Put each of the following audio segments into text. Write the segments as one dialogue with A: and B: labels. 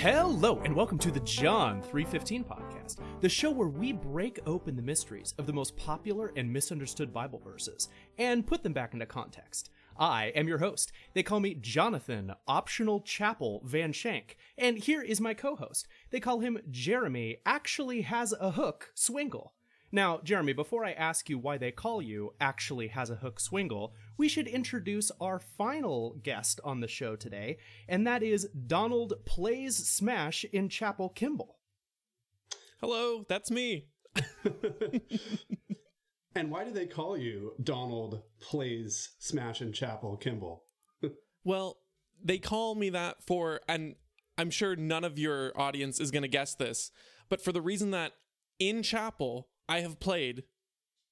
A: Hello, and welcome to the John 315 podcast, the show where we break open the mysteries of the most popular and misunderstood Bible verses and put them back into context. I am your host. They call me Jonathan Optional Chapel Van Shank, and here is my co host. They call him Jeremy Actually Has a Hook Swingle. Now, Jeremy, before I ask you why they call you Actually Has a Hook Swingle, we should introduce our final guest on the show today, and that is Donald Plays Smash in Chapel Kimball.
B: Hello, that's me.
C: and why do they call you Donald Plays Smash in Chapel Kimball?
B: well, they call me that for, and I'm sure none of your audience is going to guess this, but for the reason that in Chapel, I have played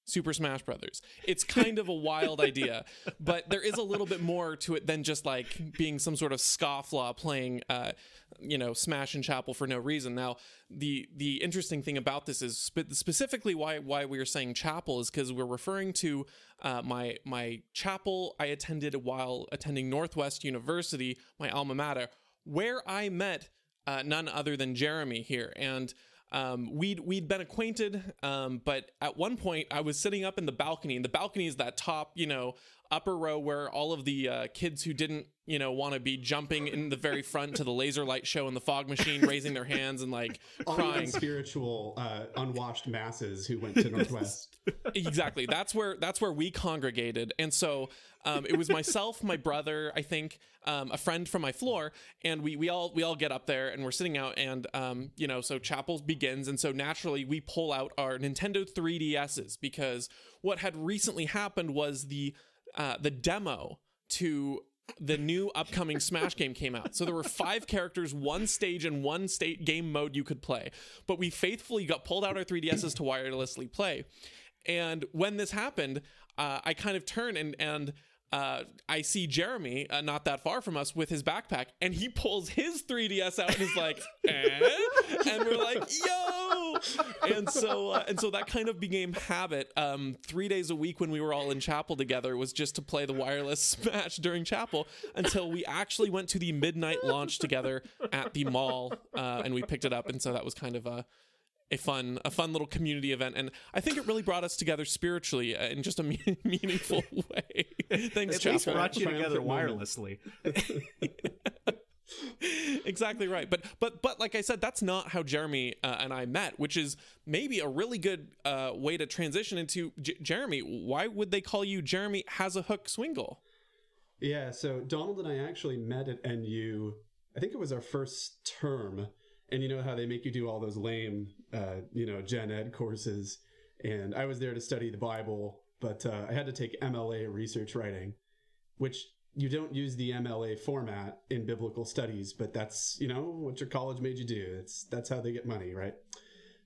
B: Super Smash Brothers. It's kind of a wild idea, but there is a little bit more to it than just like being some sort of scofflaw playing, uh, you know, Smash and Chapel for no reason. Now, the the interesting thing about this is spe- specifically why why we are saying Chapel is because we're referring to uh, my my chapel I attended while attending Northwest University, my alma mater, where I met uh, none other than Jeremy here, and um, we'd we'd been acquainted, um, but at one point I was sitting up in the balcony, and the balcony is that top, you know, upper row where all of the uh, kids who didn't, you know, want to be jumping in the very front to the laser light show and the fog machine, raising their hands and like crying.
C: Spiritual, uh, unwashed masses who went to Northwest.
B: exactly. That's where that's where we congregated, and so um, it was myself, my brother, I think, um, a friend from my floor, and we we all we all get up there and we're sitting out, and um, you know, so chapel begins, and so naturally we pull out our Nintendo 3DSs because what had recently happened was the uh, the demo to the new upcoming Smash game came out. So there were five characters, one stage, and one state game mode you could play. But we faithfully got pulled out our 3DSs to wirelessly play. And when this happened, uh, I kind of turn and and uh, I see Jeremy uh, not that far from us with his backpack, and he pulls his 3ds out and is like, eh? and we're like, yo! And so uh, and so that kind of became habit. Um, three days a week when we were all in chapel together was just to play the wireless Smash during chapel until we actually went to the midnight launch together at the mall, uh, and we picked it up, and so that was kind of a a fun a fun little community event and i think it really brought us together spiritually uh, in just a me- meaningful way thanks
A: At
B: Chapel.
A: least brought you together wirelessly
B: exactly right. But but but like i said that's not how jeremy uh, and i met which is maybe a really good uh, way to transition into J- jeremy. Why would they call you jeremy has a hook swingle?
C: Yeah so donald and i actually met at nu i think it was our first term. And you know how they make you do all those lame uh, you know gen ed courses? And i was there to study the bible but uh, i had to take mla research writing which you don't use the mla format in biblical studies but that's you know what your college made you do it's that's how they get money right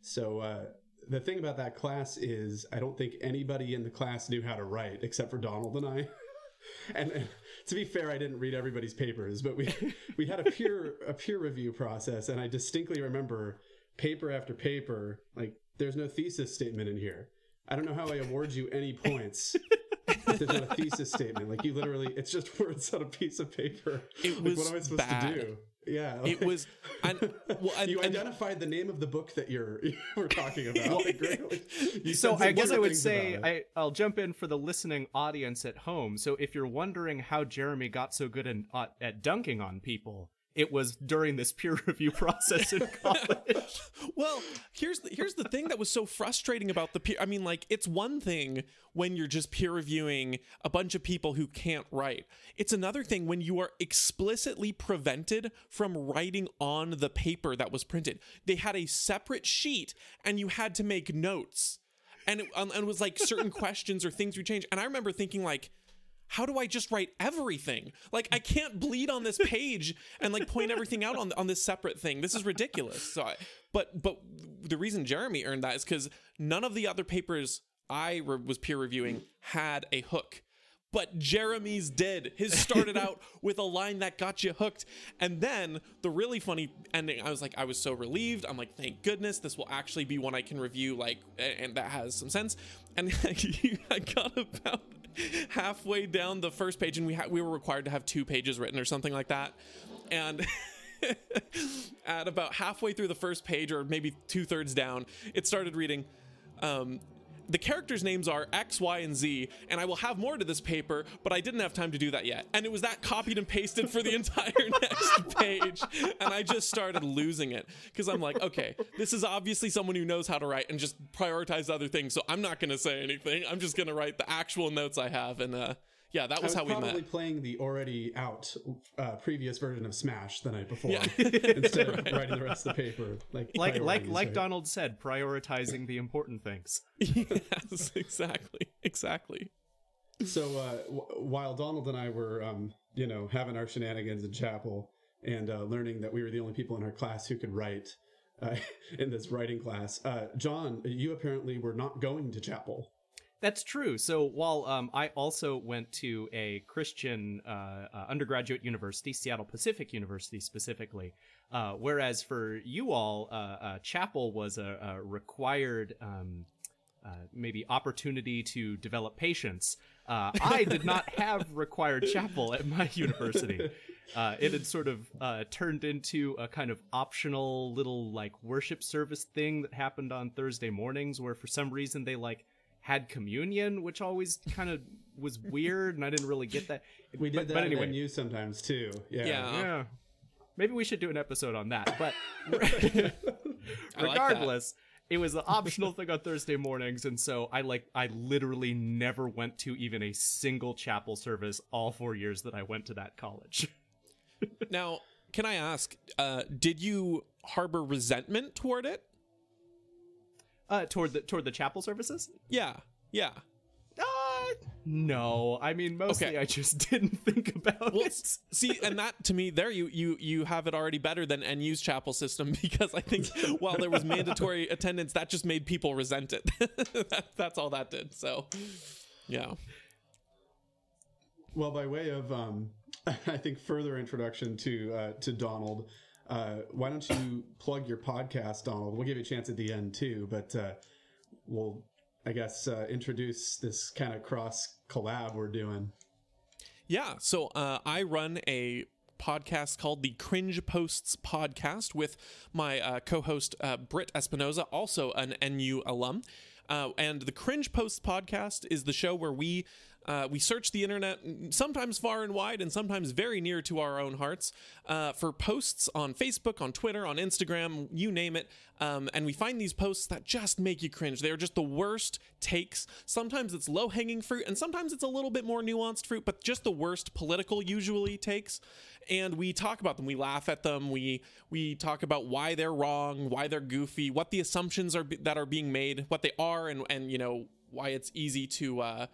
C: so uh, the thing about that class is i don't think anybody in the class knew how to write except for donald and i and, and, to be fair, I didn't read everybody's papers, but we we had a peer a peer review process, and I distinctly remember paper after paper, like there's no thesis statement in here. I don't know how I award you any points. There's not a thesis statement. Like you literally, it's just words on a piece of paper.
B: It was
C: what am I supposed
B: bad.
C: to do? Yeah,
B: like, it was. And, well, and,
C: you
B: and,
C: identified the name of the book that you're you were talking about.
A: you so I guess I would say I, I'll jump in for the listening audience at home. So if you're wondering how Jeremy got so good in, uh, at dunking on people, it was during this peer review process in college.
B: well, here's the, here's the thing that was so frustrating about the peer. I mean, like it's one thing when you're just peer reviewing a bunch of people who can't write. It's another thing when you are explicitly prevented from writing on the paper that was printed. They had a separate sheet, and you had to make notes. And it, and it was like certain questions or things we change. And I remember thinking like how do I just write everything? Like I can't bleed on this page and like point everything out on on this separate thing. This is ridiculous. So, I, but but the reason Jeremy earned that is because none of the other papers I re- was peer reviewing had a hook. But Jeremy's did. His started out with a line that got you hooked. And then the really funny ending, I was like, I was so relieved. I'm like, thank goodness this will actually be one I can review, like, and that has some sense. And I got about halfway down the first page, and we ha- we were required to have two pages written or something like that, and at about halfway through the first page, or maybe two thirds down, it started reading. Um, the characters' names are X, Y, and Z, and I will have more to this paper, but I didn't have time to do that yet. And it was that copied and pasted for the entire next page. And I just started losing it because I'm like, okay, this is obviously someone who knows how to write and just prioritize other things. So I'm not going to say anything. I'm just going to write the actual notes I have. And uh, yeah, that was,
C: I was
B: how we
C: probably
B: met.
C: playing the already out uh, previous version of Smash the night before
B: Yeah.
C: instead of writing the rest of the paper. Like
A: Like like
C: priorities,
A: like
C: right?
A: Donald said, prioritizing the important things.
B: yes, exactly. Exactly.
C: So uh, w- while Donald and I were, um, you know, having our shenanigans in chapel and uh, learning that we were the only people in our class who could write uh, in this writing class, uh, John, you apparently were not going to chapel.
A: That's true. So while um, I also went to a Christian uh, uh, undergraduate university, Seattle Pacific University specifically, uh, whereas for you all, uh, uh, chapel was a, a required um, uh, maybe opportunity to develop patience. Uh, I did not have required chapel at my university. Uh, it had sort of uh, turned into a kind of optional little like worship service thing that happened on Thursday mornings, where for some reason they like had communion, which always kind of was weird, and I didn't really get that.
C: We did
A: but,
C: that
A: but anyway,
C: at NU sometimes too. Yeah.
B: Yeah.
A: yeah. Maybe we should do an episode on that. But
B: that.
A: regardless, it was an optional thing on Thursday mornings, and so I like I literally never went to even a single chapel service all four years that I went to that college.
B: Now, can I ask, uh, did you harbor resentment toward it?
A: Uh, toward the toward the chapel services?
B: Yeah. Yeah.
A: Uh, no. I mean, mostly
B: Okay.
A: I just didn't think about
B: Well,
A: it.
B: see, and that to me, there you you you have it already better than NU's chapel system because I think while there was mandatory attendance, that just made people resent it. that, that's all that did. So, yeah.
C: Well, by way of, um, I think, further introduction to uh, to Donald, uh, why don't you plug your podcast, Donald? We'll give you a chance at the end too, but uh, we'll, I guess, uh, introduce this kind of cross collab we're doing.
B: Yeah. So uh, I run a podcast called the Cringe Posts Podcast with my uh, co host, uh, Britt Espinoza, also an NU alum. Uh, and the Cringe Posts Podcast is the show where we. Uh, we search the internet, sometimes far and wide, and sometimes very near to our own hearts, uh, for posts on Facebook, on Twitter, on Instagram, you name it. Um, and we find these posts that just make you cringe. They're just the worst takes. Sometimes it's low hanging fruit, and sometimes it's a little bit more nuanced fruit, but just the worst political usually takes. And we talk about them. We laugh at them. We we talk about why they're wrong, why they're goofy, what the assumptions are that are being made, what they are, and and you know why it's easy to. Uh,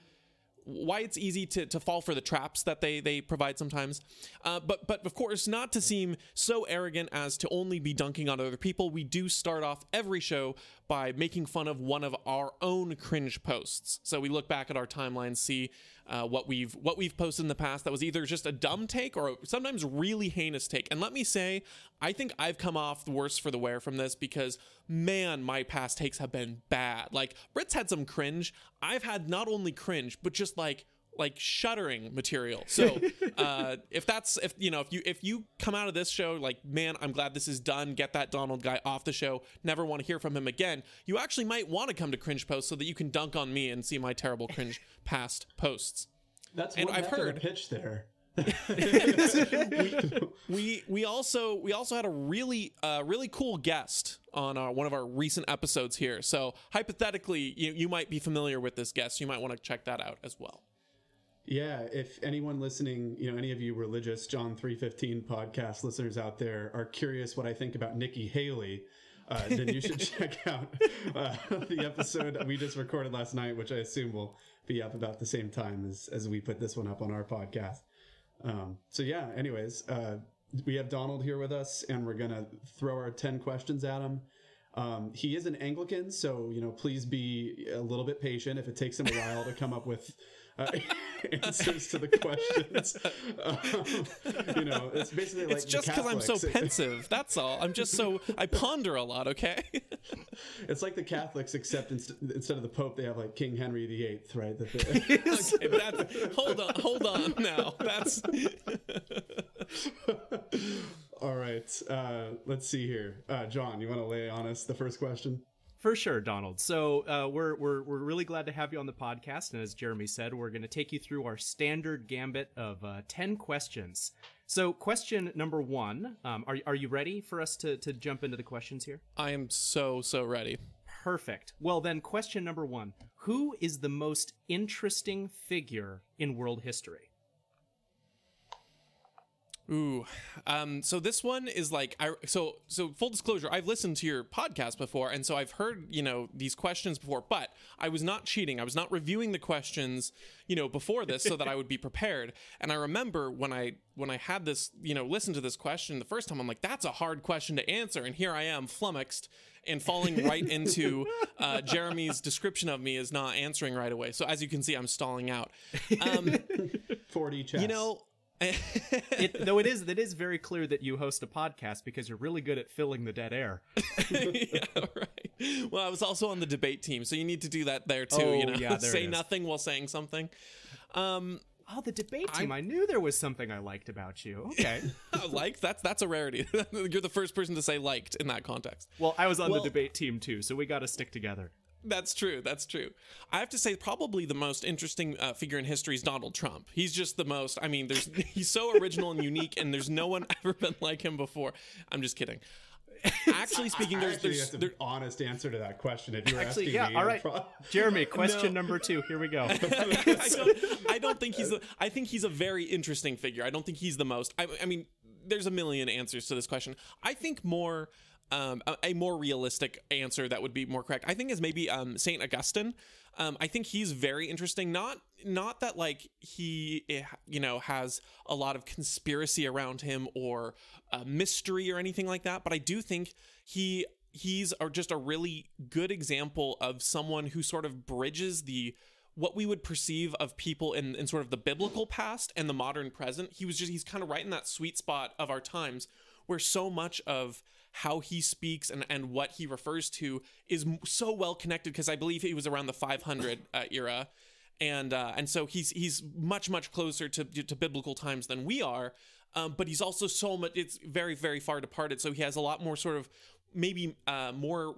B: why it's easy to, to fall for the traps that they they provide sometimes. Uh, but but of course not to seem so arrogant as to only be dunking on other people we do start off every show by making fun of one of our own cringe posts. So we look back at our timeline see uh, what we've what we've posted in the past that was either just a dumb take or sometimes really heinous take. And let me say i think i've come off the worst for the wear from this because man my past takes have been bad. Like Brit's had some cringe. I've had not only cringe but just like like shuddering material so uh if that's if you know if you if you come out of this show like man i'm glad this is done get that donald guy off the show never want to hear from him again you actually might want to come to cringe post so that you can dunk on me and see my terrible cringe past posts
C: That's
B: And
C: one
B: I've
C: heck of a
B: heard-
C: pitch there.
B: we we also we also had a really uh, really cool guest on our, one of our recent episodes here. So hypothetically, you you might be familiar with this guest. You might want to check that out as well.
C: Yeah, if anyone listening, you know, any of you religious John 315 podcast listeners out there are curious what I think about Nikki Haley, uh, then you should check out uh, the episode we just recorded last night, which I assume will be up about the same time as, as we put this one up on our podcast. Um, so, yeah, anyways, uh, we have Donald here with us, and we're going to throw our 10 questions at him. Um, he is an Anglican, so you know, please be a little bit patient if it takes him a while to come up with uh, answers to the questions. Um, you know, it's basically like
B: It's just because I'm so pensive. That's all. I'm just so I ponder a lot. Okay.
C: It's like the Catholics, except inst- instead of the Pope, they have like King Henry VIII, right?
B: Okay that's, hold on. Hold on. Now that's
C: All right. right. Uh, let's see here. Uh, John, you want to lay on us the first question?
A: For sure, Donald. So uh, we're, we're we're really glad to have you on the podcast, and as Jeremy said, we're going to take you through our standard gambit of uh, ten questions. So, question number one: um, Are are you ready for us to to jump into the questions here?
B: I am so so ready.
A: Perfect. Well, then, question number one: Who is the most interesting figure in world history?
B: Ooh, um, so this one is like I so so full disclosure. I've listened to your podcast before, and so I've heard you know these questions before. But I was not cheating. I was not reviewing the questions you know before this so that I would be prepared. And I remember when I when I had this you know listen to this question the first time, I'm like, that's a hard question to answer, and here I am flummoxed and falling right into uh, Jeremy's description of me is not answering right away. So as you can see, I'm stalling out. Um,
C: 40 chess.
B: you know.
A: It, though it is it is very clear that you host a podcast because you're really good at filling the dead air.
B: yeah, right. Well, I was also on the debate team, so you need to do that there too.
A: Oh,
B: you know,
A: yeah,
B: say nothing while saying something. Um,
A: Oh, the debate team! I knew there was something I liked about you. Okay.
B: liked that's that's a rarity. You're the first person to say liked in that context.
A: well, I was on
B: Well-
A: the debate team too, so we got to stick together.
B: That's true. That's true. I have to say, probably the most interesting uh, figure in history is Donald Trump. He's just the most. I mean, there's he's so original and unique, and there's no one ever been like him before. I'm just kidding. Actually speaking, there's
C: Actually,
B: there's
C: that's an honest answer to that question. If you were
A: Actually,
C: asking
A: yeah.
C: me,
A: All
C: I'd pro-
A: Jeremy. Question
B: No.
A: number two. Here we go.
B: I, don't, I don't think he's. A, I think he's a very interesting figure. I don't think he's the most. I, I mean, there's a million answers to this question. I think more. Um, a, a more realistic answer that would be more correct, I think, is maybe um, Saint Augustine. Um, I think he's very interesting. Not not that like he eh, you know has a lot of conspiracy around him or uh, mystery or anything like that, but I do think he he's a, just a really good example of someone who sort of bridges the what we would perceive of people in, in sort of the biblical past and the modern present. He was just he's kind of right in that sweet spot of our times where so much of how he speaks and, and what he refers to is so well connected because I believe he was around the 500 uh, era. And uh, and so he's he's much much closer to to biblical times than we are um, but he's also so much it's very very far departed. So he has a lot more sort of maybe uh, more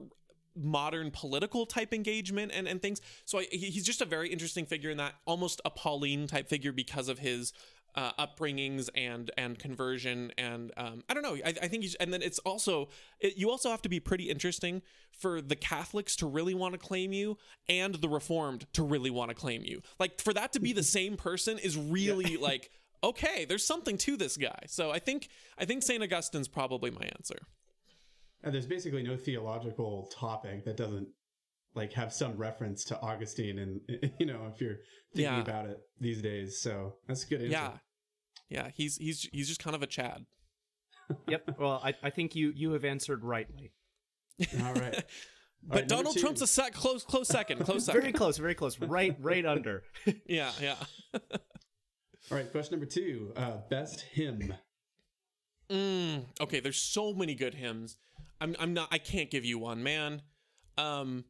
B: modern political type engagement and, and things. So I, he's just a very interesting figure in that almost a pauline type figure because of his uh, upbringings and and conversion and um, I don't know I, I think he's and then it's also it, you also have to be pretty interesting for the Catholics to really want to claim you and the Reformed to really want to claim you like for that to be the same person is really like okay there's something to this guy so I think I think Saint Augustine's probably my answer
C: And there's basically no theological topic that doesn't like have some reference to Augustine, and you know if you're thinking
B: Yeah.
C: about it these days. So that's a good answer.
B: yeah yeah he's he's he's just kind of a Chad
A: yep. Well, I, I think you you have answered rightly.
C: All right.
B: But
C: right, number
B: Donald
C: two.
B: Trump's a sec- close close second close second
A: Very close. Very close. Right. Right under.
B: yeah yeah
C: All right. Question number two. Uh, best hymn.
B: Mm, okay, there's so many good hymns. I'm I'm not I can't give you one, man. Um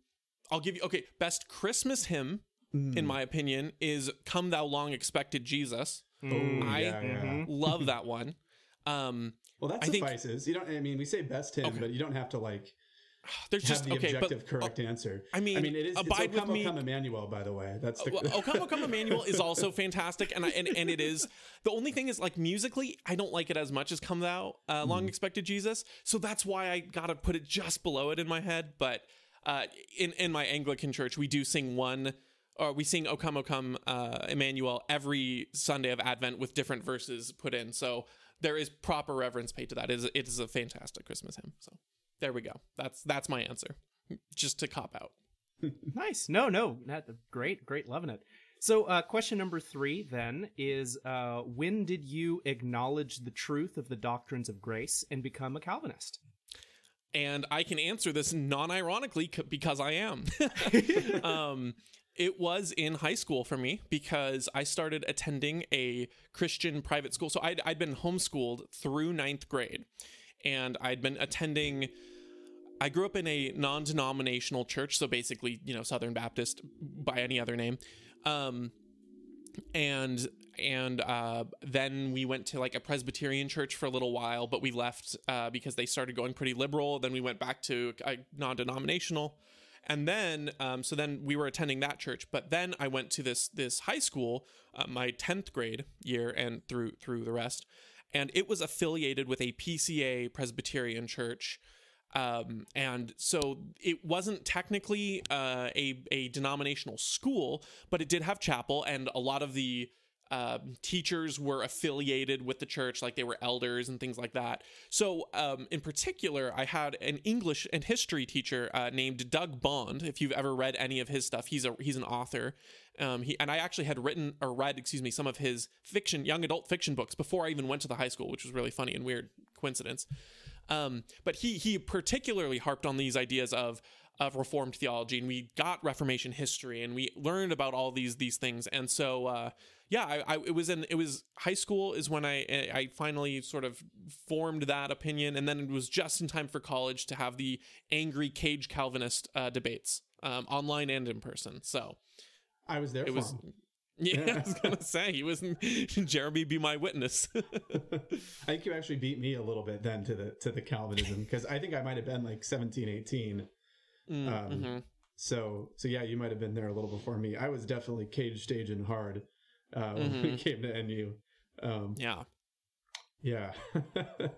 B: I'll give you okay, best Christmas hymn in my opinion is Come Thou Long Expected Jesus.
C: Oh,
B: I
C: yeah, yeah.
B: love that one. Um
C: Well, that
B: I think-
C: you don't. I mean, we say best hymn, but you don't have to like
B: there's just
C: the
B: okay,
C: objective
B: but
C: correct answer.
B: I mean,
C: I mean, it is.
B: Abide
C: it's
B: with
C: Come,
B: Me-
C: Come Emmanuel, by the way. That's the.
B: well, O Come O Come Emmanuel is also fantastic, and I, and and it is. The only thing is, like musically, I don't like it as much as Come Thou, uh,
C: Hmm.
B: Long Expected Jesus. So that's why I gotta put it just below it in my head. But uh, in in my Anglican church, we do sing one. Or we sing "O Come, O Come, uh, Emmanuel" every Sunday of Advent with different verses put in. So there is proper reverence paid to that. It is it is a fantastic Christmas hymn. So there we go. That's that's my answer. Just to cop out.
A: Nice. No, no, not great, great, loving it. So, uh, question number three then is: uh, When did you acknowledge the truth of the doctrines of grace and become a Calvinist?
B: and I can answer this non-ironically c- because I am. um, it was in high school for me because I started attending a Christian private school. So I'd, I'd been homeschooled through ninth grade, and I'd been attending. I grew up in a non-denominational church, so basically, you know, Southern Baptist by any other name. Um, and and uh, then we went to like a Presbyterian church for a little while, but we left uh, because they started going pretty liberal. Then we went back to a non-denominational, and then um, so then we were attending that church. But then I went to this this high school, uh, my tenth grade year, and through through the rest, and it was affiliated with a PCA Presbyterian church. Um, and so it wasn't technically uh, a a denominational school, but it did have chapel, and a lot of the um, teachers were affiliated with the church, like they were elders and things like that. So, um, in particular, I had an English and history teacher uh, named Doug Bond. If you've ever read any of his stuff, he's a he's an author. Um, he and I actually had written or read, excuse me, some of his fiction, young adult fiction books before I even went to the high school, which was really funny and weird coincidence. Um, but he he particularly harped on these ideas of of Reformed theology, and we got Reformation history, and we learned about all these these things. And so, uh, yeah, I, I, it was in it was high school is when I I finally sort of formed that opinion, and then it was just in time for college to have the angry cage Calvinist uh, debates, um, online and in person. So
C: I was there.
B: It was.
C: Him.
B: Yeah, I was gonna say he was Jeremy be my witness.
C: I think you actually beat me a little bit then to the to the Calvinism because I think I might have been like 17, 18.
B: Mm,
C: Um,
B: mhm.
C: So so yeah, you might have been there a little before me. I was definitely cage staging hard uh, when
B: Mm-hmm.
C: we came to NU. Um,
B: Yeah.
C: yeah.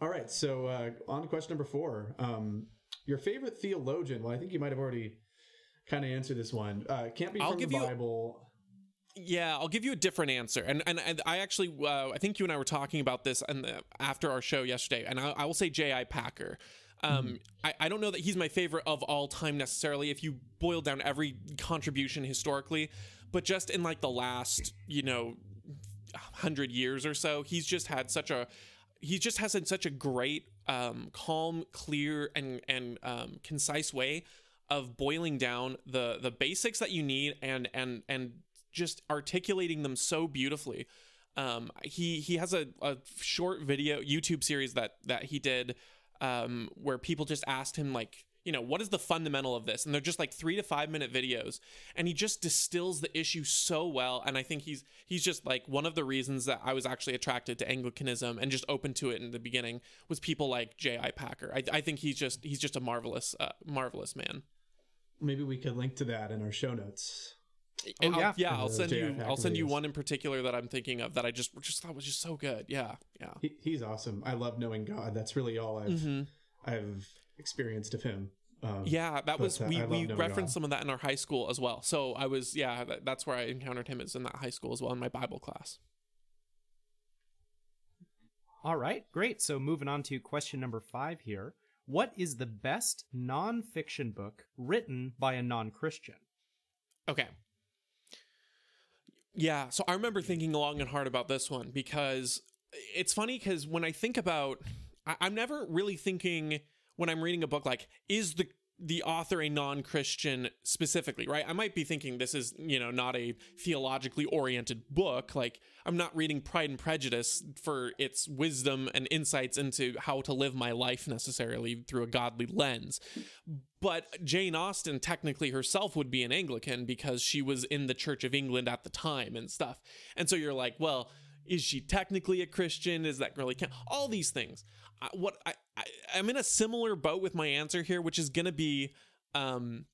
C: All right, so uh, on to question number four. Um, your favorite theologian? Well, I think you might have already kind of answered this one. Uh, can't be
B: I'll
C: from the
B: give you-
C: Bible.
B: Yeah, I'll give you a different answer, and and, and I actually, uh, I think you and I were talking about this and after our show yesterday, and I, I will say J.I. Packer. Um, I, I don't know that he's my favorite of all time necessarily. If you boil down every contribution historically, but just in like the last, you know, hundred years or so, he's just had such a he just has in such a great, um, calm, clear, and and um, concise way of boiling down the the basics that you need and and and just articulating them so beautifully. Um, he he has a, a short video YouTube series that that he did um, where people just asked him like you know what is the fundamental of this and they're just like three to five minute videos and he just distills the issue so well and i think he's he's just like one of the reasons that i was actually attracted to anglicanism and just open to it in the beginning was people like j.i packer i, I think he's just he's just a marvelous uh, marvelous man
C: Maybe we could link to that in our show notes.
B: I'll-
A: yeah.
B: yeah i'll send you i'll send you one in particular that i'm thinking of that i just just thought was just so good yeah yeah
C: He, he's awesome. I love knowing God. That's really all I've
B: Mhm.
C: I've experienced of him. Um,
B: Yeah, that was
C: uh,
B: we we referenced some of that in our high school as well. So I was yeah, that, that's where I encountered him is in that high school as well in my Bible class.
A: All right, great. So moving on to question number five here. What is the best nonfiction book written by a non Christian?
B: Okay. Yeah, so I remember thinking long and hard about this one because it's funny because when I think about, I, I'm never really thinking when I'm reading a book like, is the the author a non-Christian specifically, right? I might be thinking this is, you know, not a theologically oriented book. Like I'm not reading Pride and Prejudice for its wisdom and insights into how to live my life necessarily through a godly lens. But Jane Austen technically herself would be an Anglican because she was in the Church of England at the time and stuff. And so you're like, well, is she technically a Christian? Is that really count? All these things. I, what I, I I'm in a similar boat with my answer here, which is going to be um,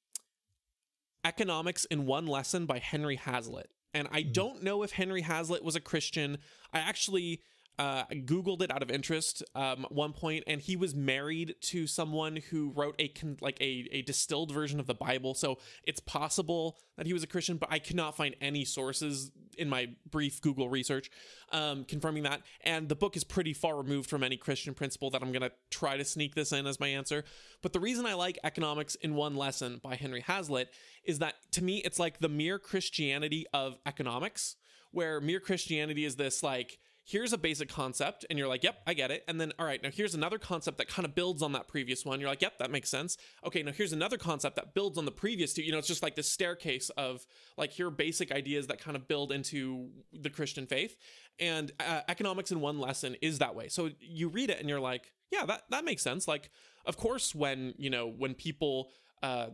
B: economics in one lesson by Henry Hazlitt. And I don't know if Henry Hazlitt was a Christian. I actually uh, googled it out of interest um, at one point, and he was married to someone who wrote a con- like a, a distilled version of the Bible. So it's possible that he was a Christian, but I could not find any sources in my brief Google research um, confirming that. And the book is pretty far removed from any Christian principle that I'm going to try to sneak this in as my answer. But the reason I like Economics in One Lesson by Henry Hazlitt is that to me, it's like the mere Christianity of economics, where mere Christianity is this like, here's a basic concept and you're like yep i get it. And then all right now here's another concept that kind of builds on that previous one. You're like yep that makes sense. Okay now here's another concept that builds on the previous two. You know it's just like this staircase of like here are basic ideas that kind of build into the christian faith. And uh, economics in one lesson is that way. So you read it and you're like yeah that that makes sense. Like of course when you know when people uh,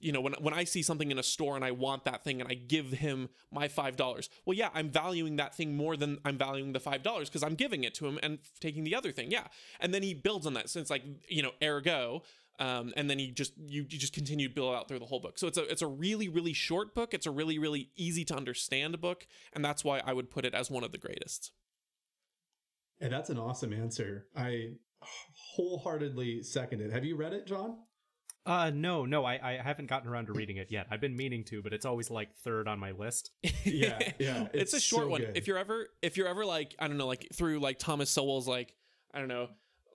B: you know, when when I see something in a store and I want that thing and I give him my five dollars, well, yeah, I'm valuing that thing more than I'm valuing the five dollars because I'm giving it to him and taking the other thing, yeah. And then he builds on that, so it's like you know, ergo. Um, and then he just you, you just continue to build out through the whole book. So it's a it's a really really short book. It's a really really easy to understand book, and that's why I would put it as one of the greatest.
C: And that's an awesome answer. I wholeheartedly second it. Have you read it, John?
A: Uh, no, no, I, I haven't gotten around to reading it yet. I've been meaning to, but it's always like third on my list.
C: Yeah, yeah.
B: it's, a short
C: so
B: one.
C: good.
B: If you're ever if you're ever like I don't know like through like Thomas Sowell's like I don't know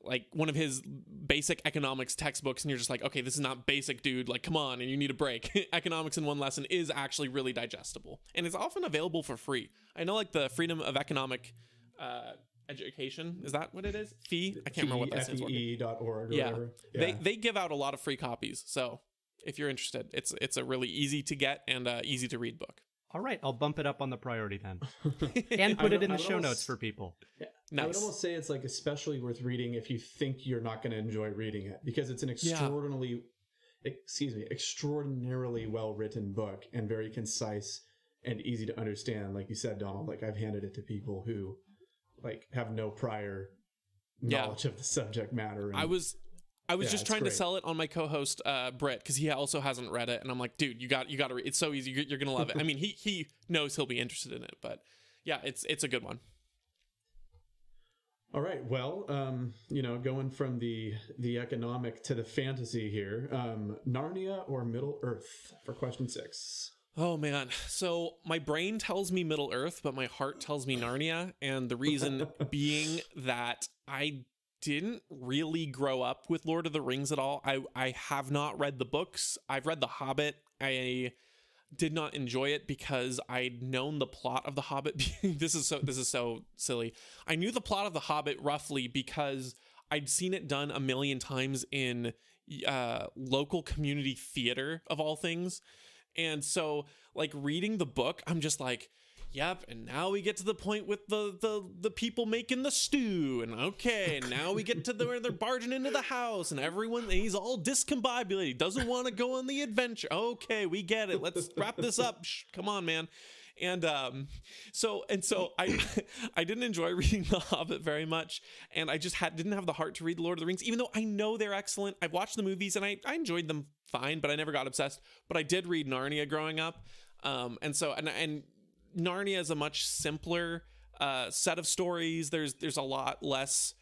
B: like one of his basic economics textbooks and you're just like okay this is not basic dude like come on and you need a break economics in one lesson is actually really digestible and it's often available for free i know like the freedom of economic uh education is that what it is fee i can't remember what that is. stands for
C: FEE.org or
B: yeah.
C: whatever.
B: they they give out a lot of free copies so if you're interested it's it's a really easy to get and uh, easy to read book
A: All right, I'll bump it up on the priority then, and put it in the show
C: almost-
A: notes for people.
C: I would almost say it's like especially worth reading if you think you're not going to enjoy reading it because it's an
B: Yeah.
C: extraordinarily, excuse me, extraordinarily well written book and very concise and easy to understand. Like you said, Donald, like I've handed it to people who like have no prior
B: Yeah.
C: knowledge of the subject matter. And
B: I was I was
C: Yeah,
B: just trying to sell it on my co-host uh, Brett because he also hasn't read it, and I'm like, dude, you got you got to read. It's so easy. You're, you're gonna love it. I mean, he he knows he'll be interested in it, but yeah, it's it's a good one.
C: All right. Well, um, you know, going from the the economic to the fantasy here, um, Narnia or Middle Earth for question six.
B: Oh man. So my brain tells me Middle Earth, but my heart tells me Narnia. And the reason being that I didn't really grow up with Lord of the Rings at all. I, I have not read the books. I've read The Hobbit. I did not enjoy it because I'd known the plot of The Hobbit. this is so this is so silly. I knew the plot of The Hobbit roughly because I'd seen it done a million times in uh, local community theater of all things. And so, like reading the book, I'm just like, yep. And now we get to the point with the the the people making the stew, and okay, and now we get to the where they're barging into the house, and everyone and he's all discombobulated. He doesn't want to go on the adventure. Okay, we get it. Let's wrap this up. Shh, come on, man. And um, so and so I I didn't enjoy reading The Hobbit very much, and I just had didn't have the heart to read Lord of the Rings, even though I know they're excellent. I've watched the movies and I, I enjoyed them fine, but I never got obsessed. But I did read Narnia growing up, um, and so and and Narnia is a much simpler uh, set of stories. There's there's a lot less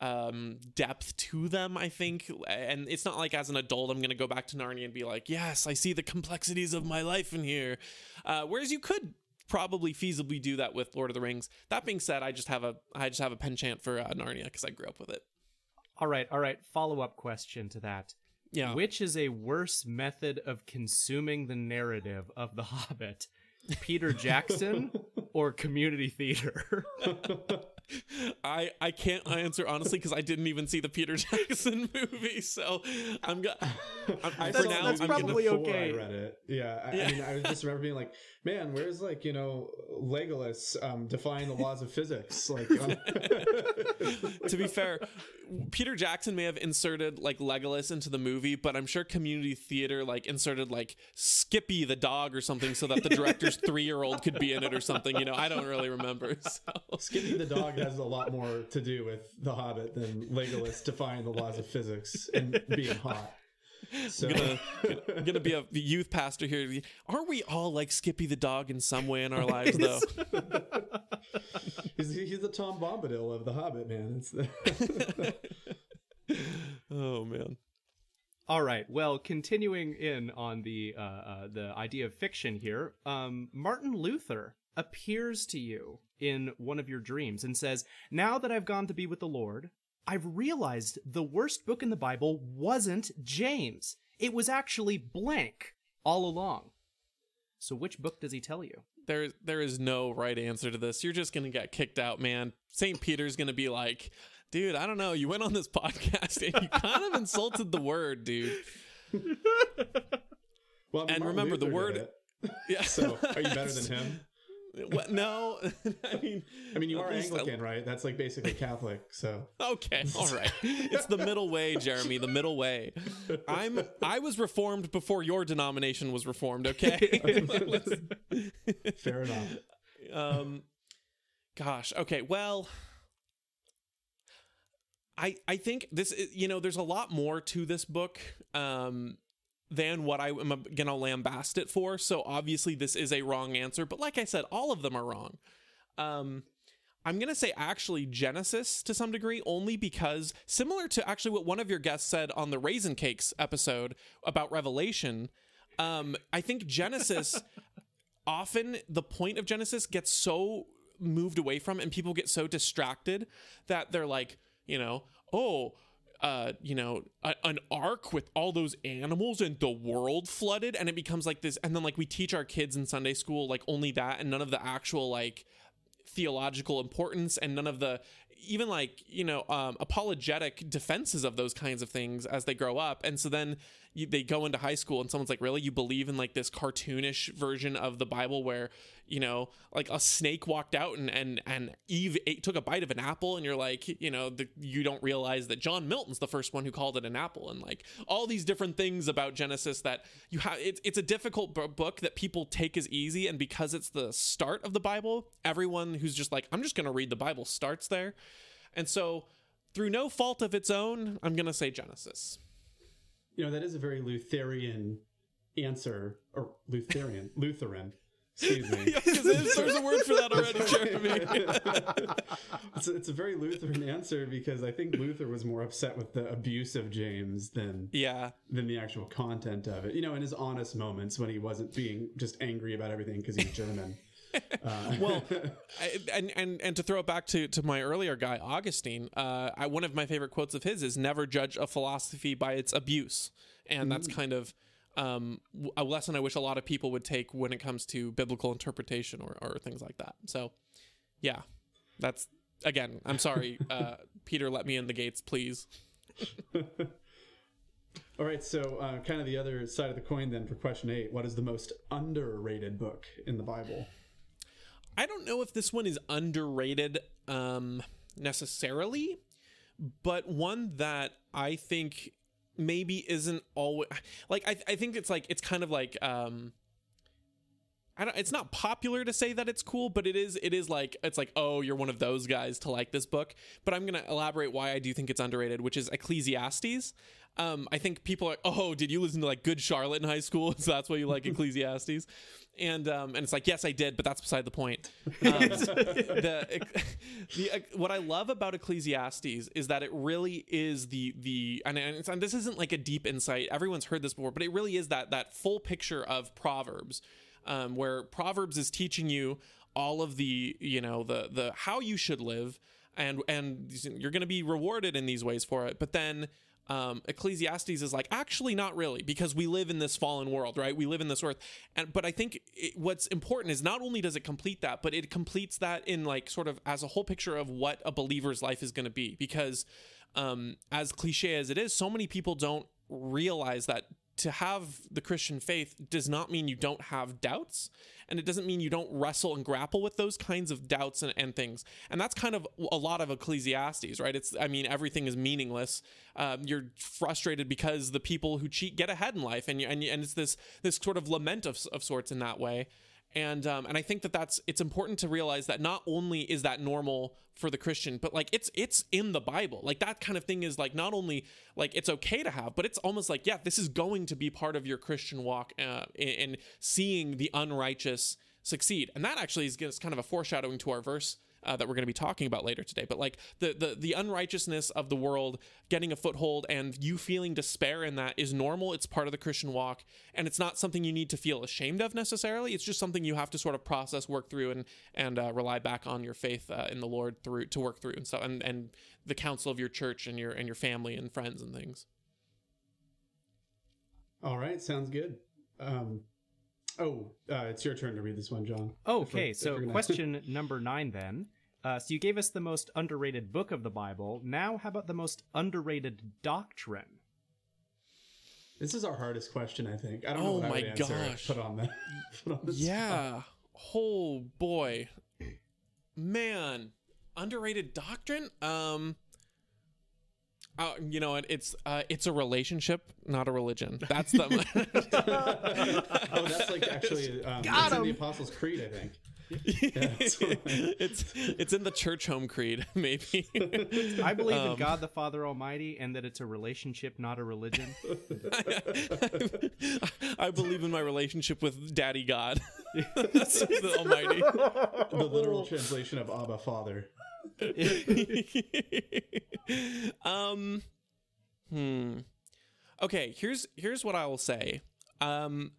B: um depth to them i think and it's not like as an adult i'm gonna go back to narnia and be like yes i see the complexities of my life in here uh whereas you could probably feasibly do that with lord of the rings that being said i just have a i just have a penchant for uh, narnia because i grew up with it
A: All right, all right. Follow up question to that.
B: yeah
A: Which is a worse method of consuming the narrative of The Hobbit? Peter Jackson or community theater?
B: I I can't answer honestly because I didn't even see the Peter Jackson movie, so I'm gonna.
C: I
B: for
C: saw
B: now,
A: that's
C: movie
B: I'm
A: probably okay.
C: I read it. Yeah, I,
B: Yeah.
C: I mean, I just remember being like, "Man, where's like you know Legolas um, defying the laws of physics?" Like, um,
B: to be fair, Peter Jackson may have inserted like Legolas into the movie, but I'm sure Community Theater like inserted like Skippy the dog or something so that the director's three year old could be in it or something. You know, I don't really remember. So.
C: Skippy the dog has a lot more to do with The Hobbit than Legolas defying the laws of physics and being hot. So,
B: gonna, gonna, gonna be a youth pastor here. Aren't we all like Skippy the dog in some way in our lives, though?
C: he's, he's the Tom Bombadil of The Hobbit, man. It's the,
B: oh man.
A: All right. Well, continuing in on the uh, uh, the idea of fiction here, um, Martin Luther appears to you in one of your dreams and says, "Now that I've gone to be with the Lord, I've realized the worst book in the Bible wasn't James. It was actually blank all along." So, which book does he tell you?
B: There, there is no right answer to this. You're just gonna get kicked out, man. St. Peter's gonna be like, dude, I don't know. You went on this podcast and you kind of insulted the word, dude.
C: well, I mean,
B: And
C: Martin
B: remember, the word- Yeah.
C: So, are you better than him?
B: What? No, I mean,
C: I mean, you are Anglican, right? That's like basically Catholic. So
B: Okay, all right. It's the middle way, Jeremy. The middle way. I'm. I was reformed before your denomination was reformed. Okay.
C: fair enough.
B: um, gosh. Okay. Well, I I think this. is- You know, there's a lot more to this book. Um. Than what I am gonna lambast it for. So obviously this is a wrong answer, but like I said, all of them are wrong. Um, I'm going to say actually Genesis to some degree, only because similar to actually what one of your guests said on the Raisin Cakes episode about Revelation, um, I think Genesis, often the point of Genesis gets so moved away from and people get so distracted that they're like, you know, oh, uh, you know, a, an ark with all those animals and the world flooded, and it becomes like this. And then like we teach our kids in Sunday school like only that, and none of the actual like theological importance and none of the even like you know um, apologetic defenses of those kinds of things as they grow up and so then you, they go into high school and someone's like really? You believe in like this cartoonish version of the bible where you know like a snake walked out and and and eve ate, took a bite of an apple and you're like you know the, you don't realize that john milton's the first one who called it an apple and like all these different things about genesis that you have it's, it's a difficult b- book that people take as easy and because it's the start of the bible everyone who's just like i'm just going to read the bible starts there. And so through no fault of its own i'm going to say genesis
C: You know, that is a very Lutheran answer, or Lutheran, Lutheran. Excuse me.
B: yeah, there's a word for that already jeremy
C: it's, a, it's a very Lutheran answer because I think Luther was more upset with the abuse of James than
B: yeah
C: than the actual content of it. You know, in his honest moments when he wasn't being just angry about everything because he's German. Uh,
B: well I, and and and to throw it back to to my earlier guy augustine uh I, one of my favorite quotes of his is never judge a philosophy by its abuse and that's kind of um a lesson i wish a lot of people would take when it comes to biblical interpretation or or things like that so yeah that's again i'm sorry uh peter let me in the gates please
C: all right, so uh, kind of the other side of the coin then for question eight. What is the most underrated book in the Bible?
B: I don't know if this one is underrated um, necessarily, but one that I think maybe isn't always like I, I think it's like it's kind of like um, I don't. It's not popular to say that it's cool, but it is. It is like it's like oh, you're one of those guys to like this book. But I'm gonna elaborate why I do think it's underrated, which is Ecclesiastes. Um, I think people are oh, did you listen to like Good Charlotte in high school? So that's why you like Ecclesiastes. And um, and it's like yes, I did, but that's beside the point. Um, the, the what I love about Ecclesiastes is that it really is the the and, and, it's, and this isn't like a deep insight. Everyone's heard this before, but it really is that that full picture of Proverbs um, where Proverbs is teaching you all of the you know the the how you should live and and you're going to be rewarded in these ways for it but then um, Ecclesiastes is like actually not really because we live in this fallen world, right? We live in this earth, and but I think it, what's important is not only does it complete that, but it completes that in like sort of as a whole picture of what a believer's life is going to be. Because um, as cliche as it is, so many people don't realize that to have the Christian faith does not mean you don't have doubts, and it doesn't mean you don't wrestle and grapple with those kinds of doubts and, and things. And that's kind of a lot of Ecclesiastes, right? It's, I mean, everything is meaningless. Um, you're frustrated because the people who cheat get ahead in life, and you, and, you, and it's this this sort of lament of, of sorts in that way and um, and I think that that's it's important to realize that not only is that normal for the Christian, but like it's it's in the Bible. Like that kind of thing is like not only like it's okay to have, but it's almost like yeah, this is going to be part of your Christian walk uh, in, in seeing the unrighteous succeed. And that actually is kind of a foreshadowing to our verse uh, that we're going to be talking about later today. But like the, the the unrighteousness of the world getting a foothold and you feeling despair in that is normal. It's part of the Christian walk, and it's not something you need to feel ashamed of necessarily. It's just something you have to sort of process, work through, and and uh, rely back on your faith uh, in the Lord through to work through and so and and the counsel of your church and your and your family and friends and things.
C: All right, sounds good. Um, oh, uh, it's your turn to read this one, John.
A: Okay,
C: If
A: so
C: we're gonna-
A: question number nine then. Uh, so you gave us the most underrated book of the Bible. Now, how about the most underrated doctrine?
C: This is our hardest question, I think. I don't
B: Oh
C: know what I
B: my
C: would answer
B: gosh.
C: Put on the, put on the spot.
B: Yeah. Oh boy, man, underrated doctrine. Um, uh, you know, it, it's uh, it's a relationship, not a religion. That's the.
C: oh, that's like actually um,
A: Got
C: it's in the. Apostles' Creed, I think.
B: It's it's in the church home creed, maybe.
A: I believe
B: Um,
A: in God the Father Almighty and that it's a relationship, not a religion.
B: I believe in my relationship with Daddy God, the Almighty.
C: The literal translation of Abba Father.
B: um hmm okay here's here's what i will say um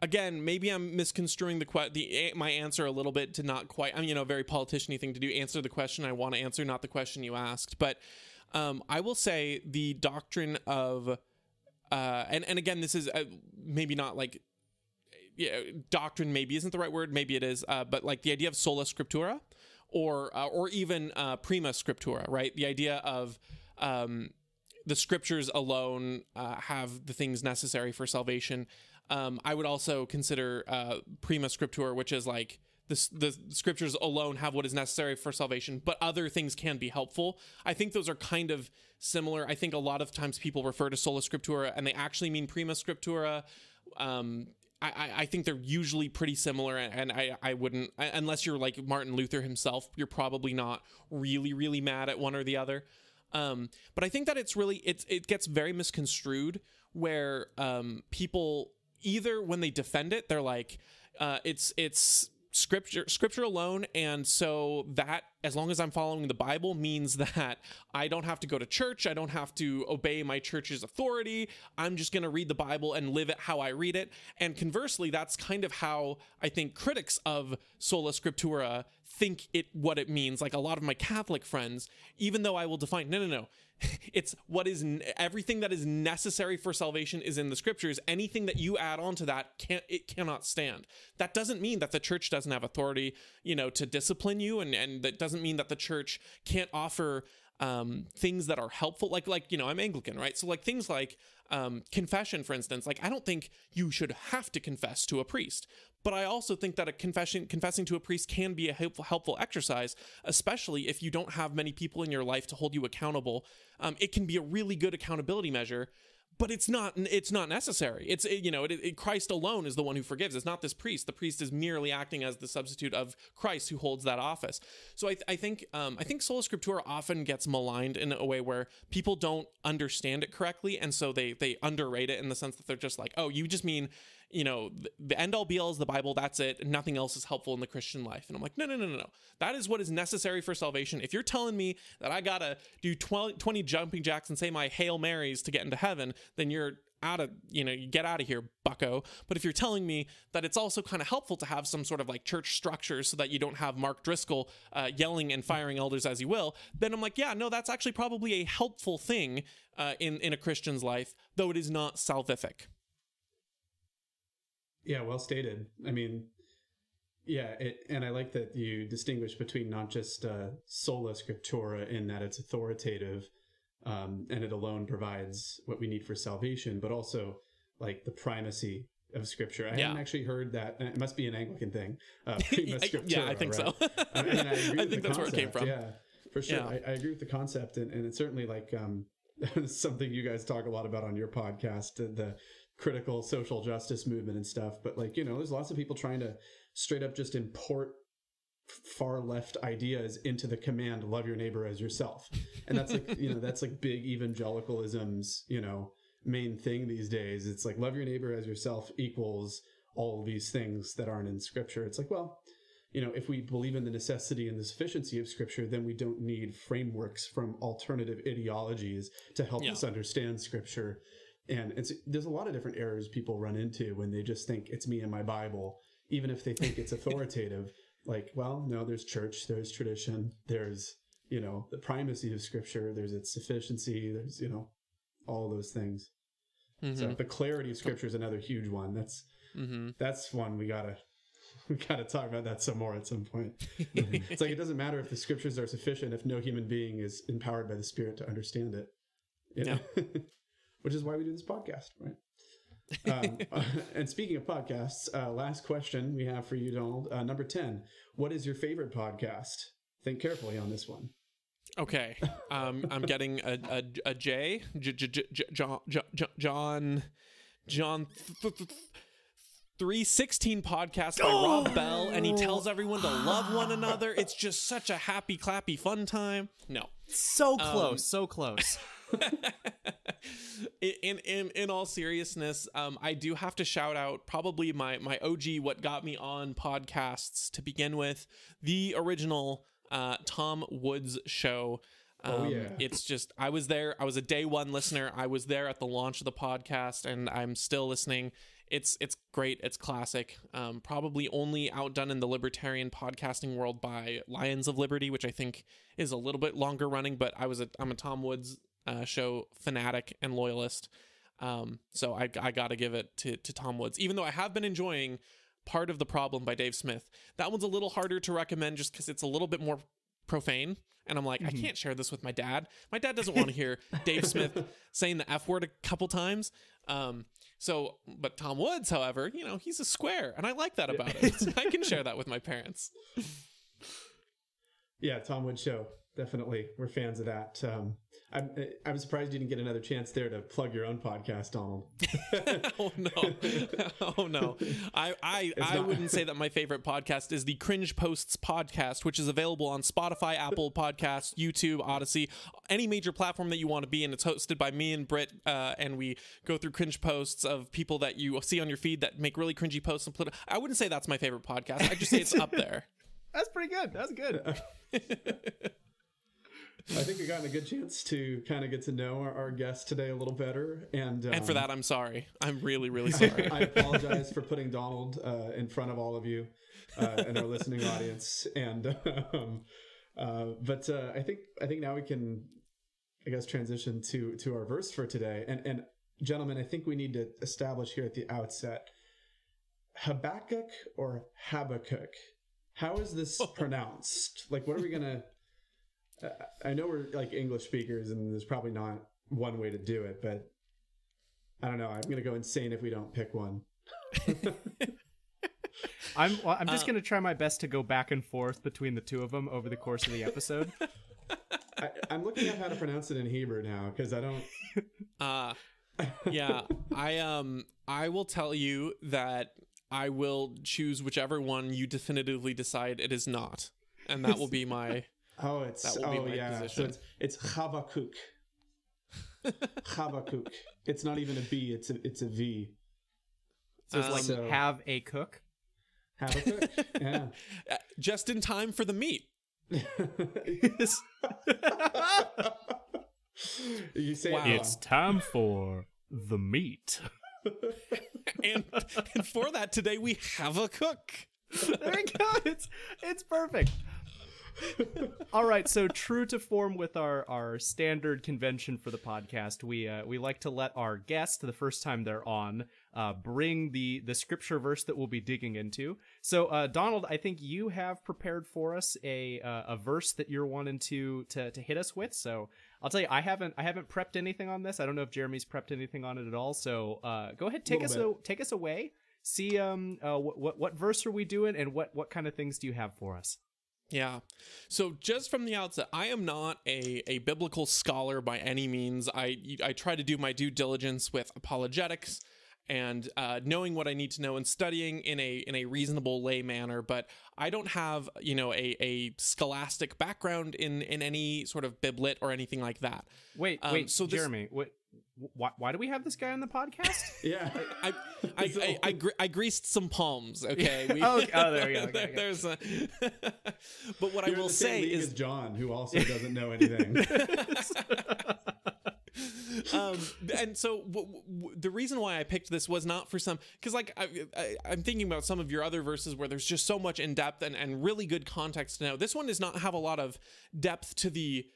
B: again maybe i'm misconstruing the que- the my answer a little bit to not quite i'm you know very politician thing to do answer the question i want to answer not the question you asked but um i will say the doctrine of uh and and again this is uh, maybe not like yeah, doctrine maybe isn't the right word. Maybe it is, uh, but like the idea of sola scriptura, or uh, or even uh, prima scriptura, right? The idea of um, the scriptures alone uh, have the things necessary for salvation. Um, I would also consider uh, prima scriptura, which is like the, the scriptures alone have what is necessary for salvation, but other things can be helpful. I think those are kind of similar. I think a lot of times people refer to sola scriptura and they actually mean prima scriptura. Um, I, I- think they're usually pretty similar, and I, I wouldn't, unless you're like Martin Luther himself, you're probably not really, really mad at one or the other. Um, but I think that it's really, it's, it gets very misconstrued where um, people either when they defend it, they're like, uh, it's, it's, scripture scripture alone. And so that as long as i'm following the bible means that i don't have to go to church. I don't have to obey my church's authority. I'm just going to read the bible and live it how i read it. And conversely that's kind of how i think critics of sola scriptura think it what it means. Like a lot of my catholic friends even though i will define no no no. It's what is everything that is necessary for salvation is in the scriptures. Anything that you add on to that can't it cannot stand. That doesn't mean that the church doesn't have authority you know to discipline you and and that doesn't mean that the church can't offer um, things that are helpful like like you know i'm anglican right so like things like um, confession for instance like i don't think you should have to confess to a priest but I also think that a confession confessing to a priest can be a helpful, helpful exercise, especially if you don't have many people in your life to hold you accountable. Um, it can be a really good accountability measure, but it's not it's not necessary. It's it- you know it, it, Christ alone is the one who forgives. It's not this priest. The priest is merely acting as the substitute of Christ who holds that office. So I, I think um, I think sola scriptura often gets maligned in a way where people don't understand it correctly, and so they they underrate it in the sense that they're just like, oh, you just mean you know, the, end all be all is the Bible. That's it. Nothing else is helpful in the Christian life. And I'm like, no, no, no, no, no. That is what is necessary for salvation. If you're telling me that I got to do 12, 20 jumping jacks and say my Hail Marys to get into heaven, then you're out of, you know, you get out of here, bucko. But if you're telling me that it's also kind of helpful to have some sort of like church structure so that you don't have Mark Driscoll uh, yelling and firing elders as you will, then I'm like, yeah, no, that's actually probably a helpful thing uh, in, in a Christian's life, though it is not salvific.
C: Yeah, well stated. I mean, yeah, it, and I like that you distinguish between not just uh, sola scriptura in that it's authoritative um, and it alone provides what we need for salvation, but also like the primacy of scripture. I
B: Yeah.
C: haven't actually heard that. It must be an Anglican thing. Uh, prima scriptura,
B: yeah, I think
C: right?
B: so.
C: I, mean, I,
B: I think that's where it came from.
C: Yeah, for sure.
B: Yeah.
C: I, I agree with the concept, and, and it's certainly like um, something you guys talk a lot about on your podcast, the critical social justice movement and stuff. But like you know, there's lots of people trying to straight up just import far left ideas into the command love your neighbor as yourself and that's like you know that's like big evangelicalism's you know main thing these days it's like love your neighbor as yourself equals all these things that aren't in scripture it's like well you know if we believe in the necessity and the sufficiency of scripture then we don't need frameworks from alternative ideologies to help
B: Yeah.
C: us understand scripture and it's there's a lot of different errors people run into when they just think it's me and my bible even if they think it's authoritative. Like well no there's church there's tradition there's you know the primacy of scripture there's its sufficiency there's you know all those things. So the clarity of scripture is another huge one. That's
B: hmm
C: that's one we gotta we gotta talk about that some more at some point. It's like it doesn't matter if the scriptures are sufficient if no human being is empowered by the spirit to understand it. You know? Which is why we do this podcast right um, and speaking of podcasts, uh, last question we have for you, Donald. Uh, number 10. What is your favorite podcast? Think carefully on this one.
B: Okay, um, I'm getting a a, a J, J, J, J, J John John John. Th- th- 316 podcast by Rob Bell, and he tells everyone to love one another. It's just such a happy, clappy, fun time. No,
A: So close, so close.
B: in in in all seriousness, um, I do have to shout out probably my my OG what got me on podcasts to begin with, the original uh, Tom Woods show. Um,
C: Oh, yeah.
B: It's just I was there. I was a day one listener. I was there at the launch of the podcast, and I'm still listening. It's it's great. It's classic. Um, probably only outdone in the libertarian podcasting world by Lions of Liberty, which I think is a little bit longer running. But I was a I'm a Tom Woods uh, show fanatic and loyalist. Um, so I, I got to give it to, to Tom Woods, even though I have been enjoying Part of the Problem by Dave Smith. That one's a little harder to recommend just because it's a little bit more profane. And I'm like, I can't share this with my dad. My dad doesn't want to hear Dave Smith saying the F word a couple times. Um, so, but Tom Woods, however, you know, he's a square, and I like that about it. I can share that with my parents.
C: Yeah, Tom Wood Show. Definitely. We're fans of that. Um, I'm, I'm surprised you didn't get another chance there to plug your own podcast, Donald.
B: oh no oh no i i, I
C: not-
B: wouldn't say that my favorite podcast is the cringe posts podcast which is available on spotify apple podcasts youtube Odysee any major platform that you want to be in it's hosted by me and Britt, uh, and we go through cringe posts of people that you see on your feed that make really cringy posts and politi- i wouldn't say that's my favorite podcast i just say it's up there
A: That's pretty good. That's good.
C: I think we've gotten a good chance to kind of get to know our, our guest today a little better. And, um,
B: and for that i'm sorry i'm really really sorry
C: I apologize for putting Donald uh, in front of all of you uh, and our listening audience. And um, uh, but uh, I think I think now we can, I guess, transition to to our verse for today. And and gentlemen, I think we need to establish here at the outset Habakkuk or Habakkuk. How is this pronounced? Like, what are we gonna? Uh, I know we're like English speakers, and there's probably not one way to do it, but I don't know. I'm gonna go insane if we don't pick one.
A: I'm well, I'm just gonna try my best to go back and forth between the two of them over the course of the episode.
C: I, I'm looking up how to pronounce it in Hebrew now because I don't.
B: Uh yeah, I um I will tell you that I will choose whichever one you definitively decide it is not. And that will be my
C: Oh, it's
B: That will be
C: oh
B: my
C: yeah. So
B: position.
C: it's it's Habakkuk. Habakkuk. It's not even a B. It's a it's a V.
A: So it's like
C: So-
A: have a cook.
C: Habakkuk. yeah.
B: uh, just in time for the meat.
C: you say
B: Wow.
A: It's time for the meat.
B: And and for that today we have a cook.
A: there we go. It's it's perfect. All right, so true to form with our our standard convention for the podcast, we uh, we like to let our guest the first time they're on uh, bring the the scripture verse that we'll be digging into. So, uh, Donald, I think you have prepared for us a uh, a verse that you're wanting to to to hit us with. So, I'll tell you, I haven't I haven't prepped anything on this. I don't know if Jeremy's prepped anything on it at all. So, uh, go ahead, take us a, take us away. See um uh, what, what what verse are we doing, and what what kind of things do you have for us?
B: Yeah. So just from the outset, I am not a, a biblical scholar by any means. I I try to do my due diligence with apologetics and uh, knowing what I need to know and studying in a in a reasonable lay manner. But I don't have you know a, a scholastic background in in any sort of biblit or anything like that.
A: Wait,
B: Um,
A: wait,
B: so this-
A: Jeremy, what? Why, why do we have this guy on the podcast?
C: Yeah.
B: I I,
C: So-
B: I, I, gre- I greased some palms. Okay. We,
A: Oh, okay. Oh, there we go. Okay,
B: there-
A: okay.
B: There's a. but what I
C: You're in
B: will say is
C: John, who also doesn't know anything.
B: um, and so w- w- the reason why I picked this was not for some because like I, I, I'm thinking about some of your other verses where there's just so much in depth and, and really good context to know. This one does not have a lot of depth to the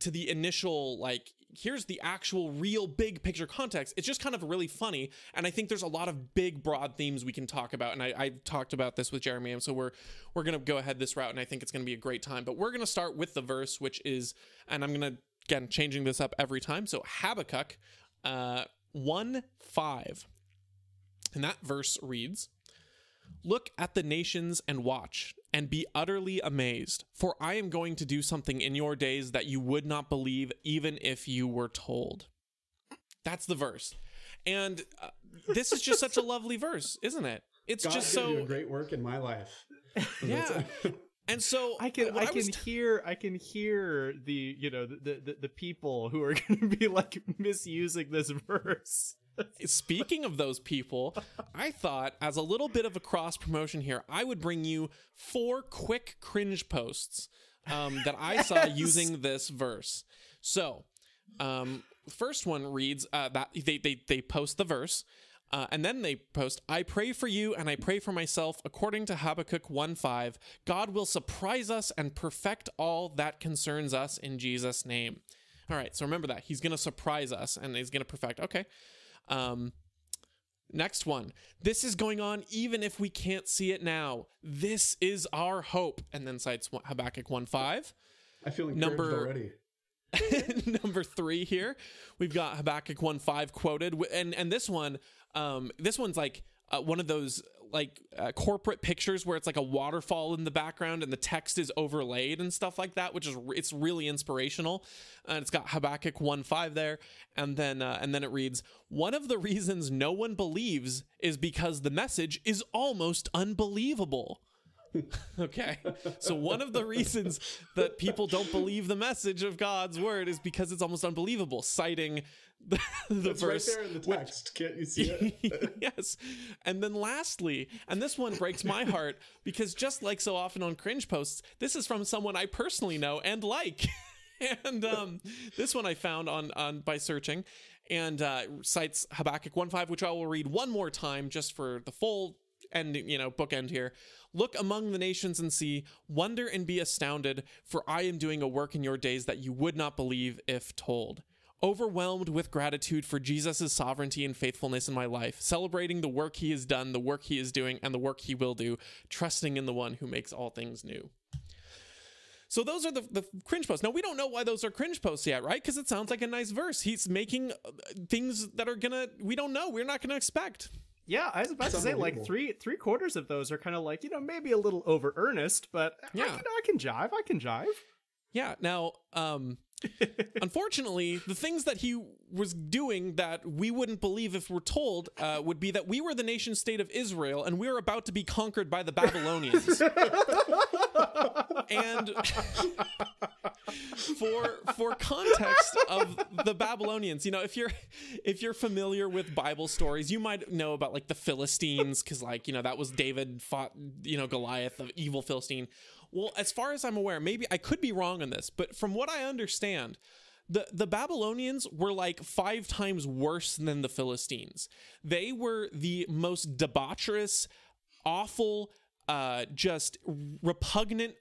B: to the initial like here's the actual real big picture context. It's just kind of really funny and i think there's a lot of big broad themes we can talk about and i, I talked about this with jeremy and so we're we're gonna go ahead this route and i think it's gonna be a great time. But we're gonna start with the verse which is and i'm gonna again changing this up every time so habakkuk uh 1 5 And that verse reads Look at the nations and watch, and be utterly amazed, for I am going to do something in your days that you would not believe even if you were told. That's the verse. And uh, this is just such a lovely verse, isn't it? It's
C: God
B: just
C: did do
B: so
C: great work in my life.
B: yeah. And so
A: I can
B: what
A: I can
B: t-
A: hear I can hear the you know the, the the people who are going to be like misusing this verse.
B: Speaking of those people, I thought as a little bit of a cross promotion here, I would bring you four quick cringe posts um, that I saw using this verse. So, um, first one reads uh, that they, they they post the verse. Uh, and then they post, I pray for you and I pray for myself, according to Habakkuk 1 5. God will surprise us and perfect all that concerns us in Jesus' name. All right, so remember that. He's going to surprise us and he's going to perfect. Okay. Um, next one. This is going on even if we can't see it now. This is our hope. And then cites Habakkuk 1 5.
C: I feel
B: Number-
C: already.
B: number three here we've got habakkuk 1 5 quoted and and this one um this one's like uh, one of those like uh, corporate pictures where it's like a waterfall in the background and the text is overlaid and stuff like that which is it's really inspirational. And it's got habakkuk 1 5 there. And then uh, and then it reads one of the reasons no one believes is because the message is almost unbelievable. Okay. So one of the reasons that people don't believe the message of God's word is because it's almost unbelievable, citing the, the
C: It's right there in the text. Can't you see it?
B: yes. And then lastly, and this one breaks my heart because just like so often on cringe posts, this is from someone I personally know and like. and um, this one I found on on by searching and uh, cites Habakkuk 1.5, which I will read one more time just for the full end, you know, bookend here. Look among the nations and see, wonder and be astounded, for I am doing a work in your days that you would not believe if told. Overwhelmed with gratitude for Jesus' sovereignty and faithfulness in my life, celebrating the work he has done, the work he is doing, and the work he will do, trusting in the one who makes all things new. So those are the, the cringe posts. Now we don't know why those are cringe posts yet, right? Because it sounds like a nice verse. He's making uh, things that are gonna we don't know. We're not gonna expect.
A: Yeah, I was about to say like three three quarters of those are kind of like you know maybe a little over earnest, but
B: Yeah.
A: I, can, I can jive. I can jive.
B: Yeah. Now, um, unfortunately, the things that he was doing that we wouldn't believe if we're told uh, would be that we were the nation state of Israel and we were about to be conquered by the Babylonians. and for for context of the Babylonians, you know, if you're if you're familiar with Bible stories, you might know about like the Philistines because like you know that was David fought you know Goliath, the evil Philistine. Well, as far as I'm aware, maybe I could be wrong on this, but from what I understand, the the Babylonians were like five times worse than the Philistines. They were the most debaucherous, awful, uh, just repugnant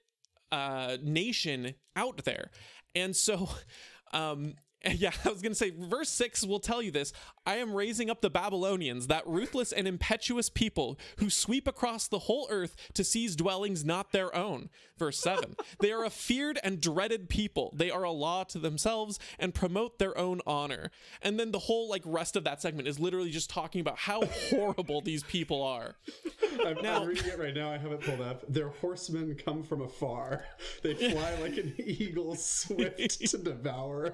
B: uh, nation out there. And so, um, yeah, I was going to say, verse 6 will tell you this. I am raising up the Babylonians, that ruthless and impetuous people who sweep across the whole earth to seize dwellings not their own. Verse 7 They are a feared and dreaded people. They are a law to themselves and promote their own honor. And then the whole like rest of that segment is literally just talking about how horrible these people are.
C: I'm, I'm reading it right now. I have it pulled up. Their horsemen come from afar. They fly like an eagle, swift to devour.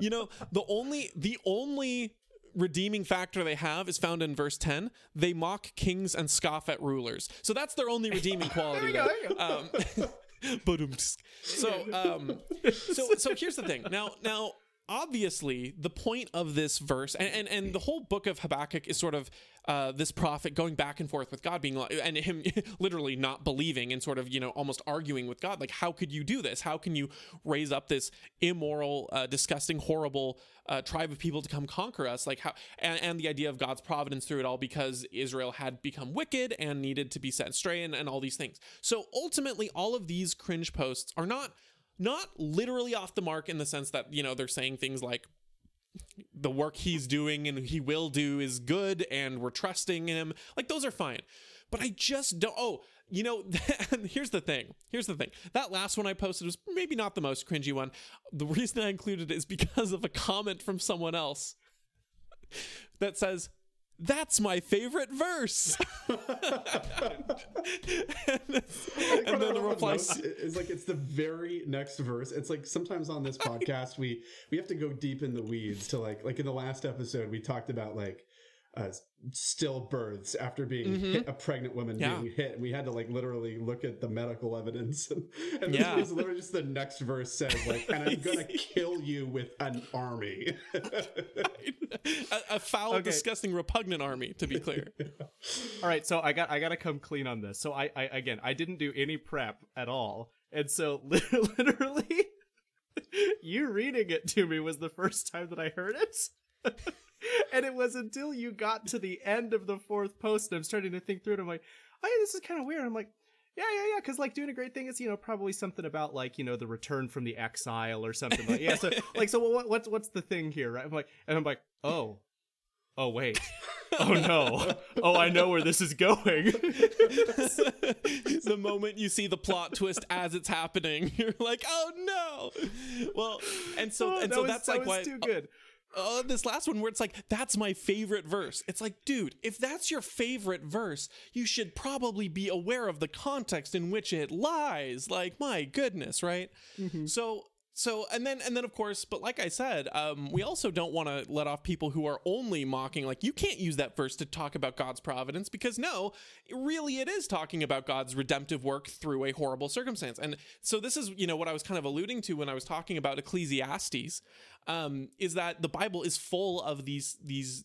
B: you know the only the only redeeming factor they have is found in verse 10 they mock kings and scoff at rulers. So that's their only redeeming quality there um, ba-dum-tsk. so um so so here's the thing. Now now obviously the point of this verse and, and and the whole book of habakkuk is sort of uh this prophet going back and forth with god being and him literally not believing and sort of you know almost arguing with god like how could you do this? How can you raise up this immoral uh, disgusting horrible uh, tribe of people to come conquer us? Like how and, and the idea of god's providence through it all because israel had become wicked and needed to be set astray and, and all these things. So ultimately all of these cringe posts are not not literally off the mark in the sense that you know they're saying things like the work he's doing and he will do is good and we're trusting him. Like those are fine. But i just don't oh you know here's the thing. Here's the thing. That last one i posted was maybe not the most cringy one. The reason i included it is because of a comment from someone else that says that's my favorite verse. and, and then the reply
C: is like it's the very next verse. It's like sometimes on this podcast we we have to go deep in the weeds to like like in the last episode we talked about like uh, stillbirths after being mm-hmm. hit, a pregnant woman yeah. being hit. And we had to like literally look at the medical evidence. And, and yeah. this was literally just the next verse says like, and I'm gonna kill you with an army.
B: a, a, foul, okay. disgusting, repugnant army, to be clear.
A: All right, so I got I gotta come clean on this. So I, I again I didn't do any prep at all. And so literally you reading it to me was the first time that I heard it and it was until you got to the end of the fourth post and I'm starting to think through it. I'm like, oh yeah, this is kind of weird. I'm like, yeah, yeah, yeah, because like doing a great thing is you know probably something about like you know the return from the exile or something like yeah. So like so what, what's what's the thing here, right? I'm like, and I'm like, oh, oh wait, oh no, oh I know where this is going.
B: the moment you see the plot twist as it's happening, you're like, oh no. Well, and so oh, and so that's
A: that
B: like why
A: too good
B: uh, this last one where it's like that's my favorite verse. It's like dude if that's your favorite verse you should probably be aware of the context in which it lies. Like my goodness right? Mm-hmm. so so and then and then of course but like i said um, we also don't want to let off people who are only mocking like you can't use that verse to talk about god's providence because no really it is talking about god's redemptive work through a horrible circumstance. And so this is you know what i was kind of alluding to when i was talking about ecclesiastes um, is that the bible is full of these these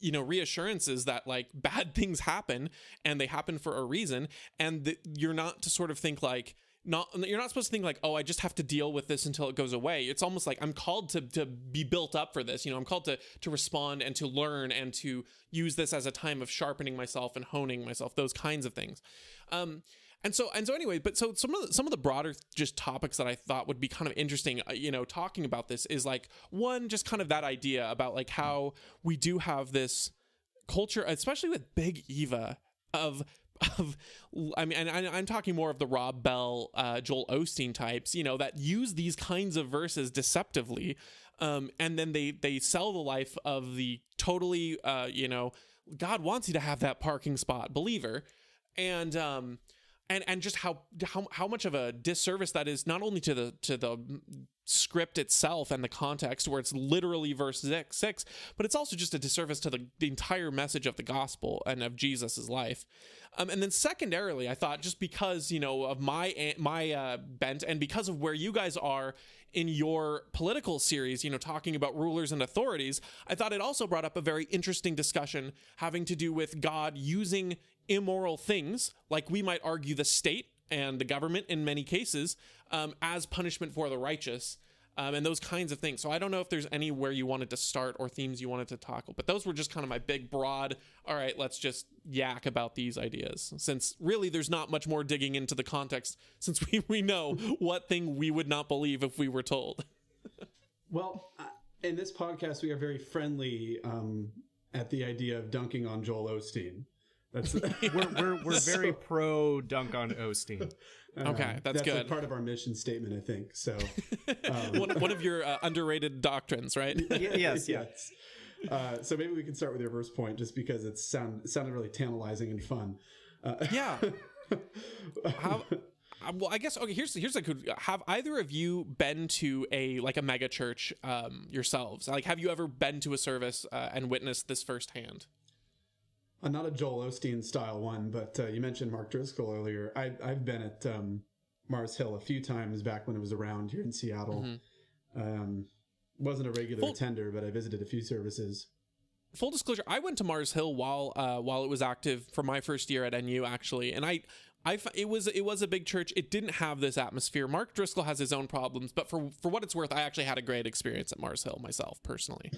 B: you know reassurances that like bad things happen and they happen for a reason. And that you're not to sort of think like not you're not supposed to think like oh i just have to deal with this until it goes away. It's almost like i'm called to to be built up for this you know i'm called to to respond and to learn and to use this as a time of sharpening myself and honing myself those kinds of things. Um and so and so anyway but so some of the, some of the broader just topics that i thought would be kind of interesting uh, you know talking about this is like one just kind of that idea about like how we do have this culture especially with big eva of of I mean, and I'm talking more of the Rob Bell, uh, Joel Osteen types, you know, that use these kinds of verses deceptively, um, and then they they sell the life of the totally, uh, you know, God wants you to have that parking spot believer, and um, and and just how how how much of a disservice that is not only to the to the script itself and the context where it's literally verse six, six but it's also just a disservice to the, the entire message of the gospel and of jesus's life. Um, and then secondarily i thought just because you know of my my uh, bent and because of where you guys are in your political series you know talking about rulers and authorities i thought it also brought up a very interesting discussion having to do with god using immoral things like we might argue the state and the government in many cases um, as punishment for the righteous. Um, and those kinds of things. So I don't know if there's anywhere you wanted to start or themes you wanted to tackle, but those were just kind of my big, broad. All right, let's just yak about these ideas. Since really, there's not much more digging into the context, since we we know what thing we would not believe if we were told.
C: well, in this podcast, we are very friendly um, at the idea of dunking on Joel Osteen.
A: That's we're we're, we're very pro dunk on Osteen.
B: Uh, okay, that's,
C: that's
B: good.
C: Like part of our mission statement, I think. So,
B: um, one, one of your uh, underrated doctrines, right?
A: yes, yes.
C: Uh, so maybe we can start with your first point, just because it sound sounded really tantalizing and fun.
B: Uh, yeah. How, uh, well, I guess okay. Here's here's a good. Have either of you been to a like a mega church um, yourselves? Like, have you ever been to a service uh, and witnessed this firsthand?
C: Uh, not a Joel Osteen style one, but uh, you mentioned Mark Driscoll earlier. I, I've been at um, Mars Hill a few times back when it was around here in Seattle. Mm-hmm. Um, wasn't a regular full, attender, but I visited a few services.
B: Full disclosure: I went to Mars Hill while uh, while it was active for my first year at NU, actually, and I. I, it was it was a big church. It didn't have this atmosphere. Mark Driscoll has his own problems, but for for what it's worth, I actually had a great experience at Mars Hill myself personally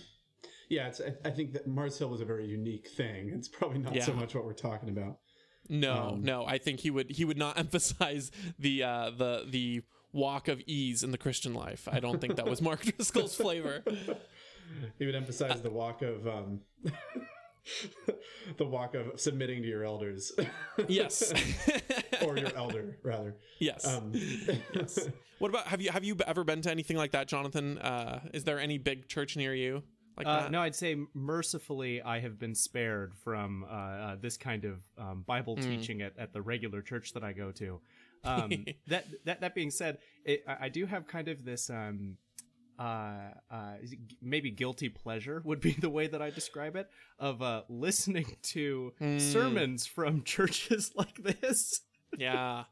C: yeah, it's, I, I, think that Mars Hill was a very unique thing. It's probably not yeah. so much what we're talking about.
B: No, um, no, I think he would he would not emphasize the uh, the the walk of ease in the Christian life. I don't think that was Mark Driscoll's flavor.
C: He would emphasize the walk of um, the walk of submitting to your elders.
B: yes,
C: or your elder rather.
B: Yes. Um, yes. What about have you have you ever been to anything like that, Jonathan? Uh, is there any big church near you? Like
A: Uh,
B: that?
A: no, I'd say mercifully I have been spared from uh, uh, this kind of um, Bible
B: Mm.
A: teaching at, at the regular church that I go to. Um, that that that being said, it, I, I do have kind of this um, uh, uh, maybe guilty pleasure would be the way that I describe it of uh, listening to
B: Mm.
A: sermons from churches like this.
B: yeah,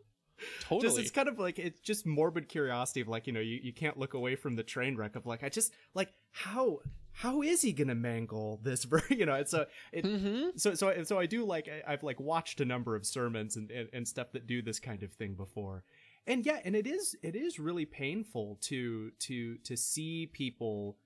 B: Totally.
A: Just it's kind of like it's just morbid curiosity of like you know you, you can't look away from the train wreck of like I just like how how is he gonna mangle this ver you know it's a it,
B: Mhm.
A: so so so I do like I- I've like watched a number of sermons and, and and stuff that do this kind of thing before and yeah and it is it is really painful to to to see people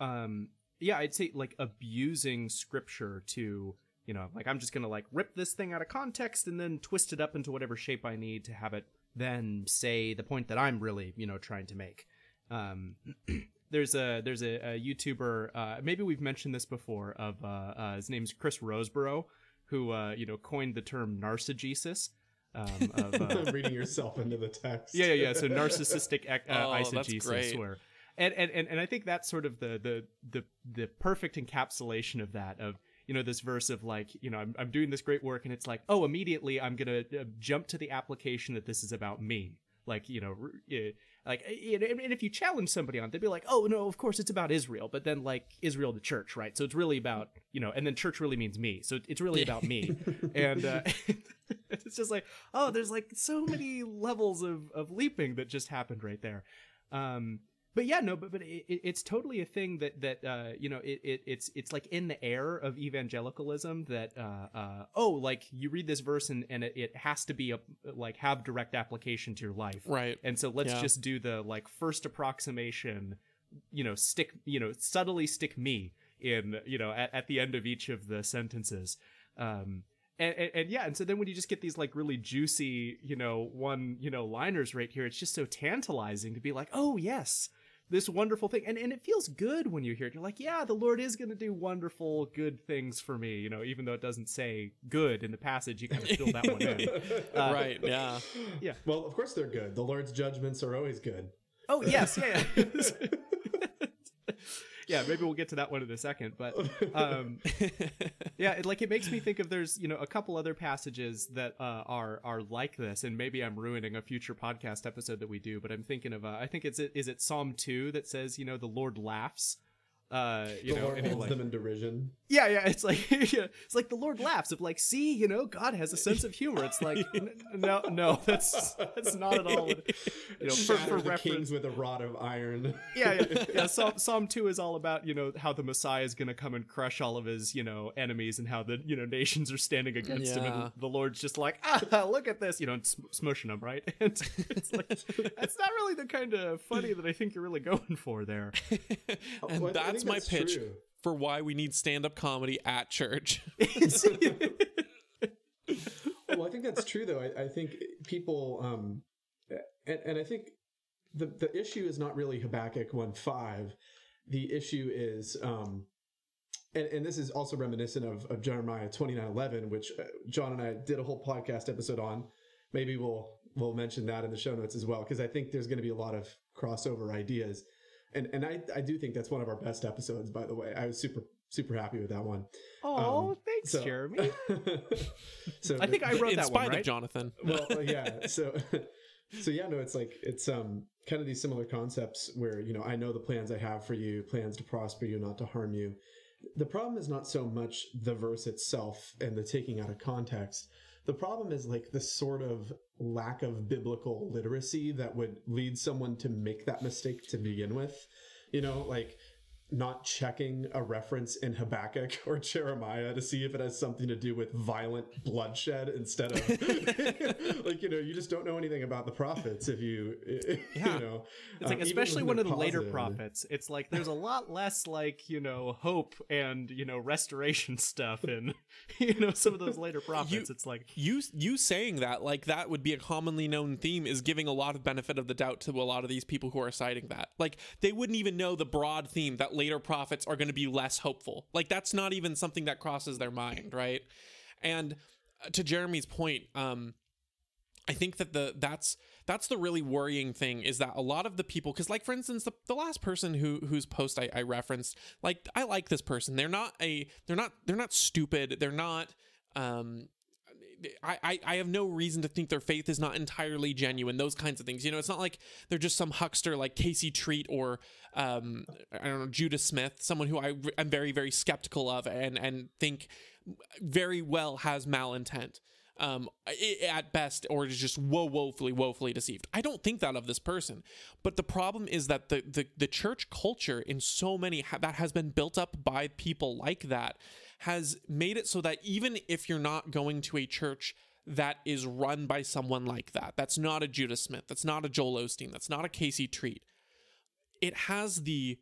A: um yeah I'd say like abusing scripture to you know like I'm just gonna like rip this thing out of context and then twist it up into whatever shape I need to have it then say the point that I'm really you know trying to make um there's a there's a, a YouTuber. Uh, maybe we've mentioned this before. Of uh, uh, his name's Chris Rosebrough, who uh, you know coined the term narcigesis. Um, of, uh,
C: reading yourself into the text.
A: yeah, yeah, yeah. So narcissistic ec- uh,
B: Oh, that's
A: eisegesis, where, and, and and and I think that's sort of the the the the perfect encapsulation of that. Of you know this verse of like you know I'm I'm doing this great work, and it's like oh immediately I'm gonna uh, jump to the application that this is about me. Like you know, r- uh, like and and if you challenge somebody on, it, they'd be like, "Oh no, of course it's about Israel," but then like Israel, the church, right? So it's really about you know, and then church really means me, so it's really about me, and uh, it's just like, oh, there's like so many levels of of leaping that just happened right there. Um, but yeah, no, but but it, it- it's totally a thing that that uh, you know it, it it's it's like in the air of evangelicalism that uh, uh, oh like you read this verse and and it, it has to be a like have direct application to your life,
B: right.
A: and so let's
B: Yeah.
A: just do the like first approximation, you know, stick, you know, subtly stick me in, you know, at, at the end of each of the sentences. Um, and, and, and yeah, and so then when you just get these like really juicy, you know, one, you know, liners right here, it's just so tantalizing to be like, oh yes, this wonderful thing. And, and it feels good when you hear it. You're like, yeah, the Lord is going to do wonderful, good things for me, you know, even though it doesn't say good in the passage, you kind of fill that one in. Uh,
B: right. Yeah.
A: Yeah.
C: Well, of course they're good. The Lord's judgments are always good.
A: Oh yes, yeah, yeah. maybe we'll get to that one in a second, but um, yeah, it, like it makes me think of there's you know a couple other passages that uh, are are like this, and maybe I'm ruining a future podcast episode that we do, but I'm thinking of uh, I think it's is it Psalm two that says you know the Lord laughs. Uh, you
C: the
A: know,
C: Lord holds
A: like,
C: them in derision.
A: yeah, yeah, it's like yeah, it's like the Lord laughs of like, see, you know, God has a sense of humor. It's like, n- no, no, that's that's not at all. What, you know, for, for
C: the
A: reference,
C: kings with a rod of iron.
A: yeah, yeah, yeah. Psalm, Psalm two is all about you know how the Messiah is going to come and crush all of his you know enemies and how the you know nations are standing against him,
B: Yeah.
A: and the Lord's just like ah look at this you know and sm- smushing them right. And it's like that's not really the kind of funny that I think you're really going for there.
B: and
C: Well, I
B: that's my
C: that's
B: pitch
C: true.
B: for why we need stand-up comedy at church.
C: well, I think that's true, though. I, I think people, um, and, and I think the the issue is not really Habakkuk one five. The issue is, um, and and this is also reminiscent of, of Jeremiah twenty nine eleven, which uh, John and I did a whole podcast episode on. Maybe we'll we'll mention that in the show notes as well, because I think there's going to be a lot of crossover ideas. And and I, I do think that's one of our best episodes, by the way. I was super super happy with that one.
A: Oh,
C: Um,
A: thanks,
C: so-
A: Jeremy.
C: so
A: I think I wrote
B: In
A: that
B: spite
A: one, right?
B: of Jonathan.
C: well uh, yeah so so yeah no it's like it's um kind of these similar concepts where you know i know the plans i have for you plans to prosper you not to harm you the problem is not so much the verse itself and the taking out of context the problem is like the sort of lack of biblical literacy that would lead someone to make that mistake to begin with. You know like not checking a reference in Habakkuk or Jeremiah to see if it has something to do with violent bloodshed instead of like you know you just don't know anything about the prophets if you
A: Yeah.
C: you know
A: It's like
C: um,
A: especially one of the later prophets. It's like there's a lot less like you know hope and you know restoration stuff in you know some of those later prophets. it's like
B: you you saying that like that would be a commonly known theme is giving a lot of benefit of the doubt to a lot of these people who are citing that like they wouldn't even know the broad theme that later prophets are going to be less hopeful. Like that's not even something that crosses their mind right? And uh, to jeremy's point um I think that the that's that's the really worrying thing is that a lot of the people because like for instance the, the last person who whose post I, I referenced like I like this person. They're not a they're not they're not stupid. They're not um I, I have no reason to think their faith is not entirely genuine. Those kinds of things, you know, it's not like they're just some huckster like Casey Treat or um, I don't know Judah Smith, someone who I am very very skeptical of and and think very well has malintent um, at best, or is just woe woefully, woefully deceived. I don't think that of this person, but the problem is that the the, the church culture in so many ha- that has been built up by people like that has made it so that even if you're not going to a church that is run by someone like that, that's not a Judah Smith, that's not a Joel Osteen, that's not a Casey Treat, it has the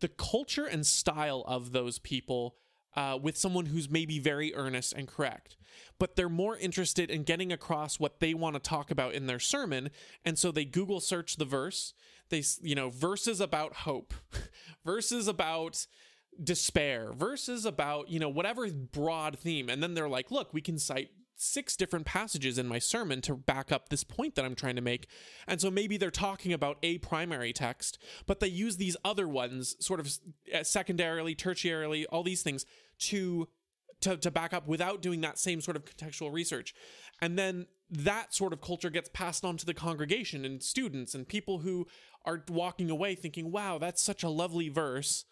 B: the culture and style of those people uh, with someone who's maybe very earnest and correct. But they're more interested in getting across what they want to talk about in their sermon. And so they Google search the verse. They, you know, verses about hope, verses about despair, verses about, you know, whatever broad theme. And then they're like, look, we can cite six different passages in my sermon to back up this point that I'm trying to make. And so maybe they're talking about a primary text, but they use these other ones sort of uh, secondarily, tertiarily, all these things to to, to back up without doing that same sort of contextual research. And then that sort of culture gets passed on to the congregation and students and people who are walking away thinking, wow, that's such a lovely verse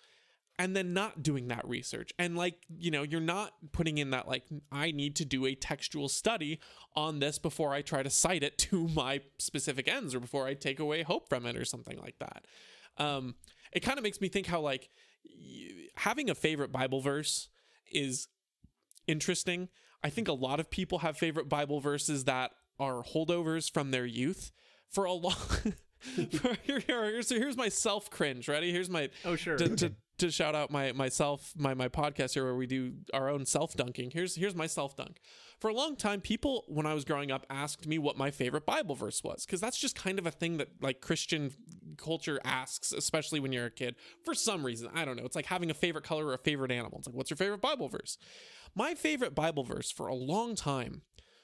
B: and then not doing that research. And like you know you're not putting in that like i need to do a textual study on this before i try to cite it to my specific ends or before i take away hope from it or something like that. Um, it kind of makes me think how like y- having a favorite bible verse is interesting. I think a lot of people have favorite bible verses that are holdovers from their youth. For a long here, here, here's, here's my self cringe ready? Here's my
A: Oh, sure.
B: to, to, to shout out my myself my my podcast here where we do our own self dunking. Here's here's my self dunk. For a long time, people when I was growing up asked me what my favorite Bible verse was because that's just kind of a thing that like Christian culture asks, especially when you're a kid. For some reason, I don't know. It's like having a favorite color or a favorite animal. It's like, what's your favorite Bible verse? My favorite Bible verse for a long time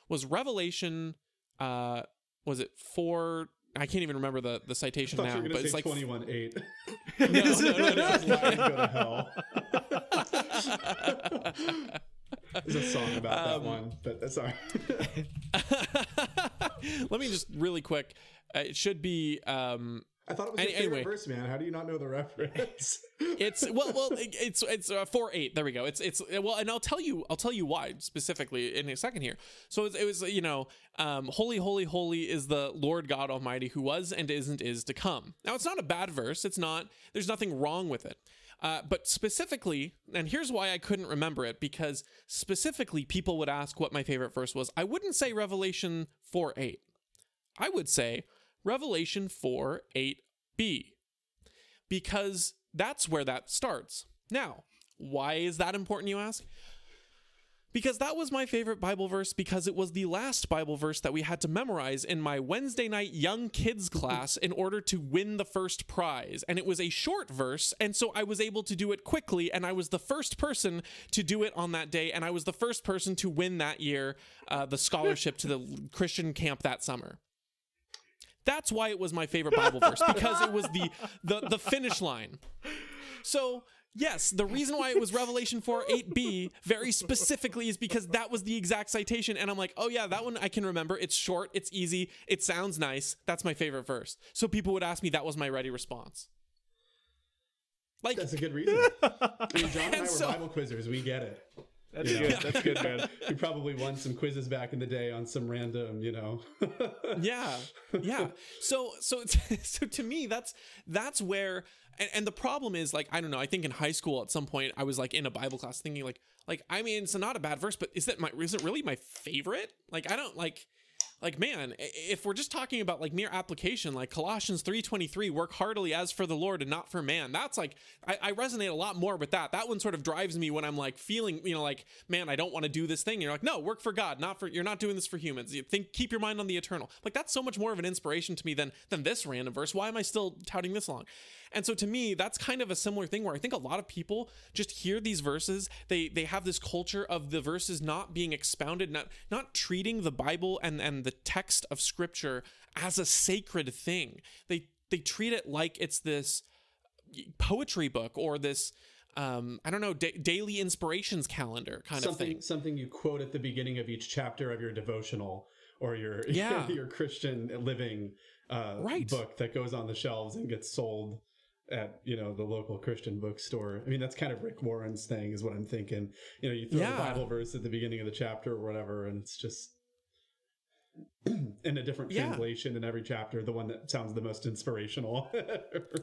B: was Revelation. Uh, was it four? I can't even remember the the citation now, but it's like
C: 21 8.
B: no, no, no, no.
C: go to hell. There's a song about that
B: Um,
C: one, but that's all right.
B: Let me just really quick. Uh, it should be. Um,
C: I thought it was
B: Any-
C: your favorite
B: anyway.
C: verse, man. How do you not know the reference?
B: it's well, well, it's it's uh, four eight. There we go. It's it's well, and I'll tell you, I'll tell you why specifically in a second here. So it, it was, you know, um, holy, holy, holy is the Lord God Almighty who was and isn't is to come. Now it's not a bad verse. It's not. There's nothing wrong with it. Uh, but specifically, and here's why I couldn't remember it because specifically people would ask what my favorite verse was. I wouldn't say Revelation 4 8. I would say Revelation 4 8b because that's where that starts. Now, why is that important, you ask? Because that was my favorite Bible verse because it was the last Bible verse that we had to memorize in my Wednesday night young kids class in order to win the first prize. And it was a short verse, and so I was able to do it quickly, and I was the first person to do it on that day, and I was the first person to win that year uh, the scholarship to the Christian camp that summer. That's why it was my favorite Bible verse because it was the the the finish line. So, yes, the reason why it was Revelation 4 8b very specifically is because that was the exact citation. And I'm like, oh, yeah, that one I can remember. It's short, it's easy, it sounds nice. That's my favorite verse. So people would ask me, that was my ready response. Like,
C: That's a good reason. I mean, John and I were
B: so-
C: Bible quizzers. We get it.
A: That's
C: You know?
A: good. That's good, man.
C: We probably won some quizzes back in the day on some random, you know.
B: yeah yeah so so so to me that's that's where and, and the problem is like i don't know i think in high school at some point i was like in a bible class thinking like like i mean it's not a bad verse but is that my is it really my favorite like i don't like like man if we're just talking about like mere application like colossians 3.23 work heartily as for the lord and not for man. That's like I, I resonate a lot more with that. That one sort of drives me when i'm like feeling you know like man i don't want to do this thing. You're like no work for god not for you're not doing this for humans. You think keep your mind on the eternal. Like that's so much more of an inspiration to me than than this random verse. Why am i still touting this long and so to me that's kind of a similar thing where i think a lot of people just hear these verses they they have this culture of the verses not being expounded not not treating the bible and and the text of scripture as a sacred thing. They they treat it like it's this poetry book or this um, I don't know da- daily inspirations calendar kind
C: something,
B: of thing.
C: Something you quote at the beginning of each chapter of your devotional or your
B: Yeah.
C: your Christian living uh,
B: Right.
C: book that goes on the shelves and gets sold at you know the local Christian bookstore. I mean that's kind of Rick Warren's thing is what I'm thinking. You know, you throw
B: Yeah.
C: the Bible verse at the beginning of the chapter or whatever, and it's just in a different
B: Yeah.
C: translation in every chapter, the one that sounds the most inspirational.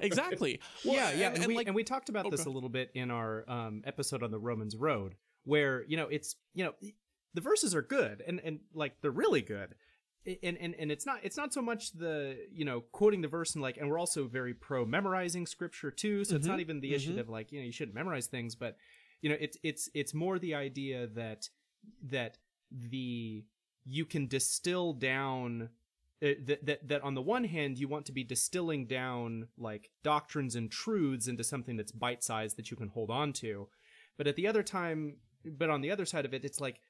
B: Exactly. Well,
A: yeah, yeah,
B: and,
A: and,
B: and
A: we,
B: like
A: and we talked about
B: Oh,
A: this a little bit in our um, episode on the Romans Road, where you know it's you know the verses are good and and like they're really good, and and and it's not it's not so much the you know quoting the verse and like and we're also very pro memorizing scripture too, so it's not
B: Mhm,
A: even the issue
B: mhm.
A: of like you know you shouldn't memorize things, but you know it's it's it's more the idea that that the you can distill down uh, that, that that on the one hand you want to be distilling down like doctrines and truths into something that's bite-sized that you can hold on to but at the other time but on the other side of it it's like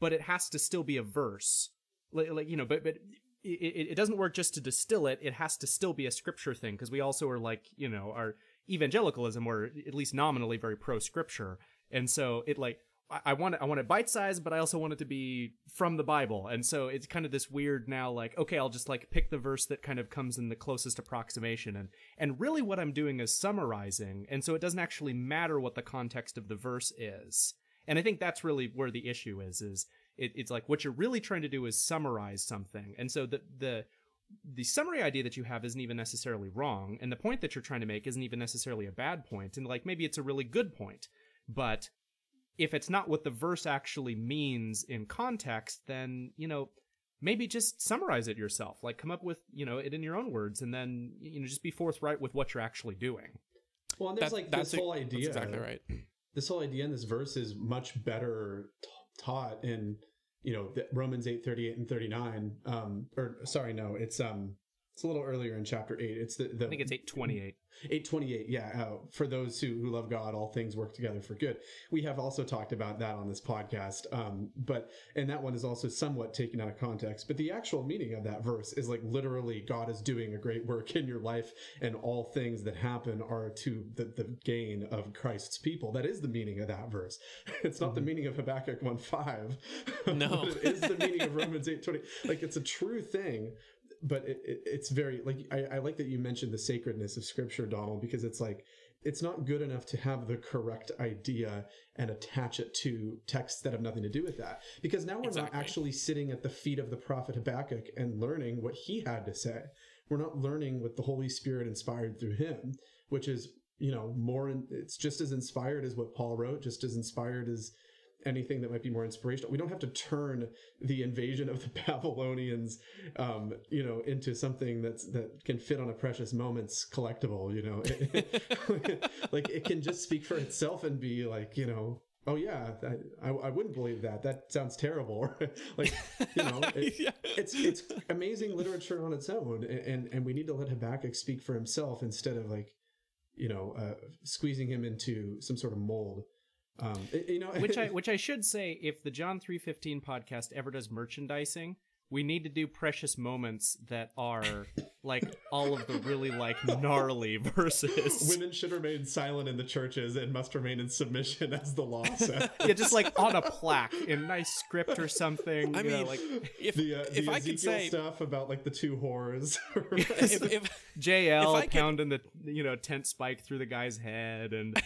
A: but it has to still be a verse like, like you know but but it, it doesn't work just to distill it it has to still be a scripture thing because we also are like you know our evangelicalism or at least nominally very pro scripture and so it like I- want it, I want it bite sized, but I also want it to be from the Bible, and so it's kind of this weird now. Like, okay, I'll just like pick the verse that kind of comes in the closest approximation, and and really what I'm doing is summarizing, and so it doesn't actually matter what the context of the verse is. And I think that's really where the issue is. Is it, it's like what you're really trying to do is summarize something, and so the the the summary idea that you have isn't even necessarily wrong, and the point that you're trying to make isn't even necessarily a bad point, and like maybe it's a really good point, but if it's not what the verse actually means in context, then, you know, maybe just summarize it yourself. Like come up with, you know, it in your own words and then, you know, just be forthright with what you're actually doing.
C: well, and there's
B: That-
C: like
B: that's
C: this whole idea.
B: That's exactly right.
C: this whole idea in this verse is much better t- taught in you know the romans 8 38 and 39 um or sorry no it's um it's a little earlier in chapter 8 it's the, the
A: I think it's 828.
C: 828 yeah. Uh, for those who, who love god all things work together for good. We have also talked about that on this podcast um but and that one is also somewhat taken out of context but the actual meaning of that verse is like literally god is doing a great work in your life and all things that happen are to the, the gain of christ's people. That is the meaning of that verse. It's not the meaning of habakkuk 1 5
B: No.
C: it is the meaning of romans 8 20 like it's a true thing but it, it, it's very like I, I like that you mentioned the sacredness of scripture donald because it's like it's not good enough to have the correct idea and attach it to texts that have nothing to do with that. Because now we're not actually sitting at the feet of the prophet habakkuk and learning what he had to say. We're not learning what the holy spirit inspired through him which is you know more in, it's just as inspired as what paul wrote just as inspired as anything that might be more inspirational. We don't have to turn the invasion of the Babylonians, um, you know, into something that's that can fit on a precious moments collectible. You know, like it can just speak for itself and be like, you know. Oh yeah, I, I, wouldn't believe that. That sounds terrible. like, you know, it,
B: Yeah.
C: it's it's amazing literature on its own, and, and and we need to let Habakkuk speak for himself instead of like, you know, uh, squeezing him into some sort of mold. Um, you know,
A: which I which I should say, if the John three fifteen podcast ever does merchandising, we need to do precious moments that are like all of the really like gnarly verses.
C: women should remain silent in the churches and must remain in submission as the law says.
A: yeah, just like on a plaque in nice script or something.
B: I
A: you know,
B: mean,
A: like
B: if
C: the uh,
B: if
C: the
B: I
C: Ezekiel
B: could say
C: stuff about like the two whores.
B: if, if
A: JL
B: If I could-
A: pounding the you know tent spike through the guy's head, and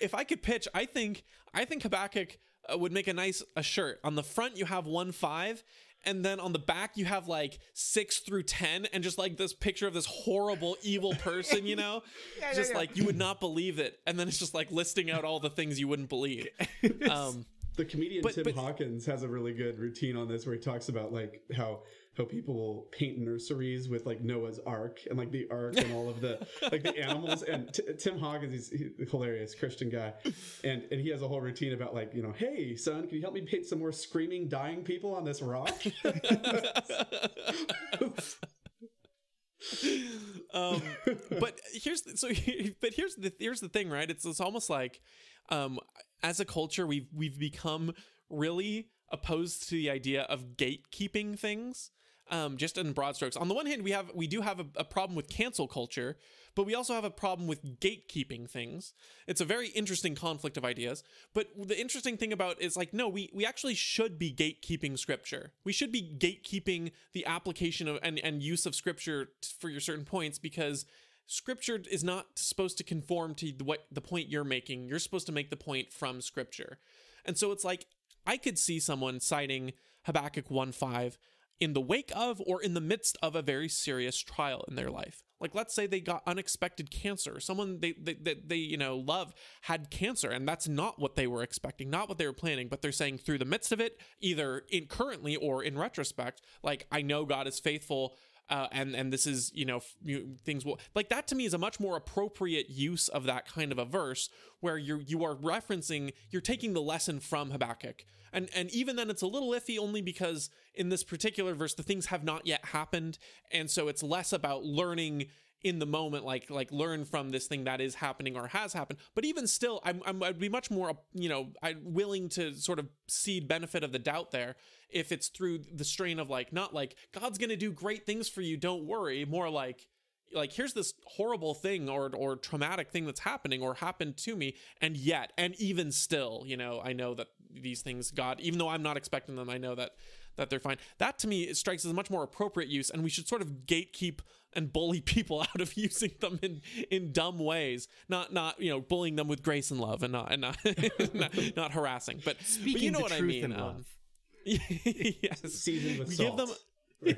B: if I could pitch, I think I think Habakkuk uh, would make a nice a shirt. On the front you have one five, and then on the back you have like six through ten, and just like this picture of this horrible evil person, you know, just like you would not believe it, and then it's just like listing out all the things you wouldn't believe. Um,
C: the comedian
B: But-
C: Tim
B: but-
C: Hawkins has a really good routine on this where he talks about like how how people will paint nurseries with like Noah's Ark and like the Ark and all of the like the animals. And t- Tim Hawkins, he's, a hilarious Christian guy, and and he has a whole routine about like you know, hey son, can you help me paint some more screaming dying people on this rock?
B: um, but here's the, so but here's the here's the thing, right? It's it's almost like um, as a culture we've we've become really opposed to the idea of gatekeeping things. Um, just in broad strokes. On the one hand, we have we do have a, a problem with cancel culture, but we also have a problem with gatekeeping things. It's a very interesting conflict of ideas. But the interesting thing about is like, no, we we actually should be gatekeeping scripture. We should be gatekeeping the application of and, and use of scripture for your certain points because scripture is not supposed to conform to what the point you're making. You're supposed to make the point from scripture. And so it's like I could see someone citing Habakkuk 1 5 in the wake of or in the midst of a very serious trial in their life. Like let's say they got unexpected cancer. Someone they they, they, they you know love had cancer and that's not what they were expecting, not what they were planning, but they're saying through the midst of it, either in currently or in retrospect, like I know God is faithful uh, and and this is you know f- things will like that to me is a much more appropriate use of that kind of a verse where you you are referencing you're taking the lesson from Habakkuk and and even then it's a little iffy only because in this particular verse the things have not yet happened. And so it's less about learning in the moment like like learn from this thing that is happening or has happened. But even still i'm, I'm i'd be much more you know i'm willing to sort of cede benefit of the doubt there if it's through the strain of like not like god's gonna do great things for you don't worry. More like like here's this horrible thing or or traumatic thing that's happening or happened to me and yet and even still you know i know that these things god even though i'm not expecting them i know that that they're fine. That to me strikes as a much more appropriate use and we should sort of gatekeep and bully people out of using them in in dumb ways. Not not you know bullying them with grace and love and not and not not, not harassing but
A: Speaking
B: but you know what i mean um, yes.
C: Seasoned with
B: give them
C: salt.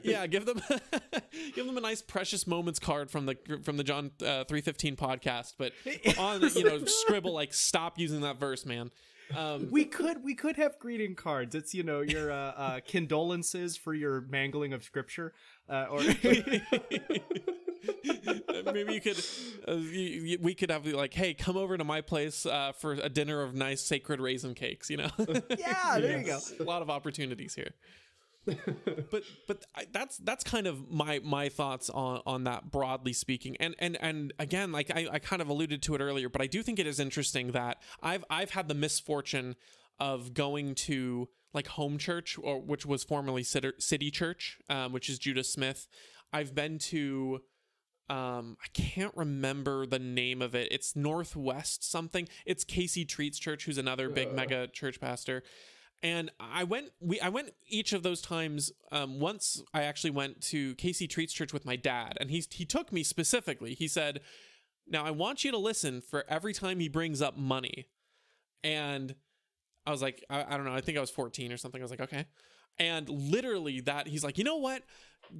B: Yeah give them give them a nice precious moments card from the from the john uh, 315 podcast but on you know scribble like stop using that verse man um
A: we could we could have greeting cards. It's you know your uh, uh, condolences for your mangling of scripture, uh, or
B: maybe you could uh, you, you- we could have like hey come over to my place uh, for a dinner of nice sacred raisin cakes you know
A: yeah, there you go.
B: a lot of opportunities here but but I, that's that's kind of my my thoughts on on that broadly speaking. And and and again like I, I kind of alluded to it earlier but i do think it is interesting that i've i've had the misfortune of going to like home church or which was formerly city, church um, which is judah smith. I've been to um i can't remember the name of it. It's northwest something. It's casey treat's church who's another big mega church pastor and I went we I went each of those times. Um, once I actually went to Casey Treat's Church with my dad, and he he took me specifically. He said, "Now I want you to listen for every time he brings up money," and I was like, I, I don't know, I think I was 14 or something. I was like, okay, and literally that he's like, you know what?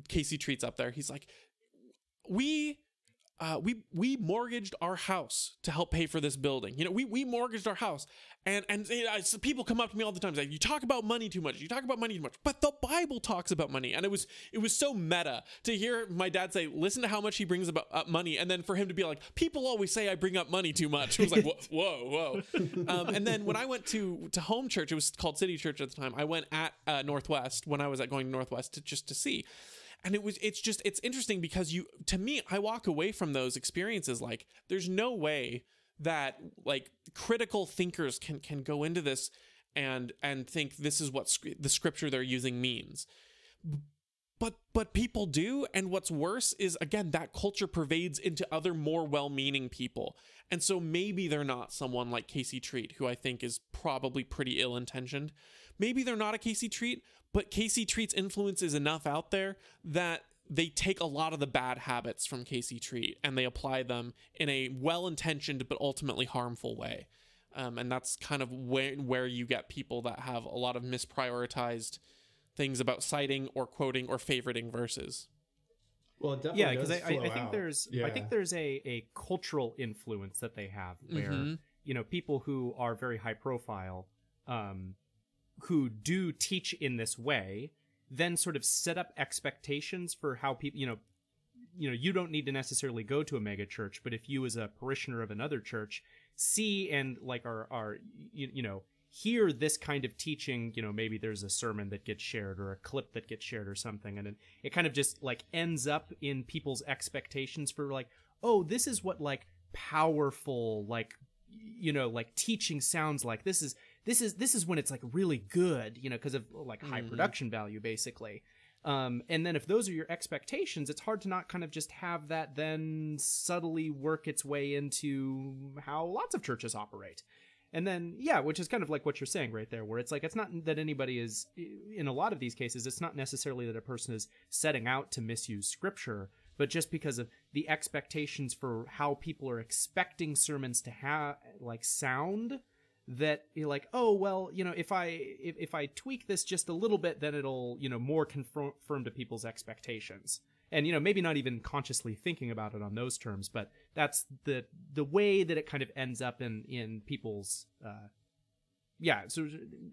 B: Casey Treat's up there. He's like, we uh, we we mortgaged our house to help pay for this building. You know, we we mortgaged our house, and and you know, so people come up to me all the time, like, "You talk about money too much. You talk about money too much." But the Bible talks about money, and it was it was so meta to hear my dad say, "Listen to how much he brings about up money," and then for him to be like, "People always say I bring up money too much." It was like, "Whoa, whoa, whoa." um, and then when I went to to home church, it was called City Church at the time. I went at uh, Northwest when I was at going to Northwest to just to see and it was it's just it's interesting because you to me i walk away from those experiences like there's no way that like critical thinkers can can go into this and and think this is what sc- the scripture they're using means. But but people do and what's worse is again that culture pervades into other more well-meaning people. And so maybe they're not someone like casey treat who i think is probably pretty ill-intentioned. Maybe they're not a casey treat but casey treat's influence is enough out there that they take a lot of the bad habits from casey treat and they apply them in a well-intentioned but ultimately harmful way um, and that's kind of where, where you get people that have a lot of misprioritized things about citing or quoting or favoriting verses.
C: Well, it definitely
A: yeah because I, I, I think
C: out.
A: there's i think there's a, a cultural influence that they have where
B: Mhm.
A: you know people who are very high profile um who do teach in this way then sort of set up expectations for how people you know you know you don't need to necessarily go to a mega church but if you as a parishioner of another church see and like are are you, you know hear this kind of teaching you know maybe there's a sermon that gets shared or a clip that gets shared or something and it, it kind of just like ends up in people's expectations for like oh this is what like powerful like you know like teaching sounds like. This is this is this is when it's like really good you know because of like high
B: Mhm.
A: production value basically Um, and then if those are your expectations, it's hard to not kind of just have that then subtly work its way into how lots of churches operate. And then, yeah, which is kind of like what you're saying right there, where it's like, it's not that anybody is, in a lot of these cases, it's not necessarily that a person is setting out to misuse scripture, but just because of the expectations for how people are expecting sermons to have, like, sound, that you're like, oh, well, you know, if I, if, if I tweak this just a little bit, then it'll, you know, more confirm, to people's expectations and you know maybe not even consciously thinking about it on those terms but that's the the way that it kind of ends up in in people's uh yeah so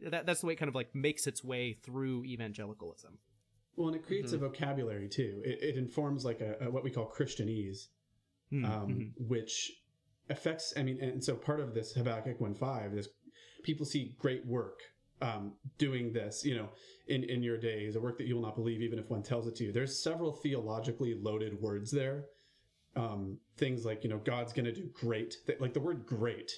A: that, that's the way it kind of like makes its way through evangelicalism
C: well and it creates mm-hmm. a vocabulary too it, it informs like a, a, what we call christianese mm-hmm. um, which affects i mean and so part of this habakkuk 1.5 is people see great work um, doing this, you know, in, in your days, a work that you will not believe, even if one tells it to you. There's several theologically loaded words there. Um, things like, you know, God's going to do great, like the word great.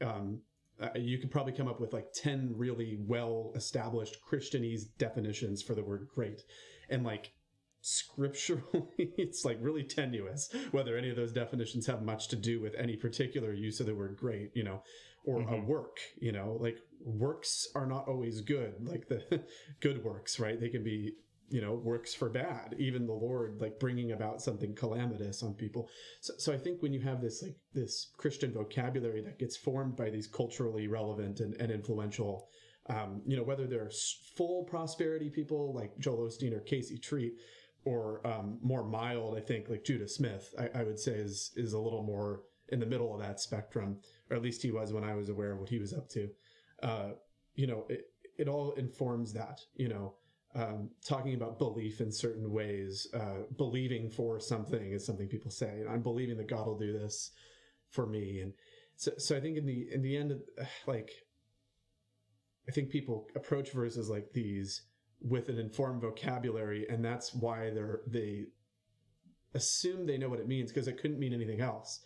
C: Um, uh, you could probably come up with like 10 really well established Christianese definitions for the word great. And like scripturally, it's like really tenuous whether any of those definitions have much to do with any particular use of the word great, you know, or mm-hmm. a work, you know, like works are not always good, like the good works, right? They can be, you know, works for bad. Even the Lord, like bringing about something calamitous on people. So, so I think when you have this, like, this Christian vocabulary that gets formed by these culturally relevant and, and influential, um, you know, whether they're full prosperity people like Joel Osteen or Casey Treat, or um, more mild, I think, like Judah Smith, I, I would say is is a little more in the middle of that spectrum, or at least he was when I was aware of what he was up to uh, you know, it, it all informs that, you know, um, talking about belief in certain ways, uh, believing for something is something people say. I'm believing that God will do this for me. And so, so I think in the, in the end, like, I think people approach verses like these with an informed vocabulary, and that's why they're, they assume they know what it means because it couldn't mean anything else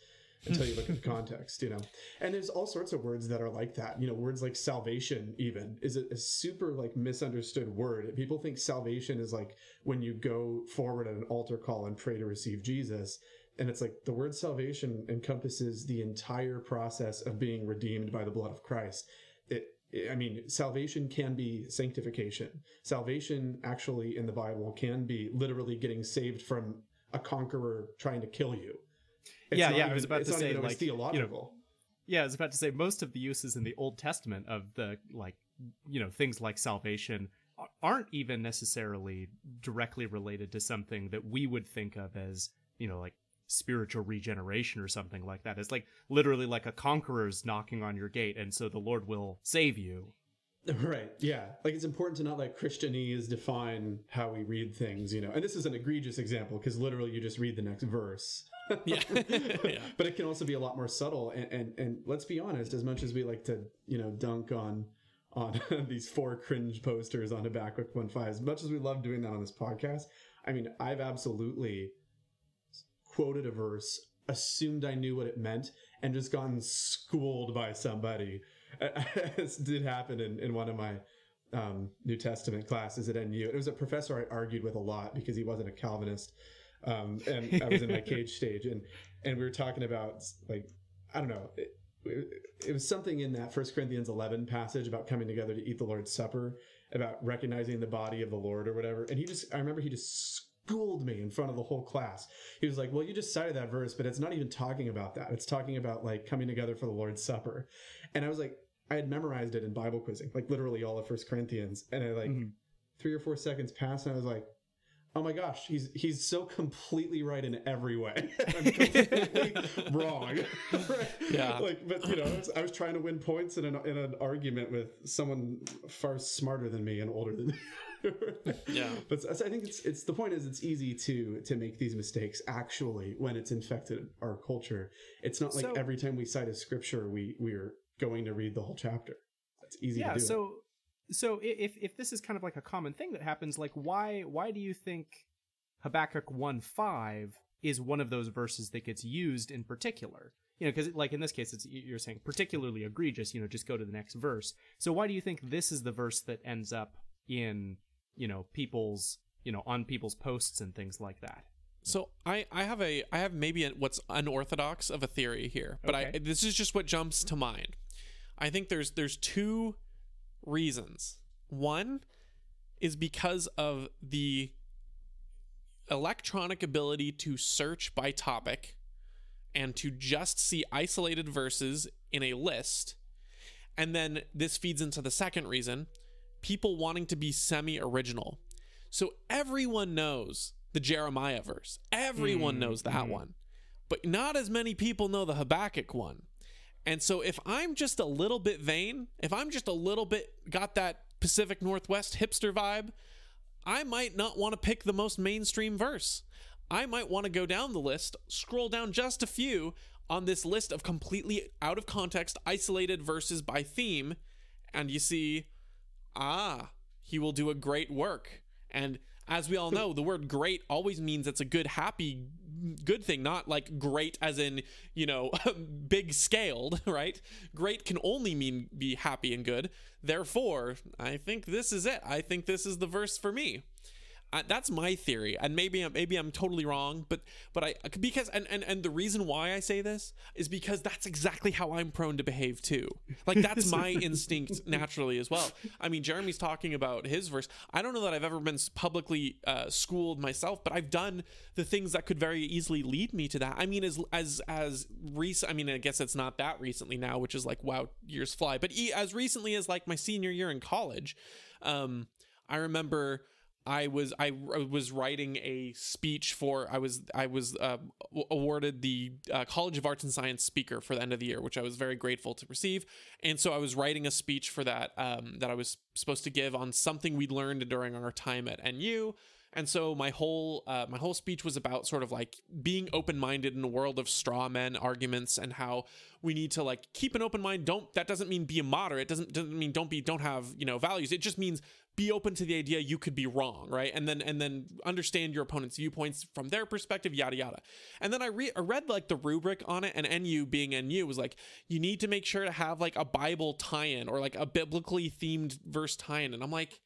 C: until you look at the context, you know. And there's all sorts of words that are like that. You know, words like salvation even is a, a, super like misunderstood word. People think salvation is like when you go forward at an altar call and pray to receive Jesus. And it's like the word salvation encompasses the entire process of being redeemed by the blood of Christ. It, I mean, salvation can be sanctification. Salvation actually in the Bible can be literally getting saved from a conqueror trying to kill you
A: it's yeah, yeah. Even, I was about to say like theological. You know, yeah, I was about to say most of the uses in the Old Testament of the like you know things like salvation aren't even necessarily directly related to something that we would think of as you know like spiritual regeneration or something like that. It's like literally like a conqueror's knocking on your gate, and so the Lord will save you.
C: Right. Yeah. Like it's important to not let Christianese define how we read things, you know. And this is an egregious example because literally you just read the next verse. yeah. yeah. But it can also be a lot more subtle. And, and, and let's be honest, as much as we like to, you know, dunk on, on these four cringe posters on Habakkuk 1.5, as much as we love doing that on this podcast, I mean, I've absolutely quoted a verse, assumed I knew what it meant, and just gotten schooled by somebody. As did happen in, in one of my um, New Testament classes at NU. It was a professor I argued with a lot because he wasn't a Calvinist um, and I was in my cage stage, and and we were talking about like I don't know. It, it was something in that First Corinthians 11 passage about coming together to eat the Lord's Supper, about recognizing the body of the Lord or whatever. And he just, I remember he just schooled me in front of the whole class. He was like, well, you just cited that verse, but it's not even talking about that. It's talking about like coming together for the Lord's Supper. And I was like, I had memorized it in Bible quizzing, like literally all of First Corinthians. And I like mm-hmm. three or four seconds passed and I was like, oh my gosh, he's he's so completely right in every way. I'm completely wrong. right? Yeah. Like, but you know, I was, I was, trying to win points in an in an argument with someone far smarter than me and older than me. yeah. But I think it's it's the point is it's easy to to make these mistakes actually when it's infected our culture. It's not like so, every time we cite a scripture we we're going to read the whole chapter. It's easy yeah, to do.
A: Yeah, so so if if this is kind of like a common thing that happens, like why why do you think Habakkuk one five is one of those verses that gets used in particular? You know, because like in this case, it's you're saying particularly egregious. You know, just go to the next verse. So why do you think this is the verse that ends up in you know people's you know, on people's posts and things like that.
B: So I, I have a I have maybe a, what's unorthodox of a theory here, but I this is just what jumps to mind. I think there's there's two reasons. One is because of the electronic ability to search by topic and to just see isolated verses in a list. And then this feeds into the second reason people wanting to be semi original. So everyone knows the Jeremiah verse, everyone knows that mm-hmm. one, but not as many people know the Habakkuk one. And so if I'm just a little bit vain, if I'm just a little bit got that Pacific Northwest hipster vibe, I might not want to pick the most mainstream verse. I might want to go down the list, scroll down just a few on this list of completely out of context, isolated verses by theme, and you see, ah, he will do a great work. And as we all know, the word great always means it's a good, happy, good thing, not like great as in, you know, big scaled, right? Great can only mean be happy and good. Therefore, I think this is it. I think this is the verse for me. I, that's my theory, and maybe I'm maybe I'm totally wrong, but but I because and, and and the reason why I say this is because that's exactly how I'm prone to behave too. Like that's my instinct naturally as well. I mean, Jeremy's talking about his verse. I don't know that I've ever been publicly uh, schooled myself, but I've done the things that could very easily lead me to that. I mean, as as as recent. I mean, I guess it's not that recently now, which is like wow, years fly. But e- as recently as like my senior year in college, um, I remember. I was I was writing a speech for I was I was uh, awarded the uh, College of Arts and Science speaker for the end of the year, which I was very grateful to receive. And so I was writing a speech for that um, that I was supposed to give on something we'd learned during our time at NU. And so my whole uh, my whole speech was about sort of like being open minded in a world of straw men arguments and how we need to like keep an open mind. Don't that doesn't mean be a moderate. Doesn't doesn't mean don't be don't have you know values. It just means be open to the idea you could be wrong, right? And then and then understand your opponent's viewpoints from their perspective, yada yada. And then I, re- I read like the rubric on it, and NU being NU was like you need to make sure to have like a Bible tie-in or like a biblically themed verse tie-in, and I'm like,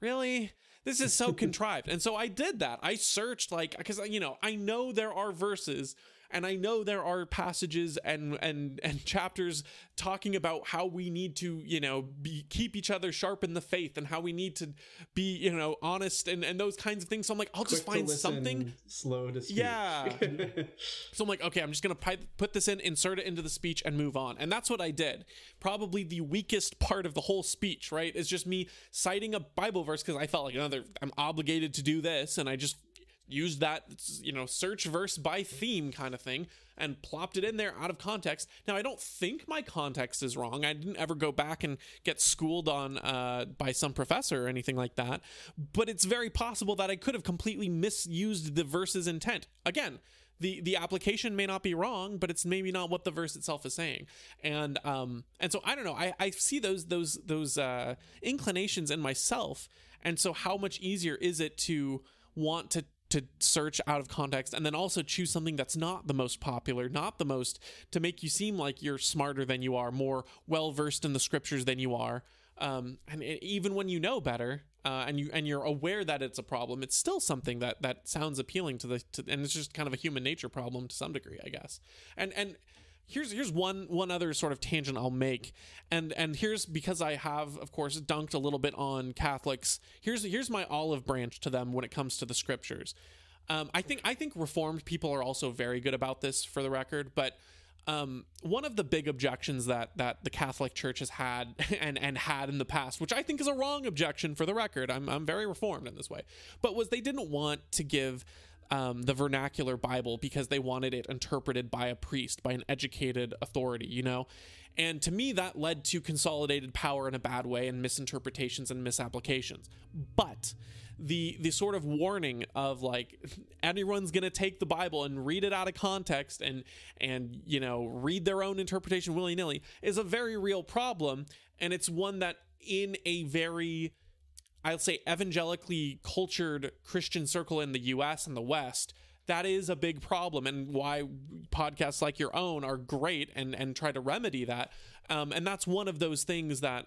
B: really? This is so contrived. And so I did that. I searched like because you know I know there are verses and I know there are passages and and and chapters talking about how we need to you know be keep each other sharp in the faith and how we need to be you know honest and and those kinds of things. So I'm like I'll just
C: Quick to
B: find
C: listen,
B: something.
C: slow to speak.
B: Yeah. So I'm like, okay, I'm just gonna put this in, insert it into the speech, and move on. And that's what I did. Probably the weakest part of the whole speech, right, is just me citing a Bible verse because I felt like another. I'm obligated to do this, and I just used that, you know, search verse by theme kind of thing and plopped it in there out of context. Now I don't think my context is wrong. I didn't ever go back and get schooled on uh, by some professor or anything like that. But it's very possible that I could have completely misused the verse's intent. Again, the the application may not be wrong, but it's maybe not what the verse itself is saying. And um and so I don't know. I I see those those those uh, inclinations in myself. And so how much easier is it to want to to search out of context and then also choose something that's not the most popular, not the most to make you seem like you're smarter than you are, more well versed in the scriptures than you are. Um, and it, even when you know better, uh, and you and you're aware that it's a problem, it's still something that that sounds appealing to the to, and it's just kind of a human nature problem to some degree, I guess. And and here's here's one one other sort of tangent I'll make, and and here's because I have of course dunked a little bit on Catholics. Here's here's my olive branch to them when it comes to the scriptures. Um, I think I think Reformed people are also very good about this, for the record, but. Um, one of the big objections that that the Catholic Church has had and and had in the past, which I think is a wrong objection for the record, I'm I'm very reformed in this way, but was they didn't want to give um, the vernacular Bible because they wanted it interpreted by a priest, by an educated authority, you know. And to me, that led to consolidated power in a bad way and misinterpretations and misapplications. But the the sort of warning of like anyone's gonna take the Bible and read it out of context and and you know read their own interpretation willy nilly is a very real problem, and it's one that in a very I'll say evangelically cultured Christian circle in the US and the West, that is a big problem and why podcasts like your own are great and and try to remedy that. Um, and that's one of those things that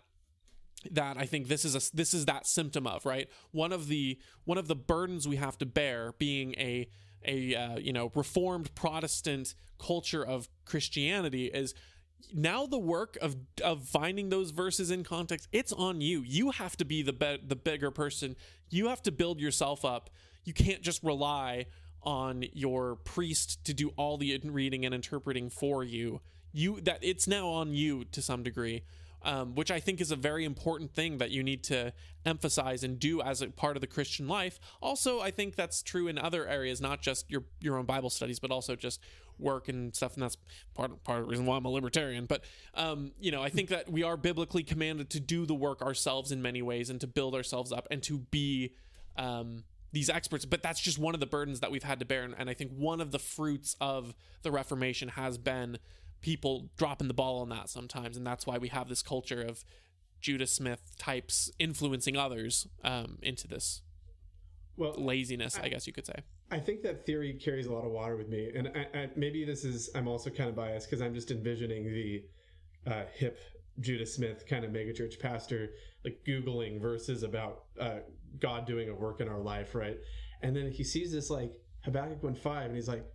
B: that I think this is a this is that symptom of right. One of the one of the burdens we have to bear being a a uh, you know reformed Protestant culture of Christianity is now the work of of finding those verses in context it's on you. You have to be the be- the bigger person. You have to build yourself up. You can't just rely on your priest to do all the reading and interpreting for you. You that it's now on you to some degree um, which I think is a very important thing that you need to emphasize and do as a part of the Christian life. Also, I think that's true in other areas, not just your your own Bible studies, but also just work and stuff. And that's part part of the reason why I'm a libertarian. But um, you know, I think that we are biblically commanded to do the work ourselves in many ways and to build ourselves up and to be um, these experts. But that's just one of the burdens that we've had to bear. And, and I think one of the fruits of the Reformation has been people dropping the ball on that sometimes, and that's why we have this culture of Judah Smith types influencing others um, into this well laziness, I, I, guess you could say.
C: I think that theory carries a lot of water with me, and I, I, maybe this is I'm also kind of biased because I'm just envisioning the uh, hip Judah Smith kind of megachurch pastor like googling verses about uh, God doing a work in our life, right? And then he sees this like Habakkuk 1:5, and he's like,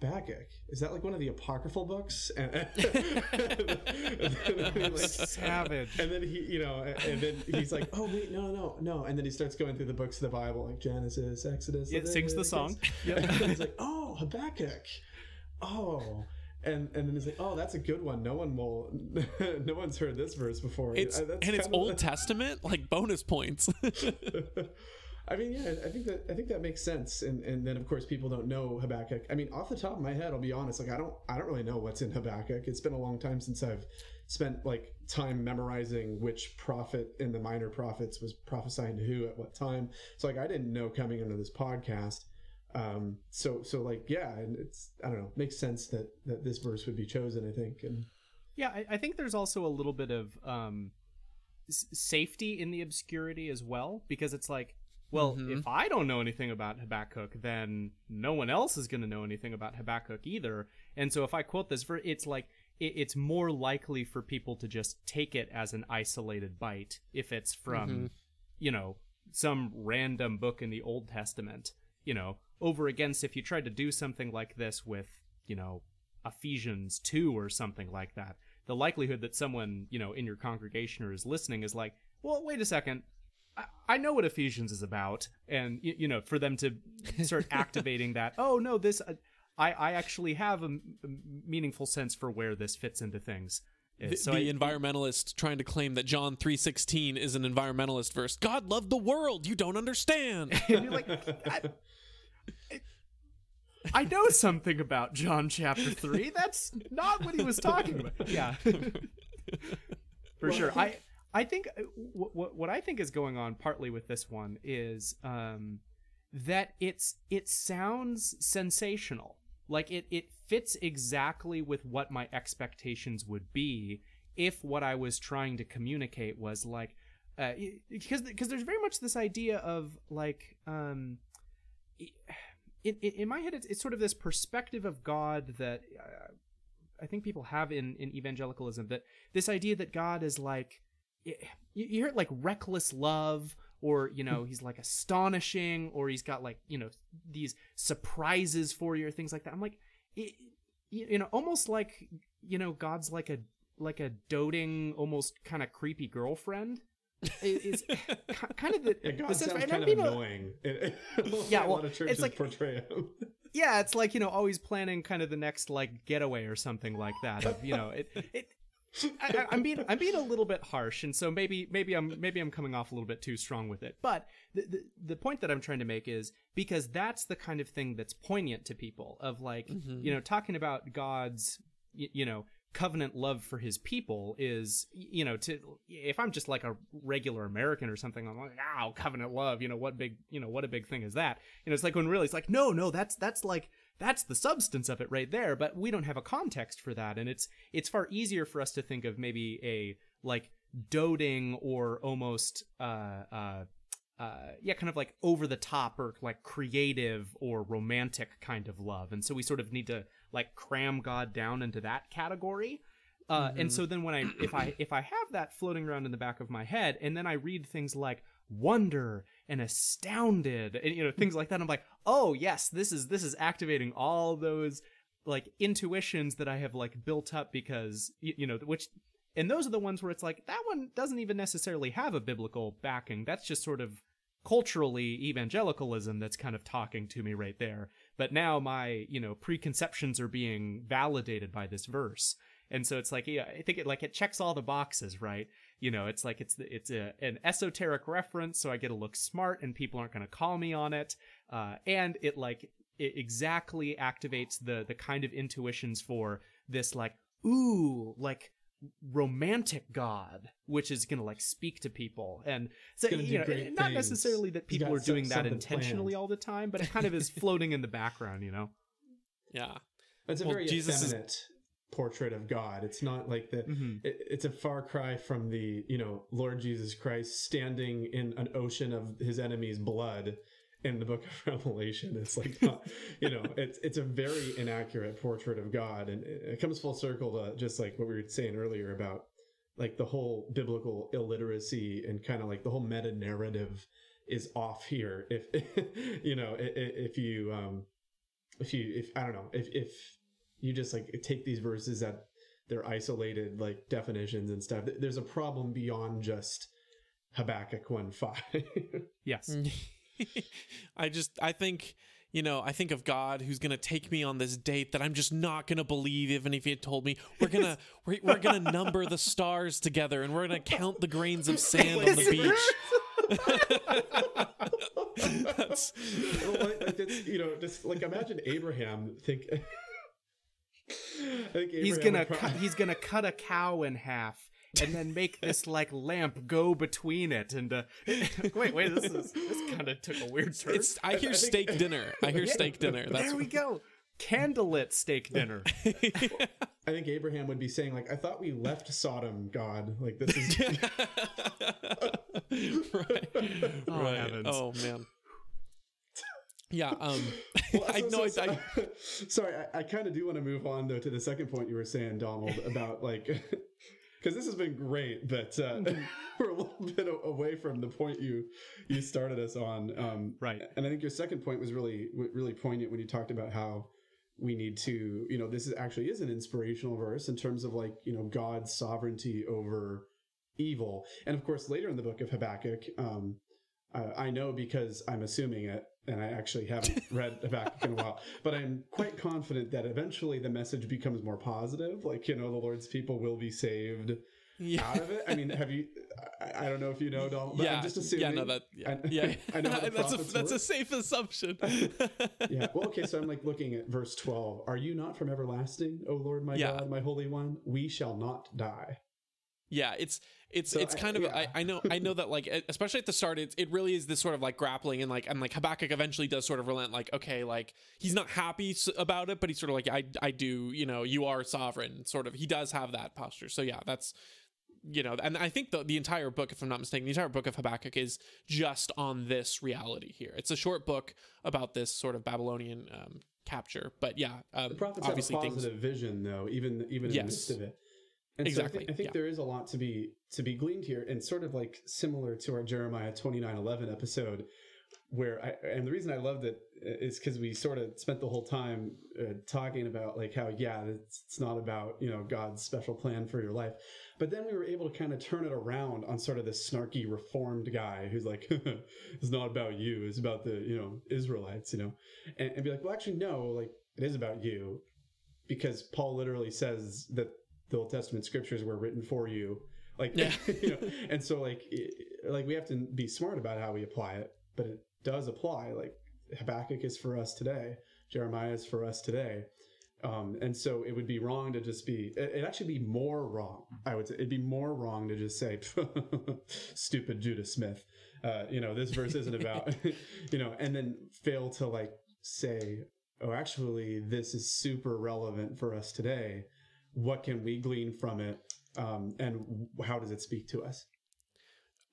C: Habakkuk. Is that like one of the apocryphal books? And, and,
A: and like, Savage.
C: And then he, you know, and then he's like, "Oh wait, no, no, no!" And then he starts going through the books of the Bible, like Genesis, Exodus.
A: It sings the song.
C: Yep. And he's like, "Oh, Habakkuk. Oh." And, and then he's like, oh, that's a good one. No one will, no one's heard this verse before.
B: It's, and it's Old Testament, like bonus points.
C: I mean, yeah, I think that I think that makes sense. And and then of course people don't know Habakkuk. I mean, off the top of my head, I'll be honest, like I don't I don't really know what's in Habakkuk. It's been a long time since I've spent like time memorizing which prophet in the minor prophets was prophesying to who at what time. So like I didn't know coming into this podcast. Um, so so like yeah, and it's I don't know, makes sense that that this verse would be chosen. I think and
A: yeah, I, I think there's also a little bit of um, safety in the obscurity as well because it's like well, mm-hmm. if I don't know anything about Habakkuk, then no one else is going to know anything about Habakkuk either. And so if I quote this, for it's like it, it's more likely for people to just take it as an isolated bite if it's from, mm-hmm. you know, some random book in the Old Testament. You know, over against if you tried to do something like this with, you know, Ephesians 2 or something like that, the likelihood that someone, you know, in your congregation or is listening is like, well, wait a second I know what Ephesians is about, and you, know, for them to start activating that. Oh no, this uh, I I actually have a, meaningful sense for where this fits into things.
B: The, so the I, environmentalist trying to claim that John three sixteen is an environmentalist verse. God loved the world. You don't understand. and you're like, I,
A: I know something about John chapter three. That's not what he was talking about. Yeah, for well, sure. I I think uh, what what I think is going on partly with this one is um, that it's it sounds sensational. Like it it fits exactly with what my expectations would be if what I was trying to communicate was like uh, because because there's very much this idea of like um, in, in my head it's, it's sort of this perspective of God that uh, I think people have in in evangelicalism that this idea that God is like you, hear it like reckless love or you know hmm. he's like astonishing or he's got like you know these surprises for you or things like that i'm like it, you know almost like you know god's like a like a doting almost kind of creepy girlfriend is kind of the,
C: yeah, God the sounds kind of annoying.
A: yeah, well, it's like portray him. yeah, it's like you know always planning kind of the next like getaway or something like that. Of you know it it I, am being I'm being a little bit harsh, and so maybe maybe I'm maybe I'm coming off a little bit too strong with it. But the, the, the point that I'm trying to make is because that's the kind of thing that's poignant to people of like mm-hmm. you know talking about God's you, you know covenant love for his people is you know to if i'm just like a regular american or something i'm like oh covenant love you know what big you know what a big thing is that you know it's like when really it's like no no that's that's like that's the substance of it right there but we don't have a context for that and it's it's far easier for us to think of maybe a like doting or almost uh uh uh, yeah, kind of like over the top or like creative or romantic kind of love. And so we sort of need to like cram God down into that category. Uh, And so then when I if I if I have that floating around in the back of my head, and then I read things like wonder and astounded, and you know things like that, I'm like, oh yes, this is this is activating all those like intuitions that I have like built up because y- you know which. And those are the ones where it's like that one doesn't even necessarily have a biblical backing. That's just sort of culturally evangelicalism that's kind of talking to me right there. But now my, you know, preconceptions are being validated by this verse. And so it's like, yeah, I think it like it checks all the boxes, right? You know, it's like it's it's a, an esoteric reference, so I get to look smart, and people aren't going to call me on it. Uh, and it like it exactly activates the the kind of intuitions for this like ooh like romantic god which is going to like speak to people and so you know not
C: things.
A: necessarily that people are doing that intentionally
C: planned.
A: all the time but it kind of is floating in the background you know
B: Yeah.
C: It's a
B: Well,
C: very
B: Jesus is-
C: effeminate portrait of God. It's not like the.
A: Mhm.
C: It, it's a far cry from the you know Lord Jesus Christ standing in an ocean of his enemies' blood in the Book of Revelation. It's like not, you know it's it's a very inaccurate portrait of God, and it, it comes full circle to just like what we were saying earlier about like the whole biblical illiteracy and kind of like the whole meta narrative is off here. If you know i- i- if you um if you if I don't know if if you just like take these verses that they're isolated like definitions and stuff. There's a problem beyond just Habakkuk one five.
A: yes mm.
B: I just I think you know I think of God who's gonna take me on this date that I'm just not gonna believe even if he had told me we're gonna we're, we're gonna number the stars together and we're gonna count the grains of sand on the beach. That's
C: like, like it's, you know, just like imagine Abraham think. I
A: he's gonna
C: would prob-
A: cut, he's gonna cut a cow in half and then make this like lamp go between it and uh, wait wait this is this kind of took a weird turn
B: it's I hear steak dinner. I hear steak dinner. That's
A: there we go candlelit steak dinner
C: I think Abraham would be saying like, I thought we left Sodom, God. Like this is.
B: right.
A: Oh,
B: right.
A: heavens.
B: Oh man. Yeah, um
C: Well,
B: I know
C: so-
B: I, I
C: sorry, I, I kind of do want to move on though to the second point you were saying, Donald, about like because this has been great, but uh, we're a little bit away from the point you you started us on. Um,
A: Right.
C: and I think your second point was really really poignant when you talked about how we need to, you know, this is actually is an inspirational verse in terms of like you know God's sovereignty over evil, and of course later in the book of Habakkuk. Um, uh, I know because I'm assuming it, and I actually haven't read Habakkuk in a while, but I'm quite confident that eventually the message becomes more positive. Like, you know, the Lord's people will be saved
B: yeah.
C: out of it. I mean, have you, I, I don't know if you know, Donald, but
B: yeah,
C: I'm just assuming.
B: yeah, no, that, yeah,
C: I-
B: yeah.
C: I know
B: that's a that's a safe assumption.
C: yeah. Well, okay. So I'm like looking at verse 12. Are you not from everlasting, O Lord, my
B: Yeah.
C: God, my Holy One? We shall not die.
B: Yeah, it's it's
C: So
B: it's
C: I-
B: kind of
C: yeah.
B: I, I know I know that like especially at the start it, it really is this sort of like grappling and like and like Habakkuk eventually does sort of relent like okay like he's not happy about it but he's sort of like I I do you know you are sovereign sort of he does have that posture so yeah that's you know and I think the the entire book if I'm not mistaken the entire book of Habakkuk is just on this reality here it's a short book about this sort of Babylonian um, capture but yeah um,
C: The prophets have a
B: obviously things
C: positive vision, though, even even in
B: Yes.
C: the midst of it. And
B: Exactly,
C: So I think, I think
B: yeah.
C: there is a lot to be to be gleaned here, and sort of like similar to our Jeremiah twenty nine eleven episode, where I and the reason I loved it is because we sort of spent the whole time uh, talking about like how yeah it's, it's not about you know God's special plan for your life, but then we were able to kind of turn it around on sort of this snarky reformed guy who's like it's not about you, it's about the you know Israelites, you know, and, and be like well actually no like it is about you because Paul literally says that the Old Testament scriptures were written for you. Like,
B: Yeah.
C: you know, and so like, i- like we have to be smart about how we apply it, but it does apply. Like Habakkuk is for us today. Jeremiah is for us today. Um, and so it would be wrong to just be, it- it'd actually be more wrong. I would say it'd be more wrong to just say, stupid Judah Smith. Uh, you know, this verse isn't about, you know, and then fail to like say, oh, actually, this is super relevant for us today. What can we glean from it? Um, and how does it speak to us?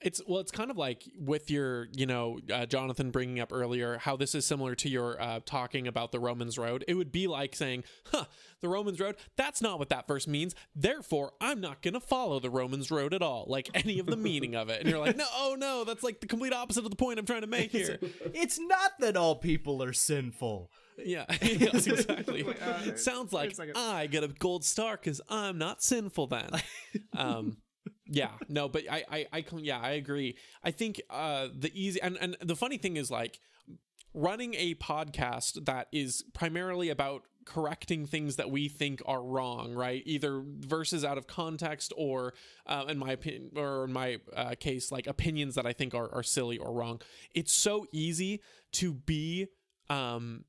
B: It's well, it's kind of like with your, you know, uh, Jonathan bringing up earlier how this is similar to your uh, talking about the Romans road. It would be like saying, "Huh, the Romans road. That's not what that verse means. Therefore, I'm not gonna follow the Romans road at all, like any of the meaning of it." And you're like, "No, oh no, that's like the complete opposite of the point I'm trying to make here."
A: It's not that all people are sinful.
B: Yeah, yes, exactly.
A: Uh,
B: sounds like. I get a gold star because I'm not sinful. Then, um, yeah, no, but I, I, I, can- yeah, I agree. I think uh, the easy and and the funny thing is like running a podcast that is primarily about correcting things that we think are wrong right either verses out of context or uh, in my opinion or in my uh, case like opinions that i think are, are silly or wrong it's so easy to be um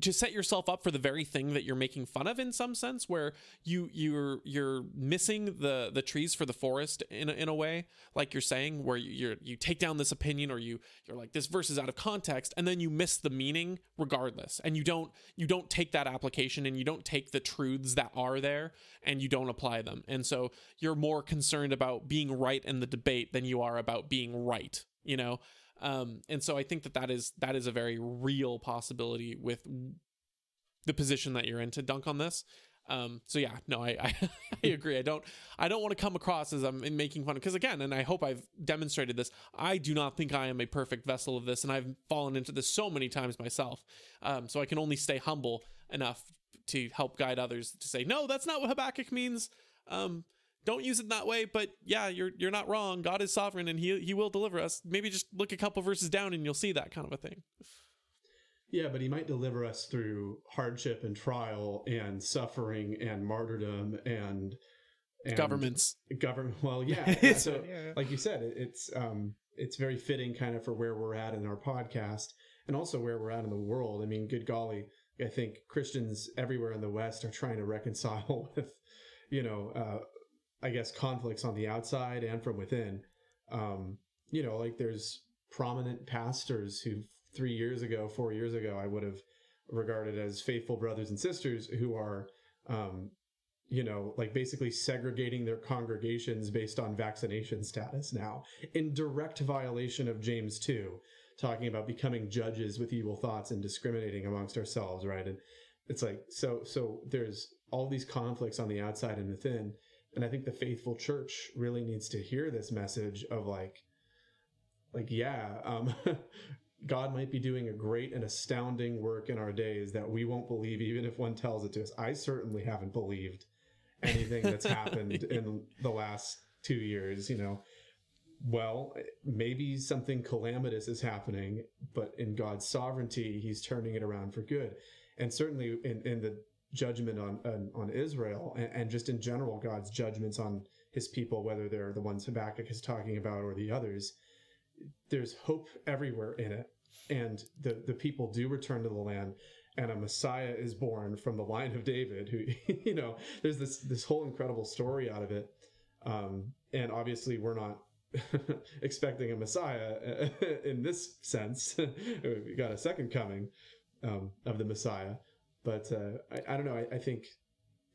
B: to set yourself up for the very thing that you're making fun of in some sense where you you're you're missing the the trees for the forest in a, in a way like you're saying where you you take down this opinion or you you're like this verse is out of context and then you miss the meaning regardless. And you don't you don't take that application and you don't take the truths that are there and you don't apply them. And so you're more concerned about being right in the debate than you are about being right you know um, and so I think that that is that is a very real possibility with the position that you're in to dunk on this. Um, so yeah, no, I, I, I agree. I don't I don't want to come across as I'm making fun of because again, and I hope I've demonstrated this. I do not think I am a perfect vessel of this, and I've fallen into this so many times myself. Um, so I can only stay humble enough to help guide others to say, no, that's not what Habakkuk means. Um, don't use it that way, but yeah, you're you're not wrong. God is sovereign and he he will deliver us. Maybe just look a couple verses down and you'll see that kind of a thing.
C: Yeah, but he might deliver us through hardship and trial and suffering and martyrdom and, and
B: Governments.
C: government. Well, yeah.
A: It's-
C: so,
A: yeah.
C: like you said, it, it's um, it's very fitting kind of for where we're at in our podcast and also where we're at in the world. I mean, good golly, I think Christians everywhere in the West are trying to reconcile with, you know, uh, I guess conflicts on the outside and from within. Um, you know, like there's prominent pastors who three years ago, four years ago, I would have regarded as faithful brothers and sisters who are, um, you know, like basically segregating their congregations based on vaccination status now in direct violation of James 2, talking about becoming judges with evil thoughts and discriminating amongst ourselves, right? And it's like, so, so there's all these conflicts on the outside and within. And I think the faithful church really needs to hear this message of like, like, yeah, um, God might be doing a great and astounding work in our days that we won't believe even if one tells it to us. I certainly haven't believed anything that's happened in the last two years, you know. Well, maybe something calamitous is happening, but in God's sovereignty, He's turning it around for good. And certainly in, in the judgment on, on, on Israel and, and just in general, God's judgments on His people, whether they're the ones Habakkuk is talking about or the others, there's hope everywhere in it. And the, the people do return to the land and a Messiah is born from the line of David who, you know, there's this, this whole incredible story out of it. Um, and obviously we're not expecting a Messiah in this sense. we got a second coming, um, of the Messiah. But, uh, I, I don't know. I, I think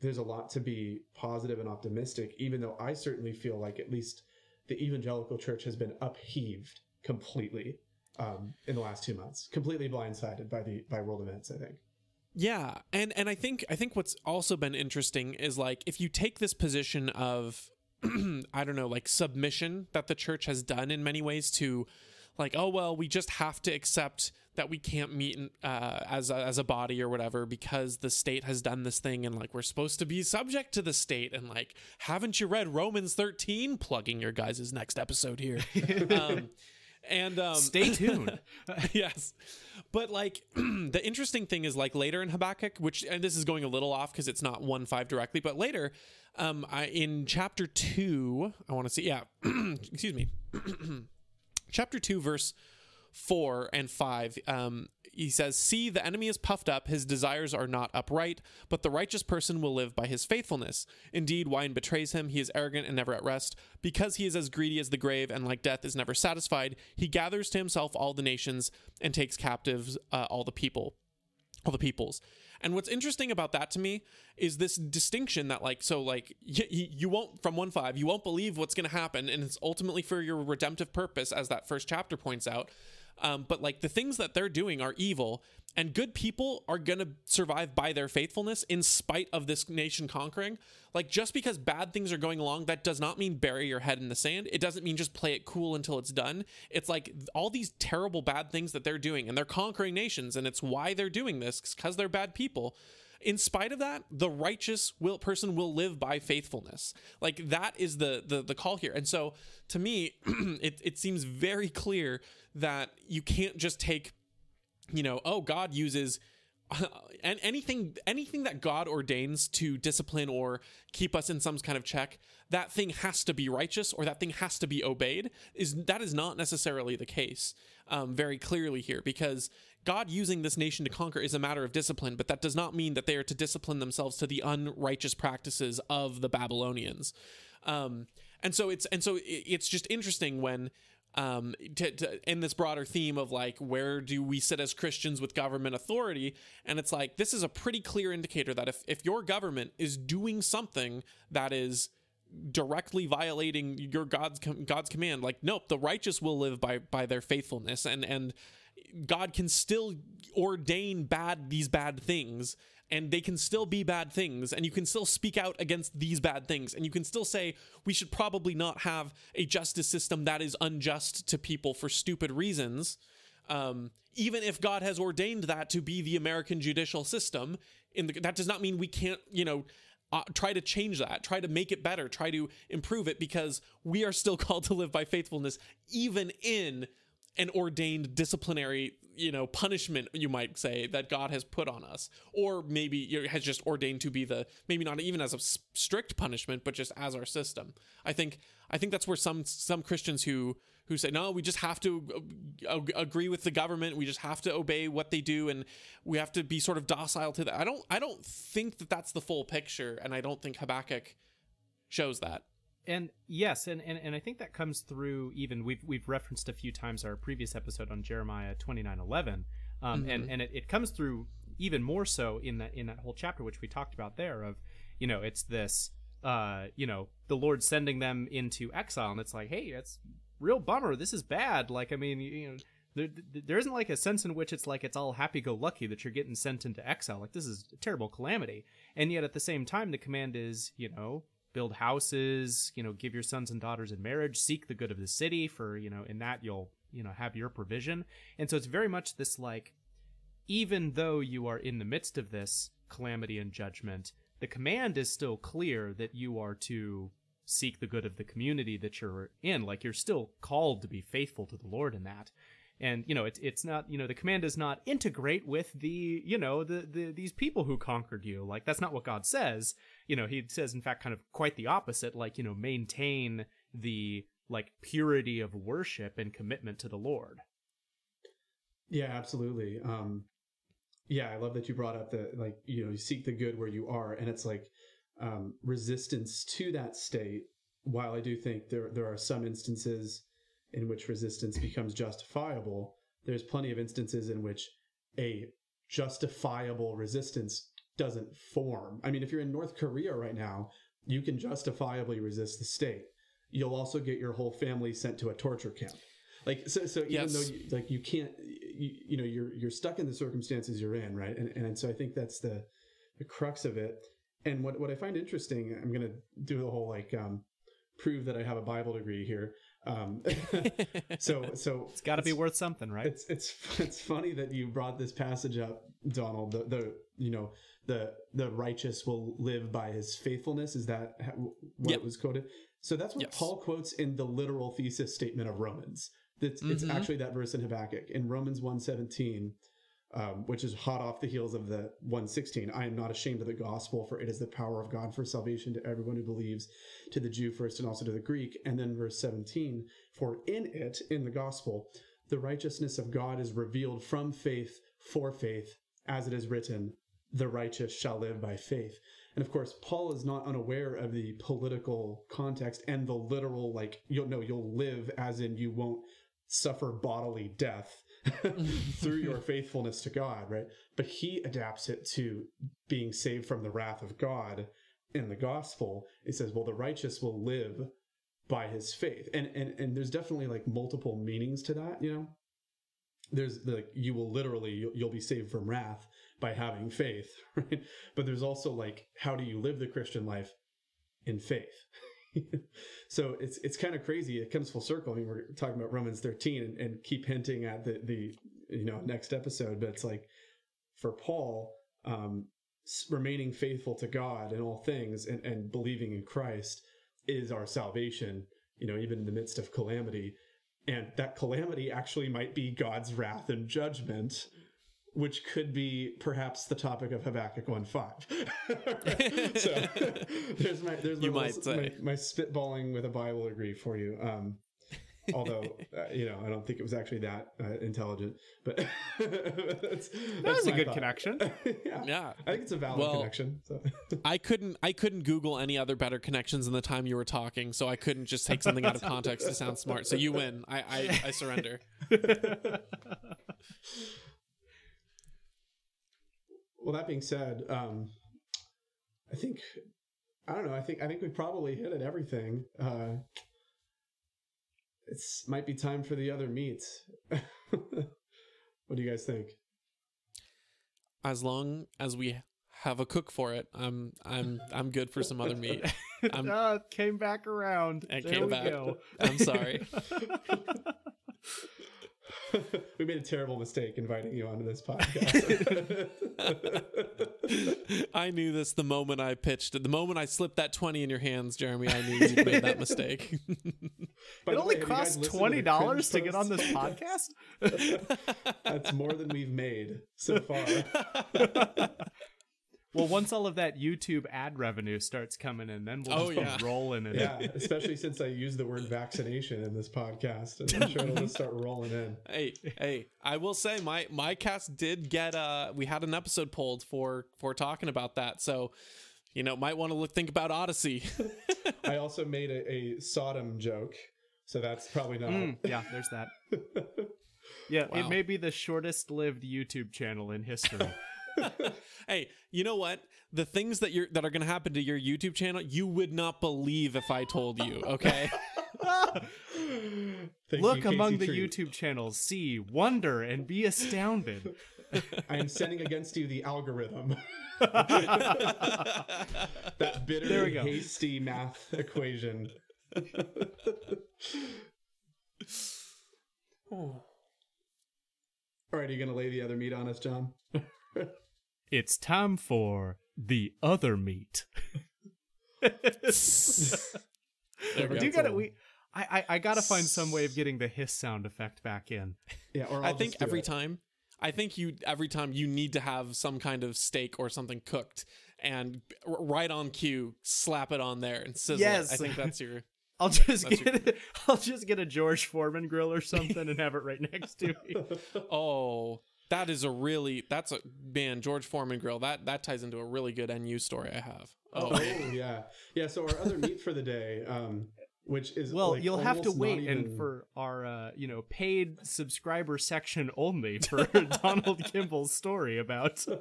C: there's a lot to be positive and optimistic, even though I certainly feel like at least the evangelical church has been upheaved completely um, in the last two months, completely blindsided by the by world events. I think.
B: Yeah, and and I think I think what's also been interesting is like if you take this position of I don't know, like submission that the church has done in many ways to like oh well, we just have to accept that we can't meet uh, as a, as a body or whatever because the state has done this thing and like we're supposed to be subject to the state and like haven't you read Romans 13 plugging your guys' next episode here um, and um,
A: Stay tuned.
B: yes. But like the interesting thing is like later in Habakkuk, which and this is going a little off because it's not one five directly, but later, um, I, in chapter two, I want to see, yeah, excuse me, chapter two, verse four and five. Um, he says, See, the enemy is puffed up, his desires are not upright, but the righteous person will live by his faithfulness. Indeed, wine betrays him, he is arrogant and never at rest. Because he is as greedy as the grave, and like death is never satisfied, he gathers to himself all the nations and takes captives uh, all the people all the peoples. And what's interesting about that to me is this distinction that like so like you won't from 1 5 you won't believe what's going to happen and it's ultimately for your redemptive purpose as that first chapter points out. Um, but like the things that they're doing are evil, and good people are going to survive by their faithfulness in spite of this nation conquering. Like just because bad things are going along, that does not mean bury your head in the sand. It doesn't mean just play it cool until it's done. It's like all these terrible bad things that they're doing, and they're conquering nations, and it's why they're doing this because they're bad people in spite of that the righteous will person will live by faithfulness. Like that is the the, the call here. And so to me it, it seems very clear that you can't just take you know oh god uses and anything anything that god ordains to discipline or keep us in some kind of check that thing has to be righteous or that thing has to be obeyed is that is not necessarily the case um, very clearly here because God using this nation to conquer is a matter of discipline, but that does not mean that they are to discipline themselves to the unrighteous practices of the Babylonians. Um, and so it's and so it's just interesting when um, to, to, in this broader theme of like where do we sit as Christians with government authority, and it's like this is a pretty clear indicator that if if your government is doing something that is directly violating your God's God's command, like nope, the righteous will live by by their faithfulness, and and God can still ordain bad these bad things and they can still be bad things and you can still speak out against these bad things and you can still say we should probably not have a justice system that is unjust to people for stupid reasons. Um, even if God has ordained that to be the American judicial system in the, that does not mean we can't you know uh, try to change that, try to make it better, try to improve it because we are still called to live by faithfulness, even in an ordained disciplinary you know punishment you might say that god has put on us. Or maybe has just ordained to be the maybe not even as a strict punishment but just as our system. I think i think that's where some some christians who who say no we just have to uh, agree with the government. We just have to obey what they do and we have to be sort of docile to that. I don't i don't think that that's the full picture and i don't think habakkuk shows that
A: and yes, and, and, and I think that comes through even we've we've referenced a few times our previous episode on Jeremiah twenty nine eleven, um, mm-hmm. and and it, it comes through even more so in that in that whole chapter which we talked about there of you know it's this uh you know the Lord sending them into exile. And it's like hey it's real bummer. This is bad. Like I mean you know there, there isn't like a sense in which it's like it's all happy go lucky that you're getting sent into exile. Like this is a terrible calamity. And yet at the same time the command is you know build houses, you know, give your sons and daughters in marriage, seek the good of the city for, you know, in that you'll, you know, have your provision. And so it's very much this like, even though you are in the midst of this calamity and judgment, the command is still clear that you are to seek the good of the community that you're in. Like you're still called to be faithful to the Lord in that and you know it's it's not you know the command does not integrate with the you know the, the these people who conquered you like that's not what god says you know he says in fact kind of quite the opposite like you know maintain the like purity of worship and commitment to the lord.
C: Yeah absolutely. Um yeah i love that you brought up the like you know you seek the good where you are and it's like um resistance to that state while i do think there there are some instances in which resistance becomes justifiable, there's plenty of instances in which a justifiable resistance doesn't form. I mean, if you're in North Korea right now, you can justifiably resist the state. You'll also get your whole family sent to a torture camp. Like so, so even yes. though you, like you can't, you, you know, you're you're stuck in the circumstances you're in, right? And and so I think that's the the crux of it. And what what I find interesting, I'm gonna do the whole like um, prove that I have a Bible degree here. Um, so so
A: it's got to be worth something, right?
C: It's it's it's funny that you brought this passage up, Donald. The the you know the the righteous will live by his faithfulness. Is that what yep. was quoted? So that's what yes. Paul quotes in the literal thesis statement of Romans. It's, mm-hmm. it's actually that verse in Habakkuk in Romans one seventeen um, which is hot off the heels of the 116. I am not ashamed of the gospel, for it is the power of God for salvation to everyone who believes, to the Jew first and also to the Greek. And then verse 17, for in it, in the gospel, the righteousness of God is revealed from faith for faith, as it is written, the righteous shall live by faith. And of course, Paul is not unaware of the political context and the literal, like, you'll know, you'll live as in you won't suffer bodily death through your faithfulness to God, right? But he adapts it to being saved from the wrath of God in the gospel. It says, well, the righteous will live by his faith. And and and there's definitely like multiple meanings to that, you know. There's the you will literally you'll, you'll be saved from wrath by having faith, right? But there's also like how do you live the Christian life in faith? so it's it's kind of crazy. It comes full circle. I mean, we're talking about Romans 13 and, and keep hinting at the the you know next episode, but it's like for Paul, um, remaining faithful to God in all things and, and believing in Christ is our salvation. You know, even in the midst of calamity, and that calamity actually might be God's wrath and judgment which could be perhaps the topic of Habakkuk 1 5. so there's my there's my,
B: say.
C: my, my spitballing with a Bible degree for you. Um, although uh, you know I don't think it was actually that uh, intelligent, but that's,
A: That was a good
C: thought.
A: connection.
C: yeah.
B: Yeah.
C: I think it's a valid
B: Well,
C: connection. So.
B: I couldn't I couldn't Google any other better connections in the time you were talking, so I couldn't just take something out of context to sound smart. So you win. I I, I surrender.
C: Well, that being said, um, I think I don't know. I think I think we probably hit at everything. Uh, it's might be time for the other meats. what do you guys think?
B: As long as we have a cook for it, I'm I'm I'm good for some other meat. I'm-
A: it came back around.
B: It
A: there
B: came
A: we
B: back.
A: go.
B: I'm sorry.
C: we made a terrible mistake inviting you onto this podcast.
B: I knew this the moment I pitched it. The moment I slipped that 20 in your hands, Jeremy, I knew you'd made that mistake.
C: By
A: It only
C: way, have
A: costs $20 to
C: cringe
A: get on this podcast.
C: That's more than we've made so far.
A: Well, once all of that YouTube ad revenue starts coming in, then we'll
B: Oh,
A: just
B: yeah.
A: be rolling in
C: Yeah,
A: it.
C: especially since I used the word vaccination in this podcast, and I'm sure it'll just start rolling in.
B: hey, hey, I will say my my cast did get uh we had an episode pulled for for talking about that. So, you know, might want to look think about Odysee.
C: I also made a, a Sodom joke, so that's probably not.
A: Mm, yeah, there's that. Yeah,
B: Wow.
A: it may be the shortest lived YouTube channel in history.
B: hey, you know what? The things that you're that are going to happen to your YouTube channel, you would not believe if I told you, okay?
A: Look
C: you, Casey
A: among the
C: Treat.
A: YouTube channels, see, wonder, and be astounded.
C: I am sending against you the algorithm. that bitter,
A: There we go.
C: hasty math equation. All right, are you going to lay the other meat on us, John?
A: It's time for the other meat. Do you got it? We, I, I, I gotta find some way of getting the hiss sound effect back in.
C: Yeah, or
B: I
C: I'll
B: think every
C: it.
B: time I think you every time you need to have some kind of steak or something cooked and r- right on cue slap it on there and sizzle
A: Yes.
B: it. I think that's your
A: I'll just
B: That's
A: get I'll just get a George Foreman grill or something and have it right next to me.
B: Oh, that is a really that's a man George Foreman grill. That that ties into a really good NU story I have.
C: Oh,
B: Oh,
C: yeah, yeah. So our other meat for the day, um, which is
A: Well,
C: like,
A: you'll have to
C: almost not
A: wait and
C: even-
A: for our uh, you know paid subscriber section only for Donald Kimball's story about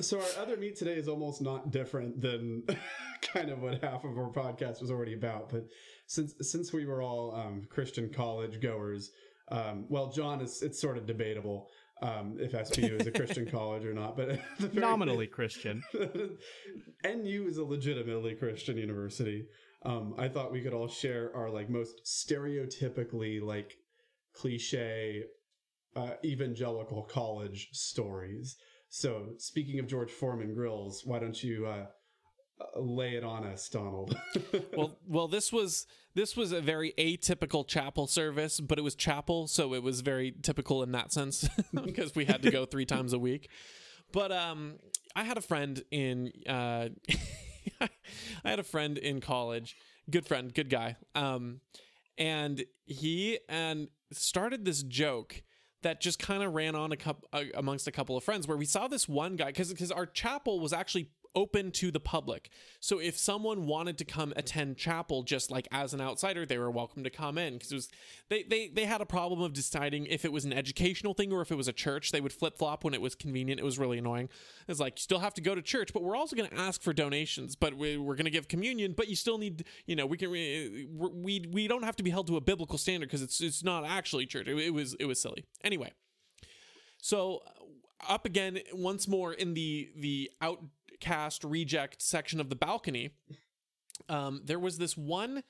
C: So our other meat today is almost not different than kind of what half of our podcast was already about. But since since we were all um, Christian college goers, um, well, John is it's sort of debatable um, if SPU is a Christian college or not. But very-
A: nominally Christian.
C: NU is a legitimately Christian university. Um, I thought we could all share our like most stereotypically like cliche uh, evangelical college stories. So speaking of George Foreman grills, why don't you uh, lay it on us, Donald?
B: well, well, this was this was a very atypical chapel service, but it was chapel, so it was very typical in that sense because we had to go three times a week. But um, I had a friend in uh, I had a friend in college, good friend, good guy, um, and he and started this joke that just kind of ran on a couple uh, amongst a couple of friends where we saw this one guy because because our chapel was actually open to the public. So if someone wanted to come attend chapel just like as an outsider, they were welcome to come in because it was they, they they had a problem of deciding if it was an educational thing or if it was a church. They would flip flop when it was convenient. It was really annoying. It's like you still have to go to church, but we're also going to ask for donations. But we, we're going to give communion, but you still need you know we can we we, don't have to be held to a biblical standard because it's it's not actually church. It, it was it was silly anyway. So up again once more in the the outcast reject section of the balcony um, there was this one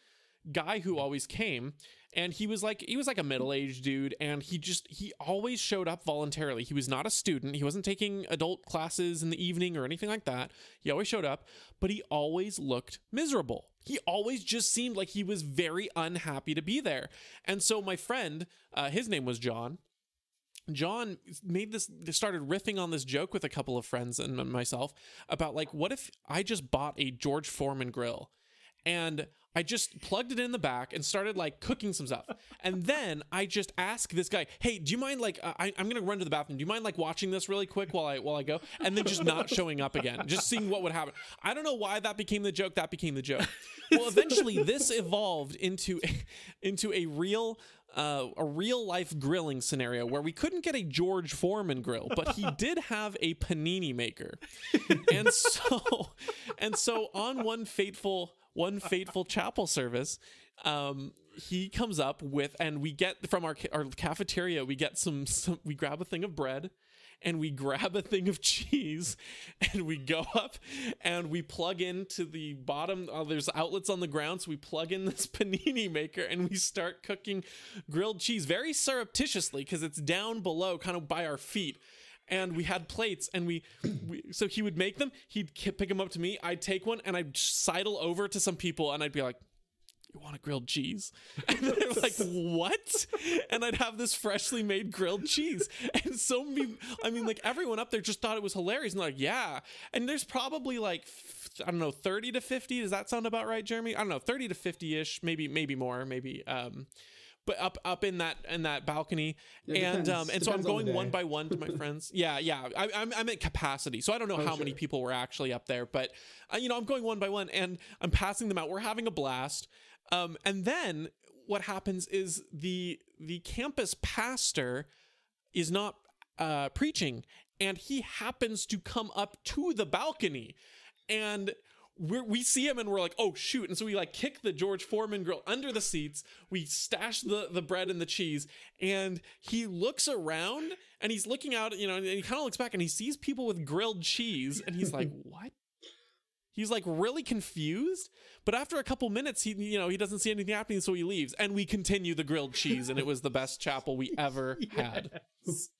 B: guy who always came and he was like he was like a middle-aged dude and he just he always showed up voluntarily. He was not a student. He wasn't taking adult classes in the evening or anything like that. He always showed up but he always looked miserable. He always just seemed like he was very unhappy to be there. And so my friend uh, his name was john John made this started riffing on this joke with a couple of friends and myself about like what if I just bought a George Foreman grill and I just plugged it in the back and started like cooking some stuff. And then I just asked this guy, "Hey, do you mind like uh, I, am gonna run to the bathroom? Do you mind like watching this really quick while I while I go?" And then just not showing up again, just seeing what would happen. I don't know why that became the joke. That became the joke. Well, eventually this evolved into into a real uh, a real life grilling scenario where we couldn't get a George Foreman grill, but he did have a panini maker, and so and so on one fateful one fateful chapel service, um, he comes up with, and we get from our our cafeteria, we get some, some we grab a thing of bread and we grab a thing of cheese and we go up and we plug into the bottom uh, there's outlets on the ground so we plug in this panini maker and we start cooking grilled cheese very surreptitiously because it's down below kind of by our feet. And we had plates and we, we, so he would make them he'd pick them up to me i'd take one and i'd sidle over to some people and i'd be like you want a grilled cheese? And they're like, what? And I'd have this freshly made grilled cheese. And so me, I mean, like everyone up there just thought it was hilarious. And like, yeah. And there's probably like, I don't know, 30 to 50. Does that sound about right, Jeremy? I don't know, 30 to 50 ish, maybe, maybe more, maybe. Um, but up up in that in that balcony and um and so i'm going one by one to my friends yeah yeah I, am I'm, I'm at capacity so i don't know oh, how sure. many people were actually up there but uh, you know i'm going one by one and i'm passing them out we're having a blast um, and then what happens is the the campus pastor is not uh, preaching, and he happens to come up to the balcony, and we we see him and we're like, oh shoot! And so we like kick the George Foreman grill under the seats. We stash the the bread and the cheese, and he looks around and he's looking out, you know, and he kind of looks back and he sees people with grilled cheese, and he's like, what? He's like really confused, but after a couple minutes, he you know he doesn't see anything happening, so he leaves, and we continue the grilled cheese, and it was the best chapel we ever yes. had.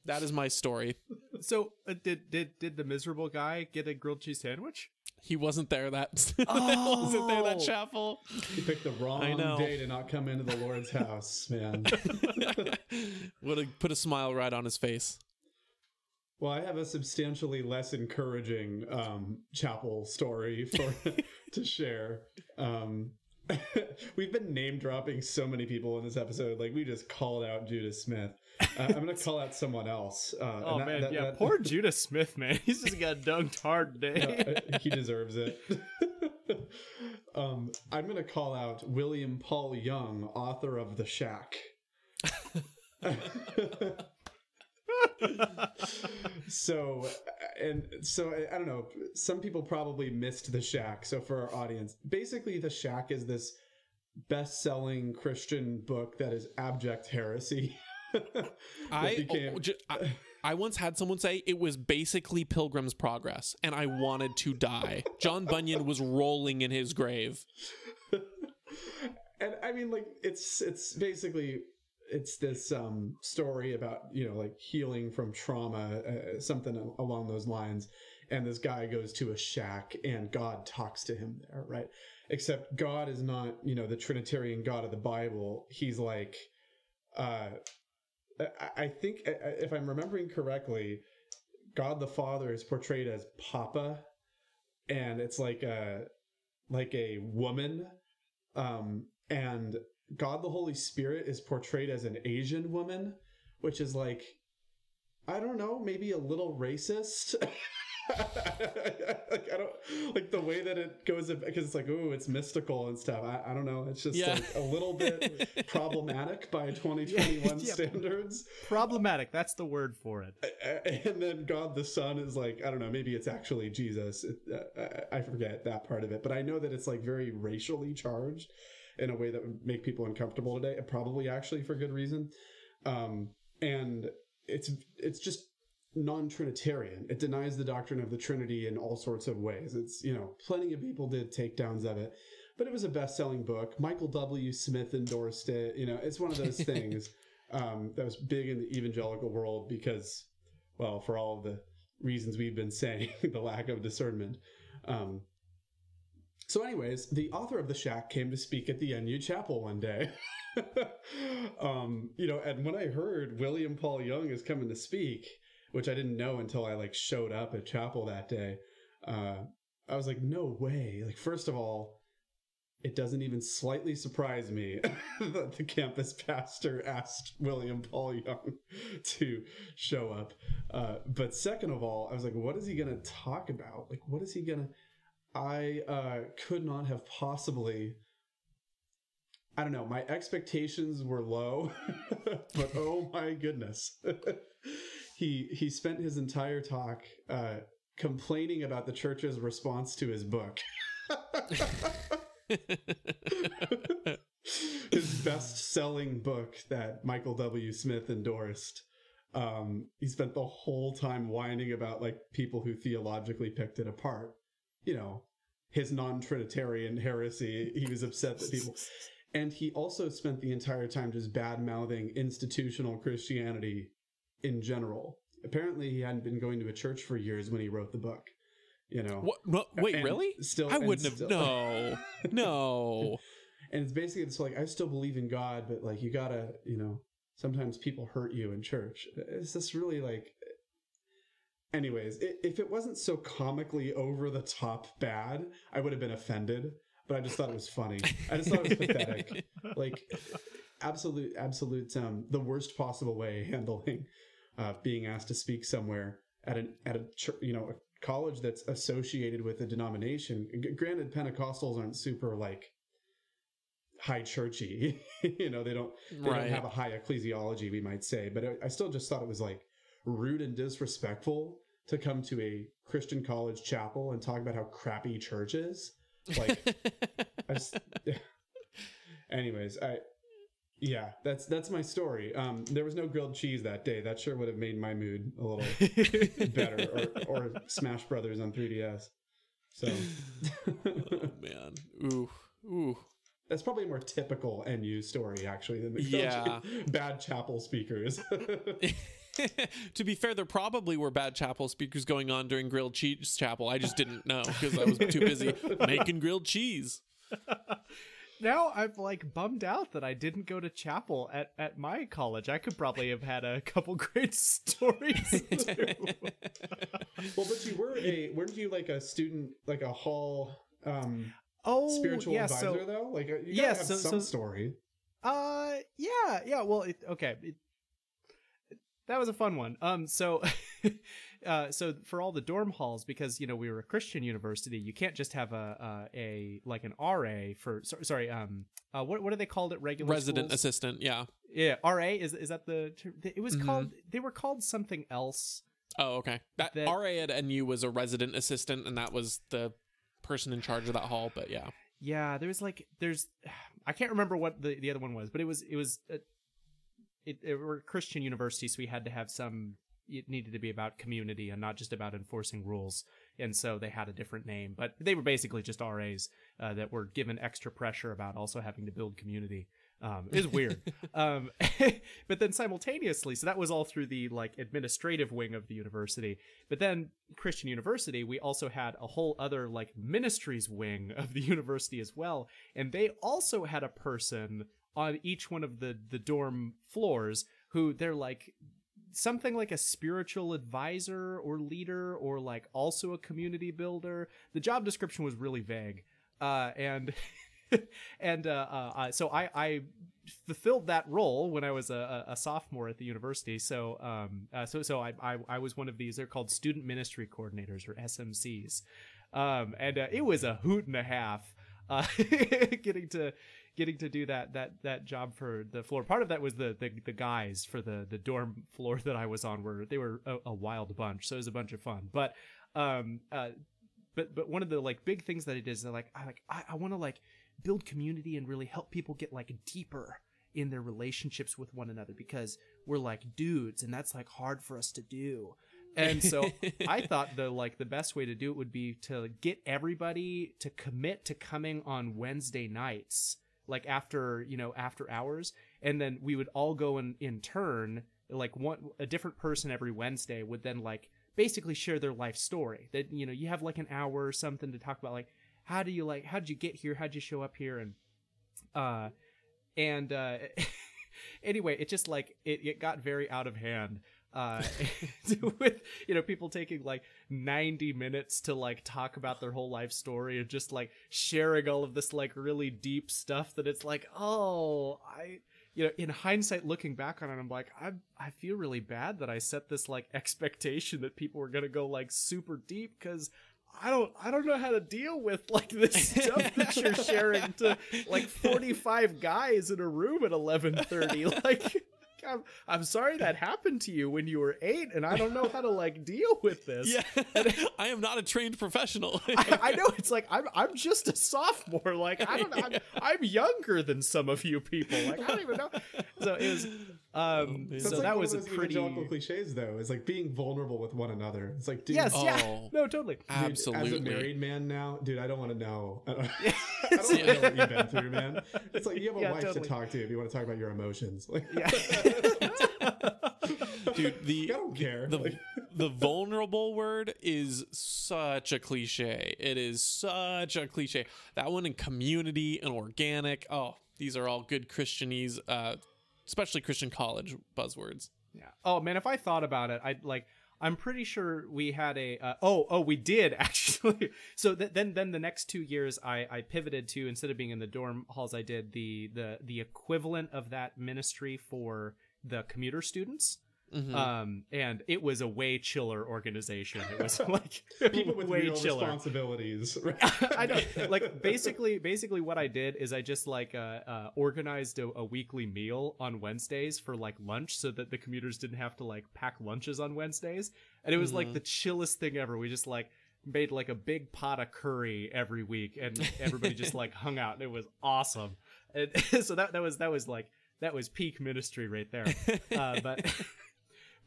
B: That is my story.
A: So uh, did did did the miserable guy get a grilled cheese sandwich?
B: He wasn't there that oh. wasn't there that chapel.
C: He picked the wrong day to not come into the Lord's house, man.
B: Would have put a smile right on his face.
C: Well, I have a substantially less encouraging um, chapel story for to share. Um, we've been name dropping so many people in this episode. Like we just called out Judah Smith. Uh, I'm going to call out someone else.
A: Uh, oh that, man, that, yeah, that, poor Judah Smith, man. He's just got dunked hard today.
C: Uh, he deserves it. um, I'm going to call out William Paul Young, author of The Shack so and so I, don't know some people probably missed the shack so for our audience basically the shack is this best-selling christian book that is abject heresy
B: I, became... oh, I I once had someone say it was basically Pilgrim's Progress, and I wanted to die. John Bunyan was rolling in his grave.
C: and I mean, like it's it's basically it's this um, story about you know like healing from trauma, uh, something along those lines. And this guy goes to a shack, and God talks to him there, right? Except God is not you know the Trinitarian God of the Bible. He's like, uh, I think if I'm remembering correctly, God the Father is portrayed as Papa, and it's like a like a woman um, and God the Holy Spirit is portrayed as an Asian woman, which is like, I don't know, maybe a little racist. like I don't like the way that it goes because it's like oh it's mystical and stuff. I, I don't know. It's just
B: Yeah.
C: like a little bit problematic by 2021
A: Yeah.
C: standards.
A: Problematic. That's the word for it.
C: And then God the Son is like I don't know. Maybe it's actually Jesus. Uh, I forget that part of it, but I know that it's like very racially charged in a way that would make people uncomfortable today, and probably actually for good reason. Um, and it's it's just non-trinitarian. It denies the doctrine of the trinity in all sorts of ways. It's you know plenty of people did takedowns of it but it was a best-selling book. Michael w. Smith endorsed it. You know it's one of those things um, that was big in the evangelical world because well for all of the reasons we've been saying the lack of discernment. Um, so anyways the author of the shack came to speak at the nu chapel one day um, you know and when i heard william paul young is coming to speak which I didn't know until I like showed up at chapel that day. Uh, I was like, no way. Like, first of all, it doesn't even slightly surprise me that the campus pastor asked William Paul Young to show up. Uh, but second of all, I was like, what is he going to talk about? Like, what is he going to. I uh, could not have possibly. I don't know. My expectations were low, but oh my goodness. he he spent his entire talk uh, complaining about the church's response to his book. his best-selling book that Michael W. Smith endorsed. Um, he spent the whole time whining about like people who theologically picked it apart. You know, his non-Trinitarian heresy. He was upset that people. And he also spent the entire time just bad mouthing institutional Christianity in general. Apparently, he hadn't been going to a church for years when he wrote the book. You know,
B: What? No, wait,
C: And
B: really?
C: Still,
B: I wouldn't have.
C: still-
B: No, no.
C: and it's basically it's like I still believe in God, but like you gotta, you know, sometimes people hurt you in church. It's just really like. Anyways, i if it wasn't so comically over the top bad, I would have been offended. But I just thought it was funny. I just thought it was pathetic. Like absolute, absolute, um, the worst possible way handling uh, being asked to speak somewhere at an at a you know a college that's associated with a denomination. G- Granted, Pentecostals aren't super like high churchy. you know, they don't they
B: Right.
C: don't have a high ecclesiology, we might say. But I, I still just thought it was like rude and disrespectful to come to a Christian college chapel and talk about how crappy church is. Like, I just, anyways, I. Yeah, that's that's my story. Um, there was no grilled cheese that day. That sure would have made my mood a little better, or, or Smash Brothers on 3DS. So
B: oh man. Ooh. Ooh.
C: that's probably a more typical NU story actually than the
B: Yeah.
C: bad chapel speakers.
B: to be fair, there probably were bad chapel speakers going on during grilled cheese chapel. I just didn't know because I was too busy making grilled cheese.
A: now I'm like bummed out that I didn't go to chapel at, at my college. I could probably have had a couple great stories. too.
C: well, but you were a weren't you like a student, like a hall um,
A: oh,
C: spiritual
A: yeah,
C: advisor
A: so
C: though? Like you gotta have
A: so-
C: some
A: so-
C: story.
A: Uh, yeah, yeah. Well, it, okay. It, that was a fun one. Um, so, uh, so for all the dorm halls, because you know we were a Christian university, you can't just have a a, a like an RA for so, sorry. Um, uh, what what do they called it? Regular
B: Resident
A: schools?
B: assistant. Yeah.
A: Yeah, RA is is that the? term? It was
B: Mhm.
A: called. They were called something else.
B: Oh, okay. That,
A: That-
B: RA at NU was a resident assistant, and that was the person in charge of that hall. But yeah.
A: Yeah, there was like there's I can't remember what the, the other one was, but it was it was uh, it, it were a Christian university, so we had to have some. It needed to be about community and not just about enforcing rules, and so they had a different name, but they were basically just RAs uh, that were given extra pressure about also having to build community. Um, it was weird, um, but then simultaneously, so that was all through the like administrative wing of the university. But then Christian University, we also had a whole other like ministries wing of the university as well, and they also had a person on each one of the the dorm floors who they're like something like a spiritual advisor or leader or like also a community builder. The job description was really vague, uh, and and uh, uh, uh, so I I fulfilled that role when I was a, a, sophomore at the university. So, um, uh, so, so I, I, I, was one of these. They're called student ministry coordinators or SMCs, um, and uh, it was a hoot and a half getting to getting to do that that that job for the floor. Part of that was the the, the guys for the the dorm floor that I was on were they were a, a wild bunch, so it was a bunch of fun. But um, uh, but but one of the like big things that it is like I like I, I want to like build community and really help people get like deeper in their relationships with one another because we're like dudes and that's like hard for us to do and so i thought the like the best way to do it would be to get everybody to commit to coming on wednesday nights like after you know after hours and then we would all go in in turn like one a different person every wednesday would then like basically share their life story. That you know you have like an hour or something to talk about like how do you like how did you get here? How'd you show up here? And uh and uh anyway it just like it, it got very out of hand uh with you know people taking like 90 minutes to like talk about their whole life story and just like sharing all of this like really deep stuff that it's like oh i you know in hindsight looking back on it i'm like i i feel really bad that i set this like expectation that people were going to go like super deep cuz I don't I don't know how to deal with like this stuff that you're sharing to like 45 guys in a room at 11:30 like I'm, I'm sorry that happened to you when you were eight, and I don't know how to like deal with this.
B: Yeah, I am not a trained professional.
A: I, I, know it's like I'm I'm just a sophomore. Like I don't know. I'm, I'm, younger than some of you people. Like I don't even know. So it was. Um, oh, so
C: like
A: that was a pretty
C: evangelical cliches, though. Is like being vulnerable with one another. It's like, dude,
A: yes, oh, yeah, no, totally, dude,
B: absolutely.
C: As a married man now, dude, I don't want to know. I don't, I don't want to know what you've been through, man. It's like you have a yeah, wife totally. to talk to if you want to talk about your emotions. Like, yeah.
B: Dude, the the, the vulnerable word is such a cliche. It is such a cliche. That one in community and organic. Oh, these are all good Christianese, uh, especially Christian college buzzwords.
A: Yeah. Oh man, if I thought about it, I'd like. I'm pretty sure we had a. Uh, oh, oh, we did actually. so th- then, then the next two years, I, I pivoted to instead of being in the dorm halls, I did the the the equivalent of that ministry for the commuter students. Mm-hmm. Um, and it was a way chiller organization. It was like
C: people with way real chiller. responsibilities.
A: I know. Like basically, basically what I did is I just like uh, uh, organized a, a, weekly meal on Wednesdays for like lunch, so that the commuters didn't have to like pack lunches on Wednesdays. And it was mm-hmm. like the chillest thing ever. We just like made like a big pot of curry every week, and everybody just like hung out. And it was awesome. And so that that was that was like that was peak ministry right there. Uh, but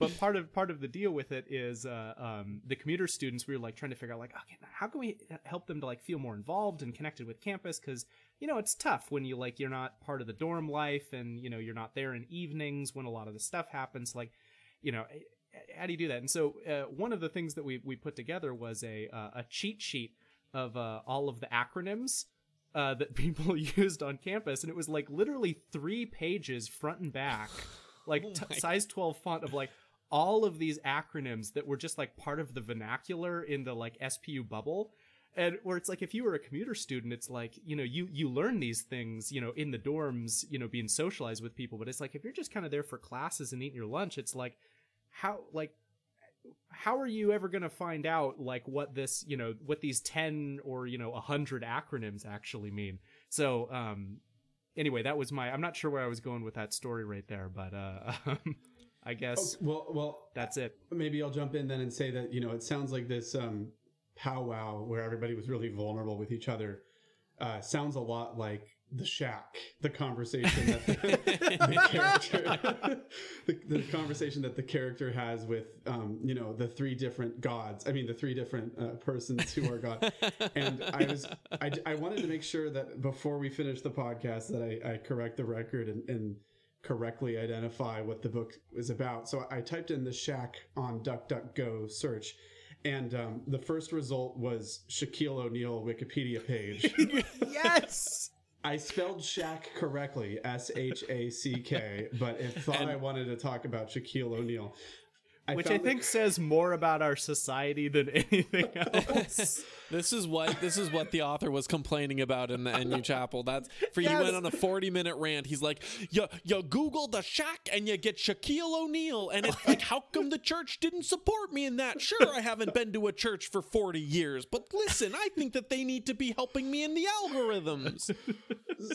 A: but part of part of the deal with it is uh, um, the commuter students. We were like trying to figure out like, okay, how can we help them to like feel more involved and connected with campus? Because you know it's tough when you like you're not part of the dorm life and you know you're not there in evenings when a lot of the stuff happens. Like, you know, how do you do that? And so uh, one of the things that we we put together was a uh, a cheat sheet of uh, all of the acronyms uh, that people used on campus, and it was like literally three pages front and back, like oh t- size twelve font of like all of these acronyms that were just like part of the vernacular in the like SPU bubble. And where it's like if you were a commuter student, it's like, you know, you you learn these things, you know, in the dorms, you know, being socialized with people. But it's like if you're just kind of there for classes and eating your lunch, it's like how like how are you ever going to find out like what this you know what these 10 or you know 100 acronyms actually mean so um anyway that was my i'm not sure where i was going with that story right there but uh um, i guess.
C: Oh, well well
A: that's it.
C: maybe i'll jump in then and say that you know it sounds like this um powwow where everybody was really vulnerable with each other uh sounds a lot like the shack the conversation that the, the character the, the, conversation that the character has with um, you know the three different gods i mean the three different uh, persons who are god and i was I, I wanted to make sure that before we finish the podcast that i, I correct the record and, and correctly identify what the book is about so i typed in the shack on duckduckgo search and um, the first result was Shaquille O'Neal Wikipedia page.
A: yes.
C: I spelled Shaq correctly, S H A C K, but it thought and, I wanted to talk about Shaquille O'Neal. I
A: Which I
C: found that-
A: think says more about our society than anything else.
B: This is what this is what the author was complaining about in the NU Chapel. That's for you
A: Yes.
B: went on a forty minute rant. He's like, you you Google the shack and you get Shaquille O'Neal, and it's like, how come the church didn't support me in that? Sure, I haven't been to a church for forty years, but listen, I think that they need to be helping me in the algorithms.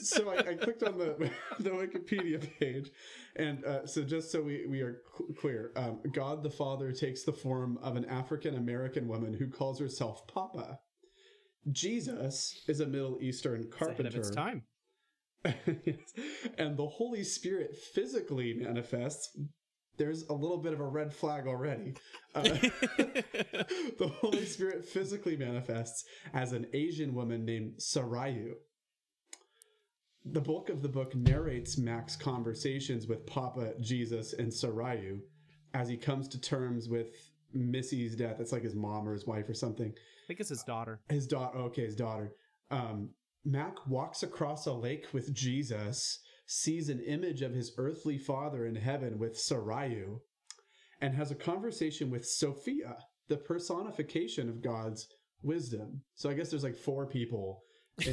C: so I, I clicked on the the Wikipedia page, and uh, so just so we we are clear, um, God the Father takes the form of an African American woman who calls herself Papa. Jesus is a Middle Eastern carpenter.
A: its time.
C: Yes. and the Holy Spirit physically manifests. There's a little bit of a red flag already. Uh, the Holy Spirit physically manifests as an Asian woman named Sarayu. The bulk of the book narrates Mac's conversations with Papa, Jesus, and Sarayu as he comes to terms with Missy's death. It's like his mom or his wife or something
A: think it's his daughter.
C: his daughter okay his daughter um mac walks across a lake with jesus sees an image of his earthly father in heaven with sarayu and has a conversation with sophia the personification of god's wisdom so i guess there's like four people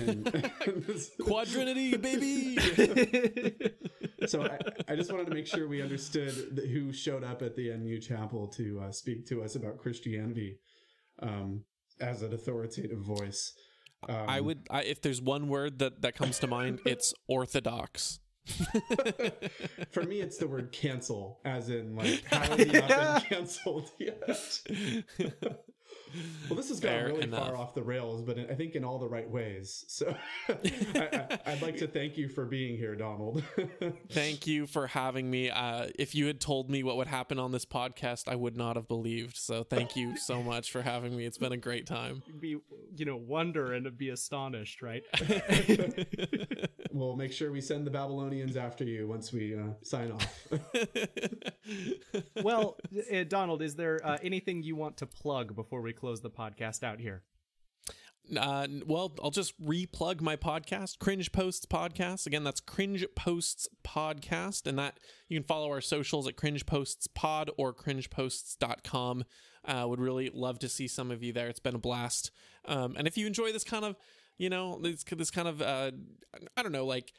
C: this
B: Quadrinity, baby.
C: so I, I just wanted to make sure we understood who showed up at the NU chapel to uh, speak to us about Christianity um, as an authoritative voice. Um,
B: I would, I, if there's one word that that comes to mind, it's orthodox.
C: For me, it's the word cancel, as in like how he not been canceled yet? well, this has gone
B: Fair
C: really
B: enough.
C: far off the rails, but I think in all the right ways. So I, I, I'd like to thank you for being here, Donald.
B: Thank you for having me. Uh, if you had told me what would happen on this podcast, I would not have believed. So thank you so much for having me. It's been a great time.
A: Be you know wonder and be astonished, right?
C: We'll make sure we send the Babylonians after you once we uh, sign off.
A: well, uh, Donald, is there uh, anything you want to plug before we close the podcast out here?
B: Uh, well, I'll just replug my podcast, Cringe Posts Podcast. Again, that's Cringe Posts Podcast. And that you can follow our socials at Cringe Posts Pod or cringeposts.com. Uh, would really love to see some of you there. It's been a blast. Um, and if you enjoy this kind of, you know, this, this kind of, uh, I don't know, like,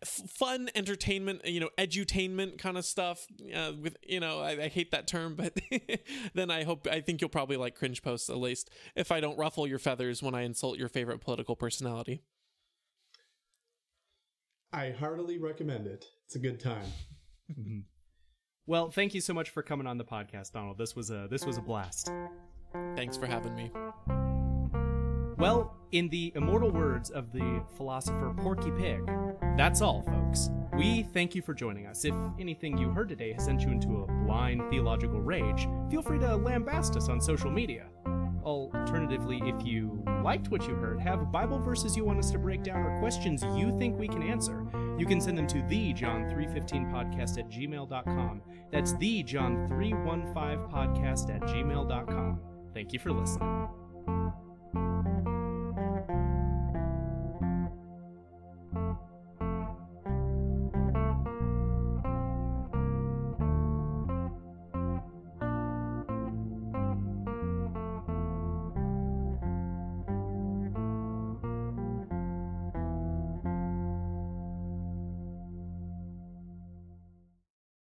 B: f- fun entertainment you know edutainment kind of stuff uh, with you know I, I hate that term but then i hope i think you'll probably like cringe posts at least if i don't ruffle your feathers when i insult your favorite political personality
C: I heartily recommend it. It's a good time.
A: Well, thank you so much for coming on the podcast, Donald. This was a this was a blast.
B: thanks for having me
A: Well, in the immortal words of the philosopher Porky Pig, that's all, folks. We thank you for joining us. If anything you heard today has sent you into a blind theological rage, feel free to lambast us on social media. Alternatively, if you liked what you heard, have Bible verses you want us to break down, or questions you think we can answer, you can send them to the John315podcast at gmail.com. That's the John315podcast at gmail.com. Thank you for listening.